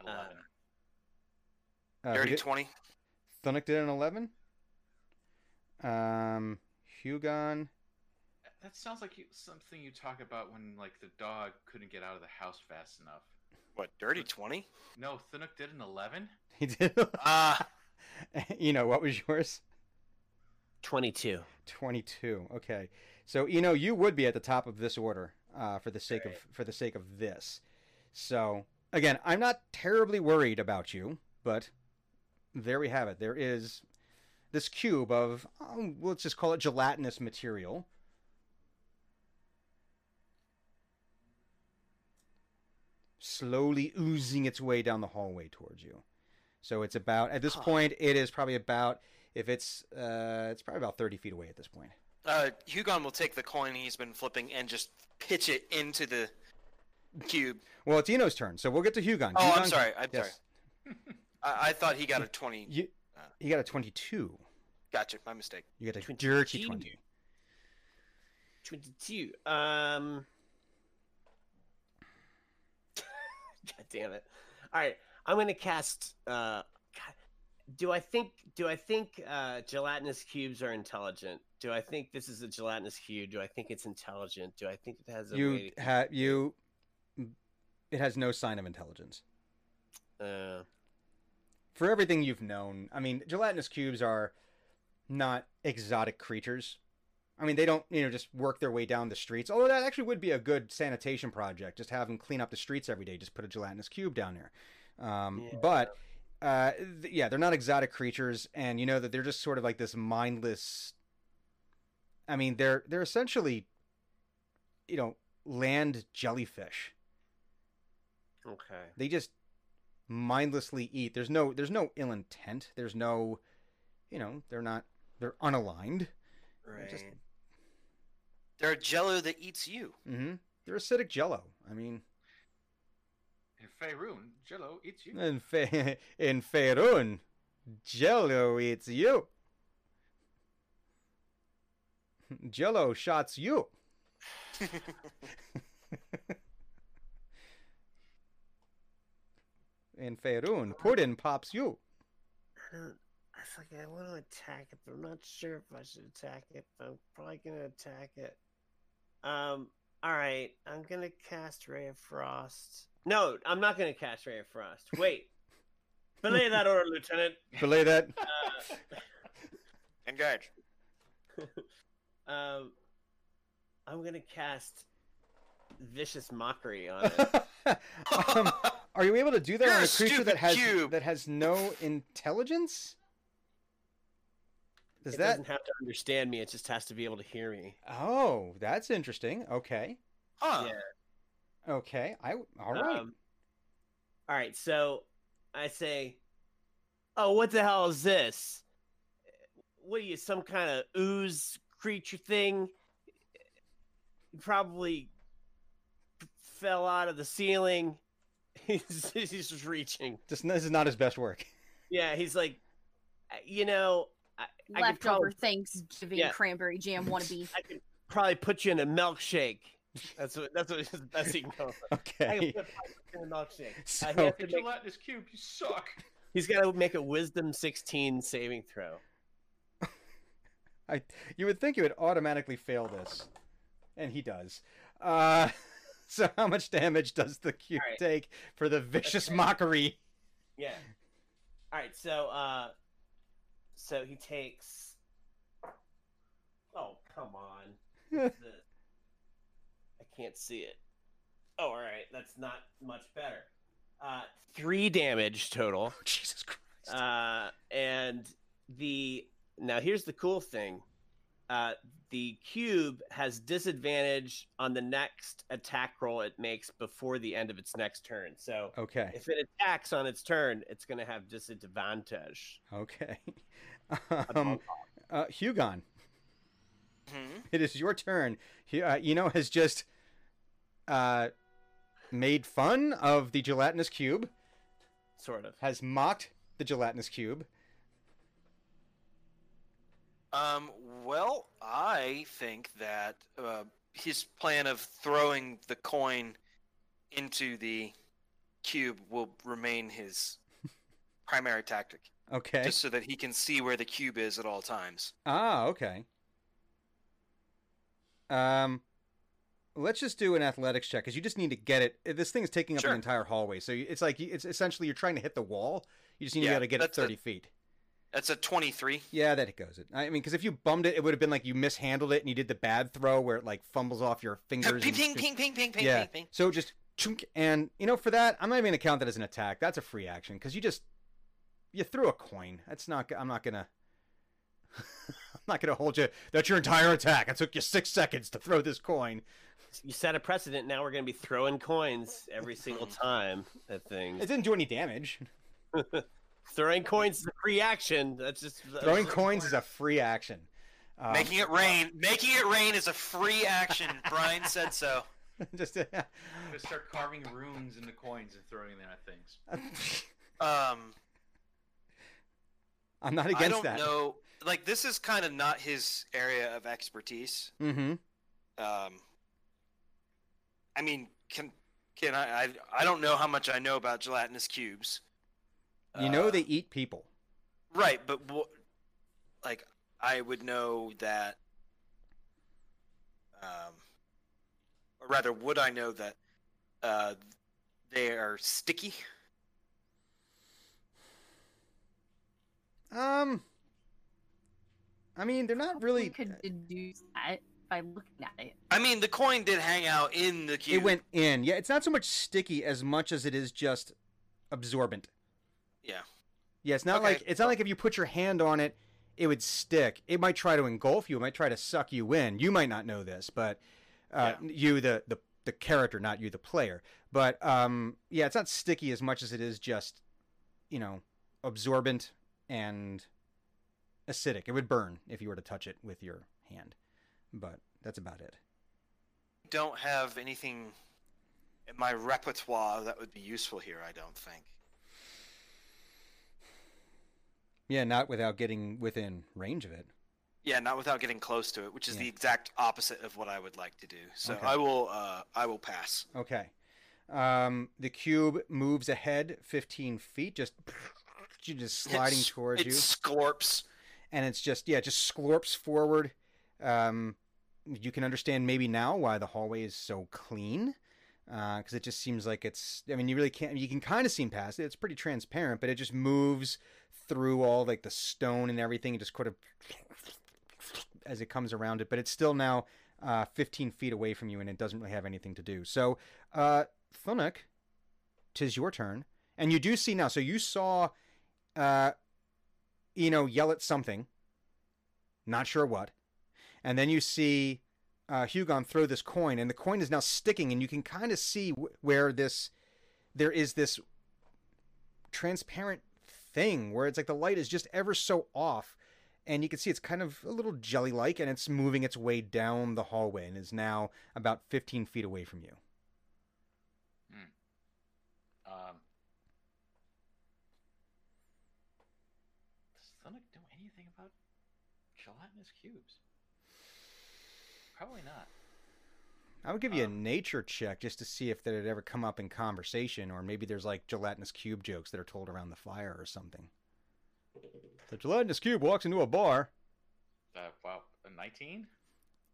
Eleven. Uh, Dirty did- twenty. Thunic did an eleven. Um, Hugon. That sounds like you, something you talk about when like the dog couldn't get out of the house fast enough. What? Dirty twenty? No, Thunuk did an eleven. He did. Ah, you know what was yours? Twenty-two. 22 okay so you know you would be at the top of this order uh, for the sake of for the sake of this so again i'm not terribly worried about you but there we have it there is this cube of um, let's just call it gelatinous material slowly oozing its way down the hallway towards you so it's about at this Huh. point it is probably about if it's uh it's probably about 30 feet away at this point uh, Hugon will take the coin he's been flipping and just pitch it into the cube. well it's eno's turn so we'll get to hugon Oh, I'm sorry. I'm yes sorry. I, I thot he got a twenty. you, Uh. you got a 22 Gotcha. My mistake. you got a 20. dirty 20 22. Um. God damn it! All right, I'm gonna cast. Uh, God, do I think? Do I think uh, gelatinous cubes are intelligent? Do I think this is a gelatinous cube? Do I think it's intelligent? Do I think it has a You way? have you. It has no sign of intelligence. Uh, For everything you've known, I mean, gelatinous cubes are not exotic creatures. I mean, they don't, you know, just work their way down the streets. Although that actually would be a good sanitation project. Just have them clean up the streets every day. Just put a gelatinous cube down there. Um, Yeah. But uh, th- yeah, they're not exotic creatures, and you know that they're just sort of like this mindless. I mean, they're they're essentially, you know, land jellyfish. okay. They just mindlessly eat. There's no there's no ill intent. There's no, you know, they're not they're unaligned. Right. just- They're a jello that eats you. Mm-hmm. They're acidic jello. I mean, In Faerun, Jello eats you. in Fe- in Faerun, jello eats you. Jello shots you. In Faerun, Puddin pops you. I don't. I feel like I want to attack it, but I'm not sure if I should attack it. But I'm probably gonna attack it. Um. All right. I'm gonna cast Ray of Frost. No, I'm not gonna cast Ray of Frost. Wait. Belay that order, Lieutenant. Belay that. Uh, Engage. um. I'm gonna cast vicious mockery on it. um, are you able to do that You're on a a creature stupid that has cube. that has no intelligence? Does it that? doesn't have to understand me. It just has to be able to hear me. Oh, that's interesting. Okay, Huh. Yeah. okay. I all right. Um, all right, so I say, "Oh, what the hell is this? What are you, some kind of ooze creature thing? You probably fell out of the ceiling. he's, he's just reaching. Just this is not his best work. Yeah, he's like, "Uh, you know, I, I could Leftover probably, Thanksgiving Yeah. cranberry jam wannabe. I could probably put you in a milkshake. That's what that's what his best he can go. for. I Okay. can put you in a milkshake. So- Uh, he has to make- gelatinous cube. You suck. He's got to make a wisdom 16 saving throw. I you would think he would automatically fail this, and he does. Uh, so how much damage does the cube right. take for the vicious mockery? Yeah. All right. So, uh, so he takes. Oh come on! I can't see it. Oh, all right. That's not much better. Uh, three damage total. Oh, Jesus Christ! Uh, and the now here's the cool thing. Uh, the cube has disadvantage on the next attack roll it makes before the end of its next turn. So okay. if it attacks on its turn, it's going to have disadvantage. Okay. Um, uh, Hugon, Mhm. it is your turn. Hu- Uh, Eno has just uh, made fun of the gelatinous cube, Sort of. has mocked the gelatinous cube. Um, well, I think that uh, his plan of throwing the coin into the cube will remain his primary tactic, Okay. just so that he can see where the cube is at all times. Ah, okay. Um, let's just do an athletics check because you just need to get it. This thing is taking up Sure. an entire hallway, so it's like it's essentially you're trying to hit the wall. You just need to be able to get it thirty feet. That's a 23. Yeah, that goes it. I mean, because if you bummed it, it would have been like you mishandled it and you did the bad throw where it like fumbles off your fingers. Ping, and ping, ping, ping, ping, ping, yeah. ping, ping. So just chunk, and you know for that, I'm not even gonna count that as an attack. That's a free action because you just you threw a coin. That's not. I'm not gonna. I'm not gonna hold you. That's your entire attack. It took you six seconds to throw this coin. You set a precedent. Now we're going to be throwing coins every single time at things. It didn't do any damage. Throwing coins is a free action. That's just Throwing coins is a free action. Um, Making it rain. Making it rain is a free action. Brian said so. just I'm gonna start carving runes into coins and throwing them at things. Um, I'm not against that. I don't that. know. Like this is kind of not his area of expertise. Mm-hmm. Um, I mean, can can I, I? I don't know how much I know about gelatinous cubes. You know Uh, they eat people. right, but wha- like I would know that. Um, or rather, would I know that uh, they are sticky? Um, I mean, they're not We really. could deduce that by looking at it. I mean, the coin did hang out in the cube. It went in. Yeah, it's not so much sticky as much as it is just absorbent. Yeah. Yeah, it's not Okay. like it's not like if you put your hand on it, it would stick. It might try to engulf you. It might try to suck you in. You might not know this, but uh, you the the the character, not you the player. But um, yeah, it's not sticky as much as it is just you know absorbent and acidic. It would burn if you were to touch it with your hand, but that's about it. don't have anything in my repertoire that would be useful here. I don't think. Yeah, not without getting within range of it. Yeah, not without getting close to it, which is Yeah. the exact opposite of what I would like to do. So Okay. I will. Uh, I will pass. Okay. Um, the cube moves ahead 15 feet, just just sliding It's- towards it you, scorps. and it's just yeah, just slurps forward. Um, you can understand maybe now why the hallway is so clean, because it just seems like it's. I mean, you really can't. You can kind of see past it. It's pretty transparent, but it just moves through all like the stone and everything, and just kind of as it comes around it. But it's still now uh, 15 feet away from you, and it doesn't really have anything to do. So, uh, Thunuk, tis your turn, and you do see now. So you saw, uh, you know, yell at something, not sure what, and then you see uh, Hugon throw this coin, and the coin is now sticking, and you can kind of see where this there is this transparent thing where it's like the light is just ever so off and you can see it's kind of a little jelly like and it's moving its way down the hallway and is now about 15 feet away from you Um, does Thunuk know anything about gelatinous cubes? Probably not. I would give you a Um, nature check just to see if that had ever come up in conversation or maybe there's like gelatinous cube jokes that are told around the fire or something the gelatinous cube walks into a bar Uh, wow, a 19?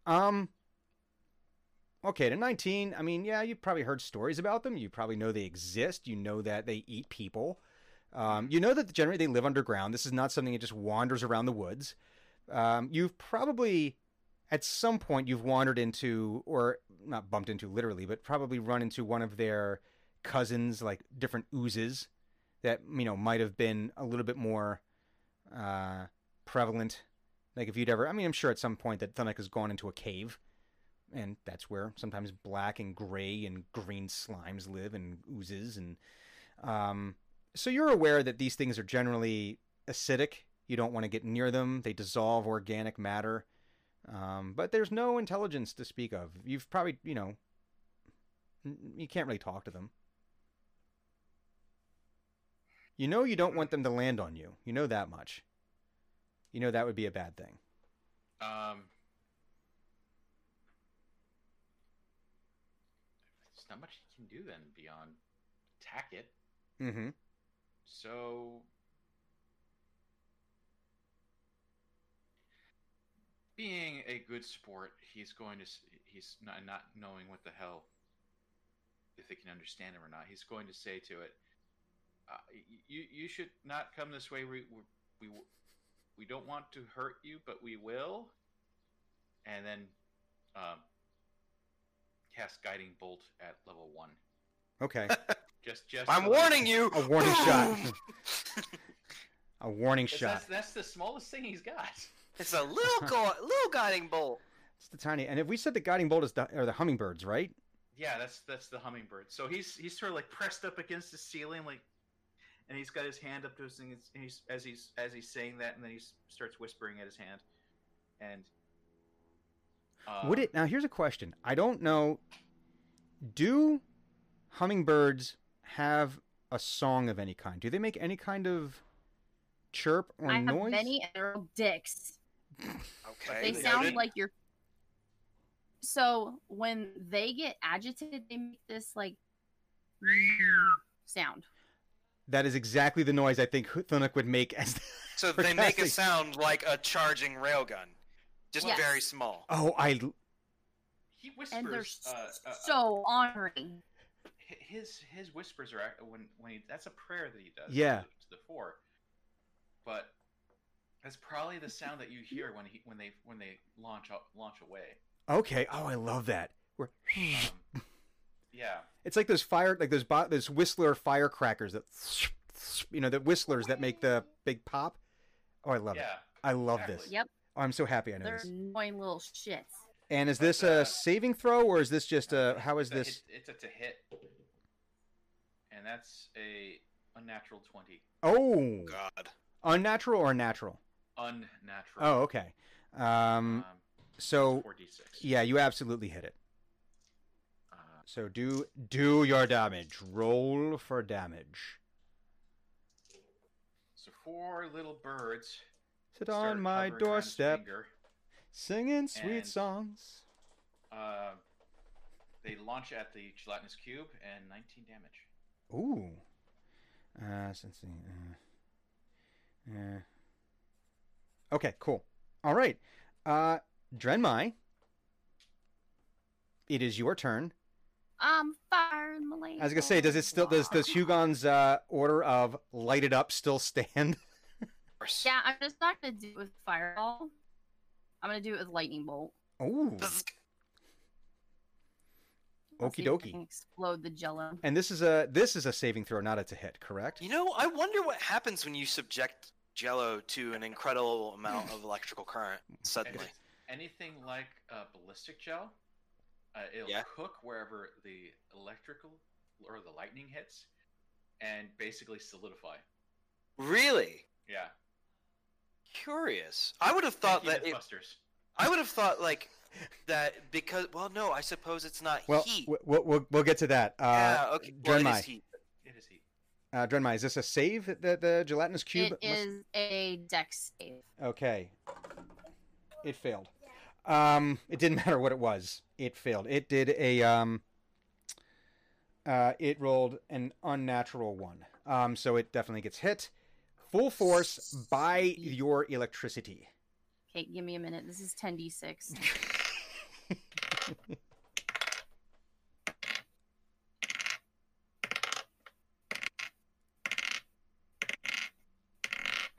Um. Okay, to 19, I mean, yeah, you've probably heard stories about them. You probably know they exist. You know that they eat people. Um, you know that generally they live underground. This is not something that just wanders around the woods. Um, you've probably, at some point, you've wandered into, or not bumped into literally, but probably run into one of their cousins, like different oozes that, you know, might have been a little bit more uh, prevalent like if you'd ever, I mean, I'm sure at some point that Thunuk has gone into a cave, and that's where sometimes black and gray and green slimes live and oozes, and um, so you're aware that these things are generally acidic. You don't want to get near them. They dissolve organic matter, um, but there's no intelligence to speak of. You've probably, you know, you can't really talk to them. You know you don't want them to land on you. You know that much. You know that would be a bad thing. Um, there's not much he can do then beyond attack it. Mm-hmm. So, being a good sport, he's going to he's not not knowing what the hell if it can understand him or not. He's going to say to it, uh, "You you should not come this way. We we we we don't want to hurt you, but we will." And then, um, cast guiding bolt at level one. Okay. Just just. I'm warning you. A warning shot. A warning shot. That's, that's the smallest thing he's got. It's a little go- little guiding bolt. It's the tiny. And if we said the guiding bolt is the or the hummingbirds, right? Yeah, that's that's the hummingbird. So he's he's sort of like pressed up against the ceiling, like, and he's got his hand up to his thing. and he's as he's as he's saying that, and then he starts whispering at his hand, and. Uh, Would it now? Here's a question. I don't know. Do hummingbirds have a song of any kind? Do they make any kind of chirp or I have noise? many and they're dicks. Okay. They noted. sound like you're. So when they get agitated, they make this like sound. That is exactly the noise I think Thunuk would make as. So they make a sound like a charging railgun, just Yes. very small. Oh, I He And they're whispers. Uh, uh, so honoring. his his whispers are when when he that's a prayer that he does. Yeah. To, the- to the four. But that's probably the sound that you hear when he when they when they launch up launch away. okay. Oh, I love that. We're, Um, yeah. it's like those fire, like those bo- those Whistler firecrackers that, you know, the whistlers that make the big pop. Oh, I love it. Yeah. I love exactly. this. Yep, Oh, I'm so happy I know they're this. annoying little shits. And is But, this uh, a saving throw or is this just a? How is It's a this? it's a to hit, and that's a unnatural twenty. Oh, God. unnatural or natural? Unnatural. Oh, okay. Um, so four d six. yeah, you absolutely hit it. Uh, So do do your damage. Roll for damage. so four little birds. Sit on my hovering around his doorstep, singing sweet and- songs. Uh, they launch at the gelatinous cube and 19 damage. Ooh. Uh, so let's see. Uh, uh. Okay, cool. All right. Uh, Drenmai, it is your turn. I'm firing my lane. I was gonna say, does it still does does Hugon's uh, order of light it up still stand? Yeah, I'm just not gonna do it with fireball. I'm gonna do it with lightning bolt. Ooh. Bzz. Let's Okie see if I dokie. Explode the jello. And this is a this is a saving throw, not a to hit, correct? You know, I wonder what happens when you subject Jello to an incredible amount of electrical current suddenly. anything like a ballistic gel, uh, it'll Yeah. cook wherever the electrical or the lightning hits, and basically solidify. Really Yeah. curious. I would have thought Thank you, that. It, Mythbusters. I would have thought like that because. Well, no. I suppose it's not Well, heat. w- we'll, we'll we'll get to that. Uh, yeah. Okay. Well, it Drenmai. is heat. It is heat. Uh, Drenmai, is this a save? The the gelatinous cube. It is a dex save. Okay. It failed. Um, it didn't matter what it was. It failed. It did a um. Uh, it rolled an unnatural one. Um, so it definitely gets hit. Full force by your electricity. Okay, give me a minute. This is 10d6.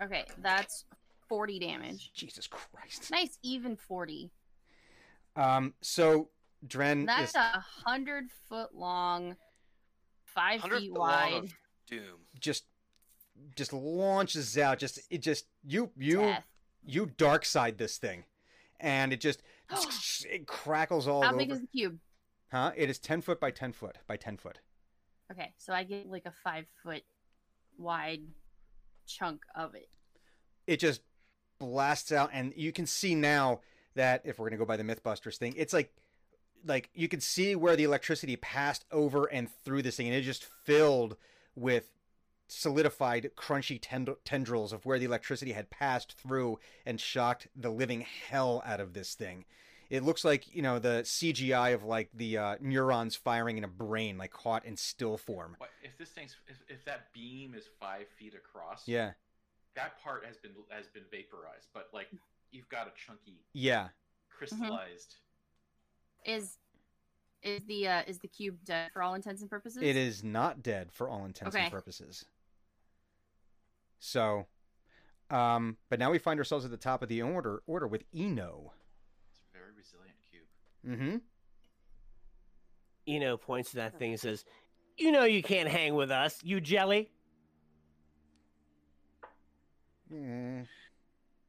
Okay, that's 40 damage. Jesus Christ. Nice even 40. Um, so Dren That's is a hundred foot long, five feet foot wide Doom. just just launches out. Just it just you you death. you dark side this thing, and it just it crackles all How over. big is the cube? Huh? It is ten foot by ten foot by ten foot. Okay, so I get like a five foot wide chunk of it. It just blasts out, and you can see now that if we're gonna go by the MythBusters thing, it's like like you can see where the electricity passed over and through this thing, and it just filled with solidified, crunchy tend- tendrils of where the electricity had passed through and shocked the living hell out of this thing. It looks like you know the CGI of like the uh, neurons firing in a brain, like caught in still form. What if this thing's if, if that beam is five feet across? Yeah, That part has been has been vaporized, but like you've got a chunky yeah. crystallized. Is is the uh, is the cube dead for all intents and purposes? It is not dead for all intents and purposes. So, um, but now we find ourselves at the top of the order order with Eno. It's a very resilient cube. Mm-hmm. Eno points to that thing and says, "You know you can't hang with us, you jelly." Mm.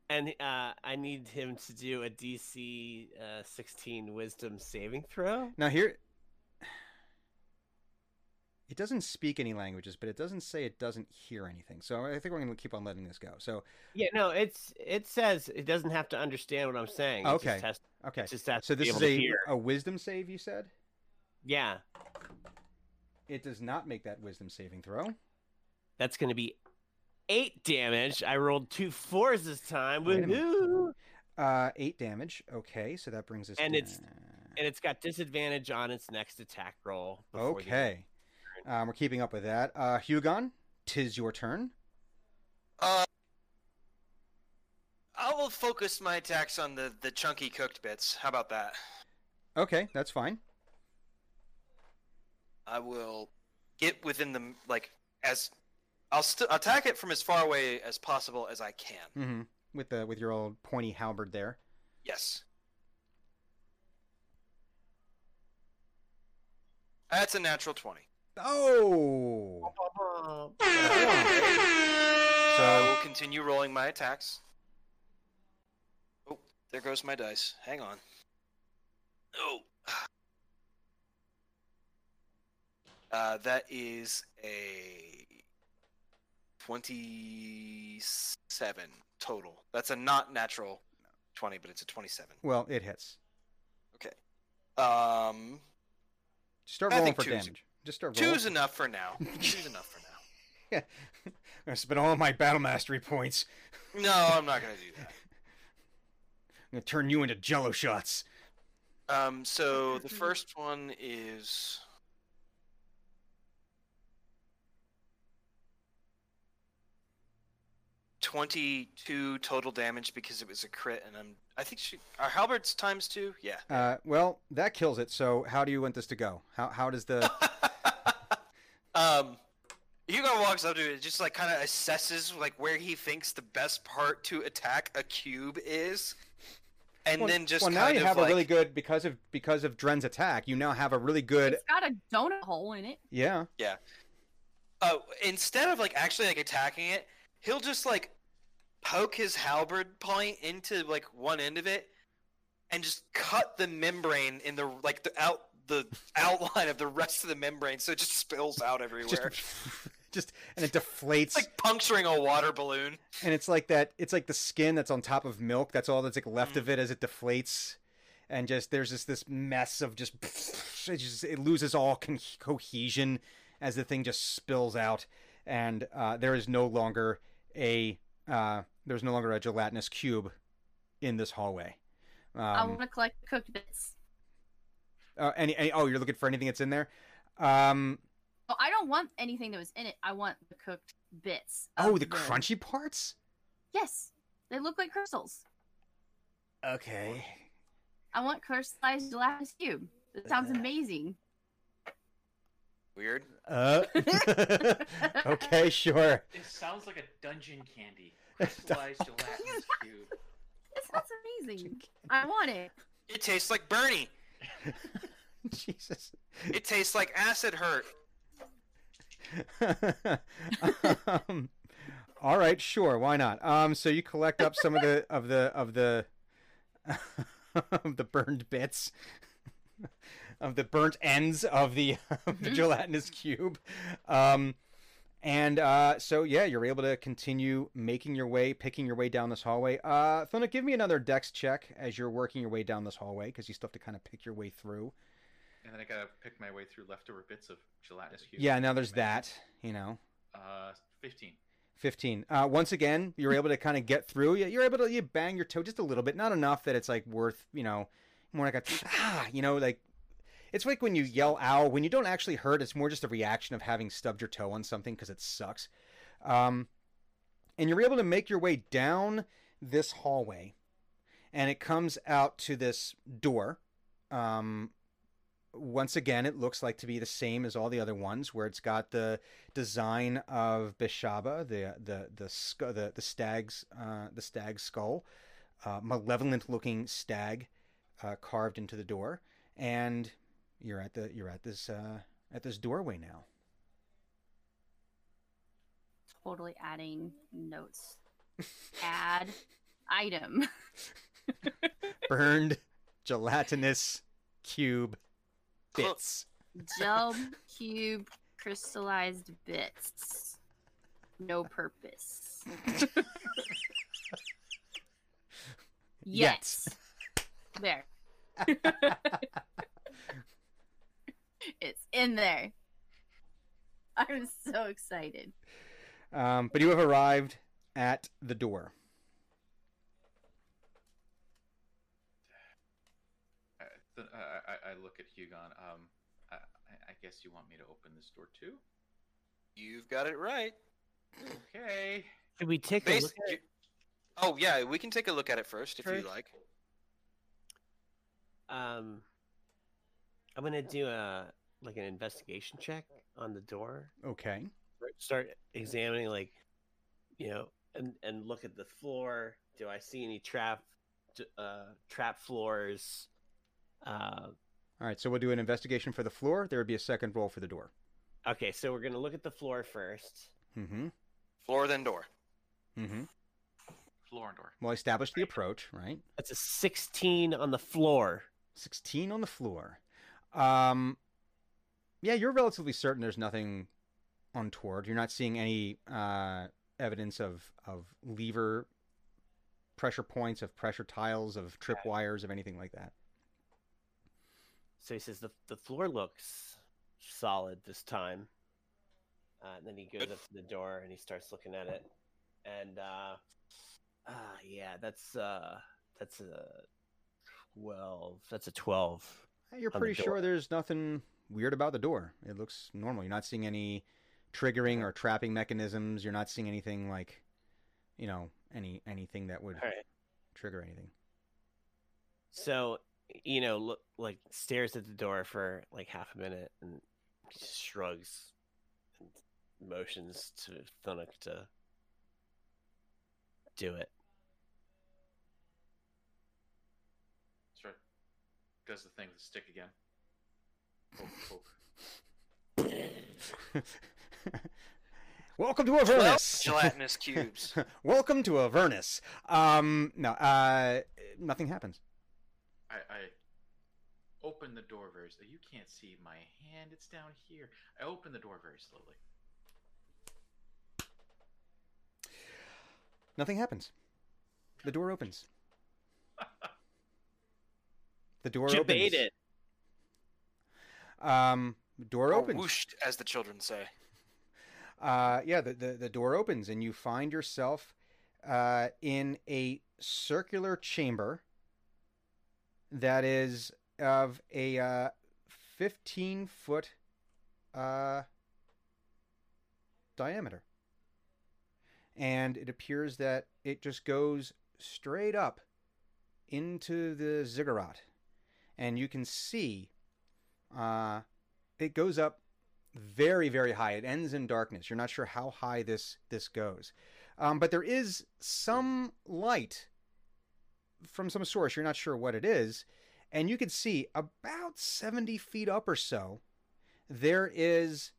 And uh, I need him to do a DC uh, 16 Wisdom saving throw. Now here, it doesn't speak any languages, but it doesn't say it doesn't hear anything. So I think we're going to keep on letting this go. So Yeah, no, it's it says it doesn't have to understand what I'm saying. It Okay. just has, okay, just has so this is a a wisdom save. You said Yeah, it does not make that wisdom saving throw. that's going to be eight damage. I rolled two fours this time. Wait. Woohoo! Uh, eight damage. Okay, so that brings us. And it's- and it's got disadvantage on its next attack roll. Okay. Um, we're keeping up with that. Uh, Hugon, tis your turn. Uh, I will focus my attacks on the the chunky cooked bits. How about that? Okay, that's fine. I will get within the like as I'll st- attack it from as far away as possible as I can. Mm-hmm. With the with your old pointy halberd there. Yes. That's a natural twenty. Oh. So I will continue rolling my attacks. Oh, there goes my dice. Hang on. Oh. Uh, that is a 27 total. That's a not natural 20, but it's a 27. well, it hits. Okay. Um, Just start I rolling think for two's- damage. Just start rolling. two's enough for now. Two's enough for now. I'm gonna spend all of my battle mastery points. No, I'm not gonna do that. I'm gonna turn you into jello shots. Um, so the first one is twenty-two total damage because it was a crit, and I'm I think she are halberds times two. Yeah. Uh, well, that kills it. So how do you want this to go? How how does the um, Hugo walks up to it, just like kind of assesses like where he thinks the best part to attack a cube is, and well, then just well now kind you of have like a really good because of because of Dren's attack. You now have a really good It's got a donut hole in it. Yeah. Yeah. Oh, instead of like actually like attacking it, he'll just like poke his halberd point into like one end of it, and just cut the membrane in the like the out the outline of the rest of the membrane, so it just spills out everywhere. Just just and it deflates It's like puncturing a water balloon. and it's like that it's like the skin that's on top of milk that's all that's like left Mm. of it as it deflates and just there's just this mess of just it just it loses all con- cohesion as the thing just spills out and uh, there is no longer a uh, there's no longer a gelatinous cube in this hallway I um, want to collect cooked bits. uh, any, any oh you're looking for anything that's in there um Oh, I don't want anything that was in it. I want the cooked bits. oh the crunchy parts Yes, they look like crystals. okay I want crystallized gelatinous cube. That sounds amazing. Weird. uh okay sure It sounds like a dungeon candy. Crystallized gelatinous cube. It sounds amazing. I want it. It tastes like Bernie. Jesus. It tastes like acid hurt. um, all right, sure, why not? Um, so you collect up some of the of the of the of the burned bits of the burnt ends of the, of the Mhm. gelatinous cube. Um, and uh, so yeah, you're able to continue making your way, picking your way down this hallway. Uh, Thona, give me another dex check as you're working your way down this hallway because you still have to kind of pick your way through. And then I gotta pick my way through leftover bits of gelatinous cube. Yeah, now there's that. You know, Uh, 15. 15. Uh, once again, you're able to kind of get through. You- You're able to you bang your toe just a little bit, not enough that it's like worth, you know, more like a ah, you know, like it's like when you yell ow when you don't actually hurt. It's more just a reaction of having stubbed your toe on something because it sucks. Um, and you're able to make your way down this hallway, and it comes out to this door. Um, once again, it looks like to be the same as all the other ones, where it's got the design of Beshaba, the the the sc- the, the stag's uh, the stag skull, uh, malevolent looking stag uh, carved into the door, and you're at the you're at this uh, at this doorway now. Totally adding notes. Add item. Burned gelatinous cube bits. Gel cube crystallized bits. No purpose. Yes. There. it's in there. I'm so excited. Um, but you have arrived at the door. Uh, uh, I, I look at Hugon. Um, I, I I guess you want me to open this door too? You've got it right. Okay. Should we take a look at you- oh yeah, we can take a look at it first if First. you like. Um, I'm gonna do a like an investigation check on the door. Okay. Start examining, like, you know, and and look at the floor. Do I see any trap, uh, trap floors? Uh, All right. So we'll do an investigation for the floor. There would be a second roll for the door. okay, so we're gonna look at the floor first. Mm-hmm. Floor then door. Mm-hmm. Floor and door. We'll establish the approach, right? That's a 16 on the floor. 16 on the floor. Um, yeah, you're relatively certain there's nothing untoward. You're not seeing any uh, evidence of, of lever pressure points, of pressure tiles, of trip wires, of anything like that. So he says the the floor looks solid this time. Uh, and then he goes up to the door and he starts looking at it, and uh, uh yeah, that's uh that's a twelve. That's a twelve. Eh, you're On the pretty sure there's nothing weird about the door. It looks normal. You're not seeing any triggering or trapping mechanisms. You're not seeing anything like, you know, any anything that would right. trigger anything. So you know, look like stares at the door for like half a minute and shrugs and motions to Thunuk to do it. Sort of does the thing with the stick again. Poke, poke. Welcome to Twelve Avernus. gelatinous cubes. Welcome to Avernus. Um, no, uh, nothing happens. I, I open the door very slowly. You can't see my hand. It's down here. I open the door very slowly. Nothing happens. The door opens. The door opens. It. Um, the door Or opens. whooshed, as the children say. Uh, yeah, the, the, the door opens and you find yourself uh, in a circular chamber that is of a uh, 15 foot uh, diameter. And it appears that it just goes straight up into the ziggurat. And you can see uh, it goes up very very high. It ends in darkness. You're not sure how high this this goes. Um, but there is some light from some source. You're not sure what it is. And you can see about 70 feet up or so there is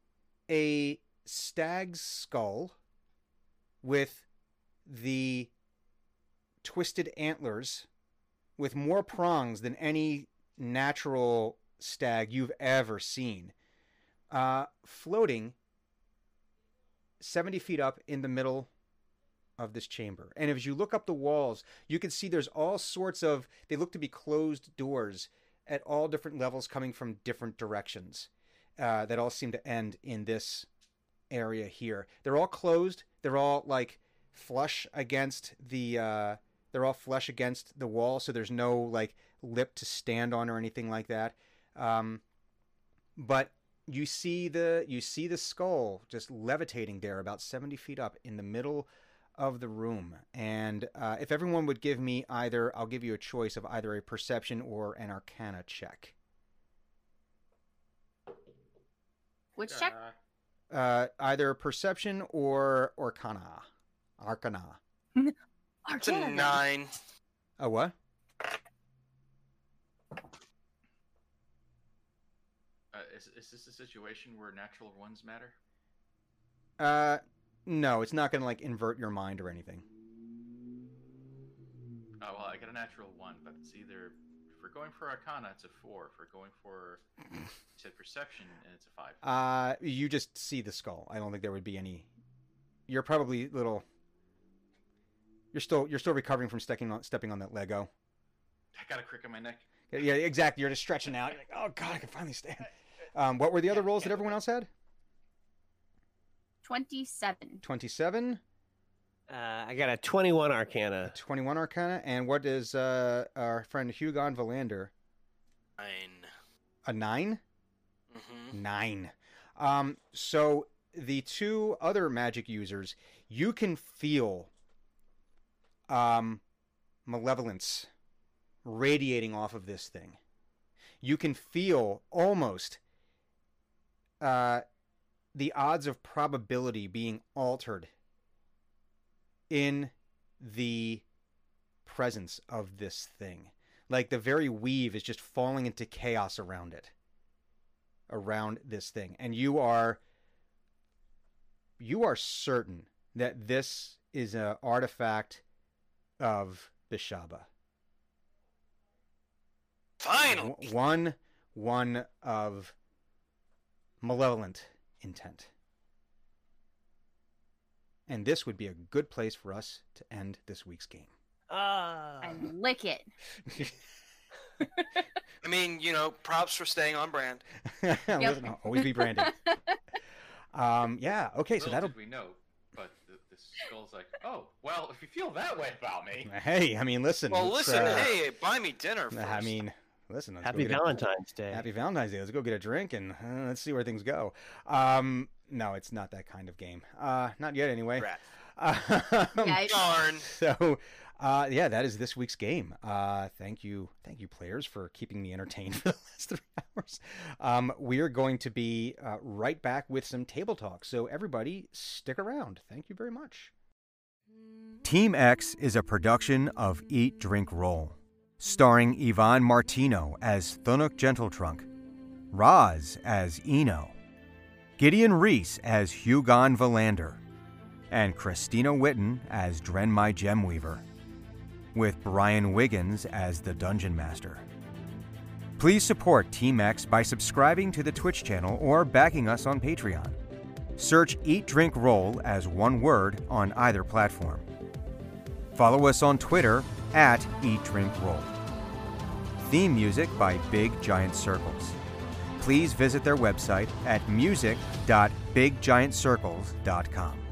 a stag's skull with the twisted antlers with more prongs than any natural stag you've ever seen uh, floating 70 feet up in the middle of this chamber. And as you look up the walls, you can see there's all sorts of, they look to be closed doors at all different levels coming from different directions uh, that all seem to end in this area here. They're all closed. They're all like flush against the, uh, they're all flush against the wall. So there's no like lip to stand on or anything like that. Um, but you see the you see the skull just levitating there about 70 feet up in the middle of the room and uh, if everyone would give me either i'll give you a choice of either a perception or an arcana check Which check? Uh, uh, either perception or arcana arcana It's a Arcana nine. a what uh, is, is this a situation where natural ones matter? uh no it's not gonna like invert your mind or anything Oh well, I got a natural one, but it's either if we're going for Arcana, it's a four. If we're going for said perception, and it's a five. uh you just see the skull i don't think there would be any you're probably a little you're still you're still recovering from stepping on stepping on that lego I got a crick in my neck. Yeah, exactly. You're just stretching out. You're like, oh god, I can finally stand. Um, what were the other rolls that everyone else had? 27. Twenty-seven, Uh, I got a 21 Arcana. 21 Arcana, and what is uh, our friend Hugon Valander? Nine. A nine. hmm Nine. Um, so the two other magic users, you can feel um, malevolence radiating off of this thing. You can feel almost uh, the odds of probability being altered in the presence of this thing. Like the very weave is just falling into chaos around it around this thing and you are you are certain that this is an artifact of Beshaba. Finally. One one of malevolent intent. And this would be a good place for us to end this week's game. Ah. And lick it. I mean, you know, props for staying on brand. Listen, always be branded. Um, yeah. Okay. So that'll. did we know, but the, the skull's like, oh, well, if you feel that way about me, Hey, I mean, listen. Well, listen, uh, hey, buy me dinner first. I mean, listen. let's Happy get a- Valentine's Day. Happy Valentine's Day. Let's go get a drink and uh, let's see where things go. Um, no, it's not that kind of game. Uh, not yet, anyway. Rat. Um, Yeah, Darn. So, uh, yeah, that is this week's game. Uh, thank you, thank you, players, for keeping me entertained for the last three hours. Um, we are going to be uh, right back with some table talk. So, everybody, stick around. Thank you very much. Team X is a production of Eat, Drink, Roll, starring Yvonne Martino as Thunuk Gentletrunk, Roz as Eno, Gideon Reese as Hugon Valander, and Christina Witten as Drenmai Gemweaver, with Brian Wiggins as the Dungeon Master. Please support Team X by subscribing to the Twitch channel or backing us on Patreon. Search Eat Drink Roll as one word on either platform. Follow us on Twitter at Eat Drink Roll. Theme music by Big Giant Circles. Please visit their website at music.biggiantcircles.com.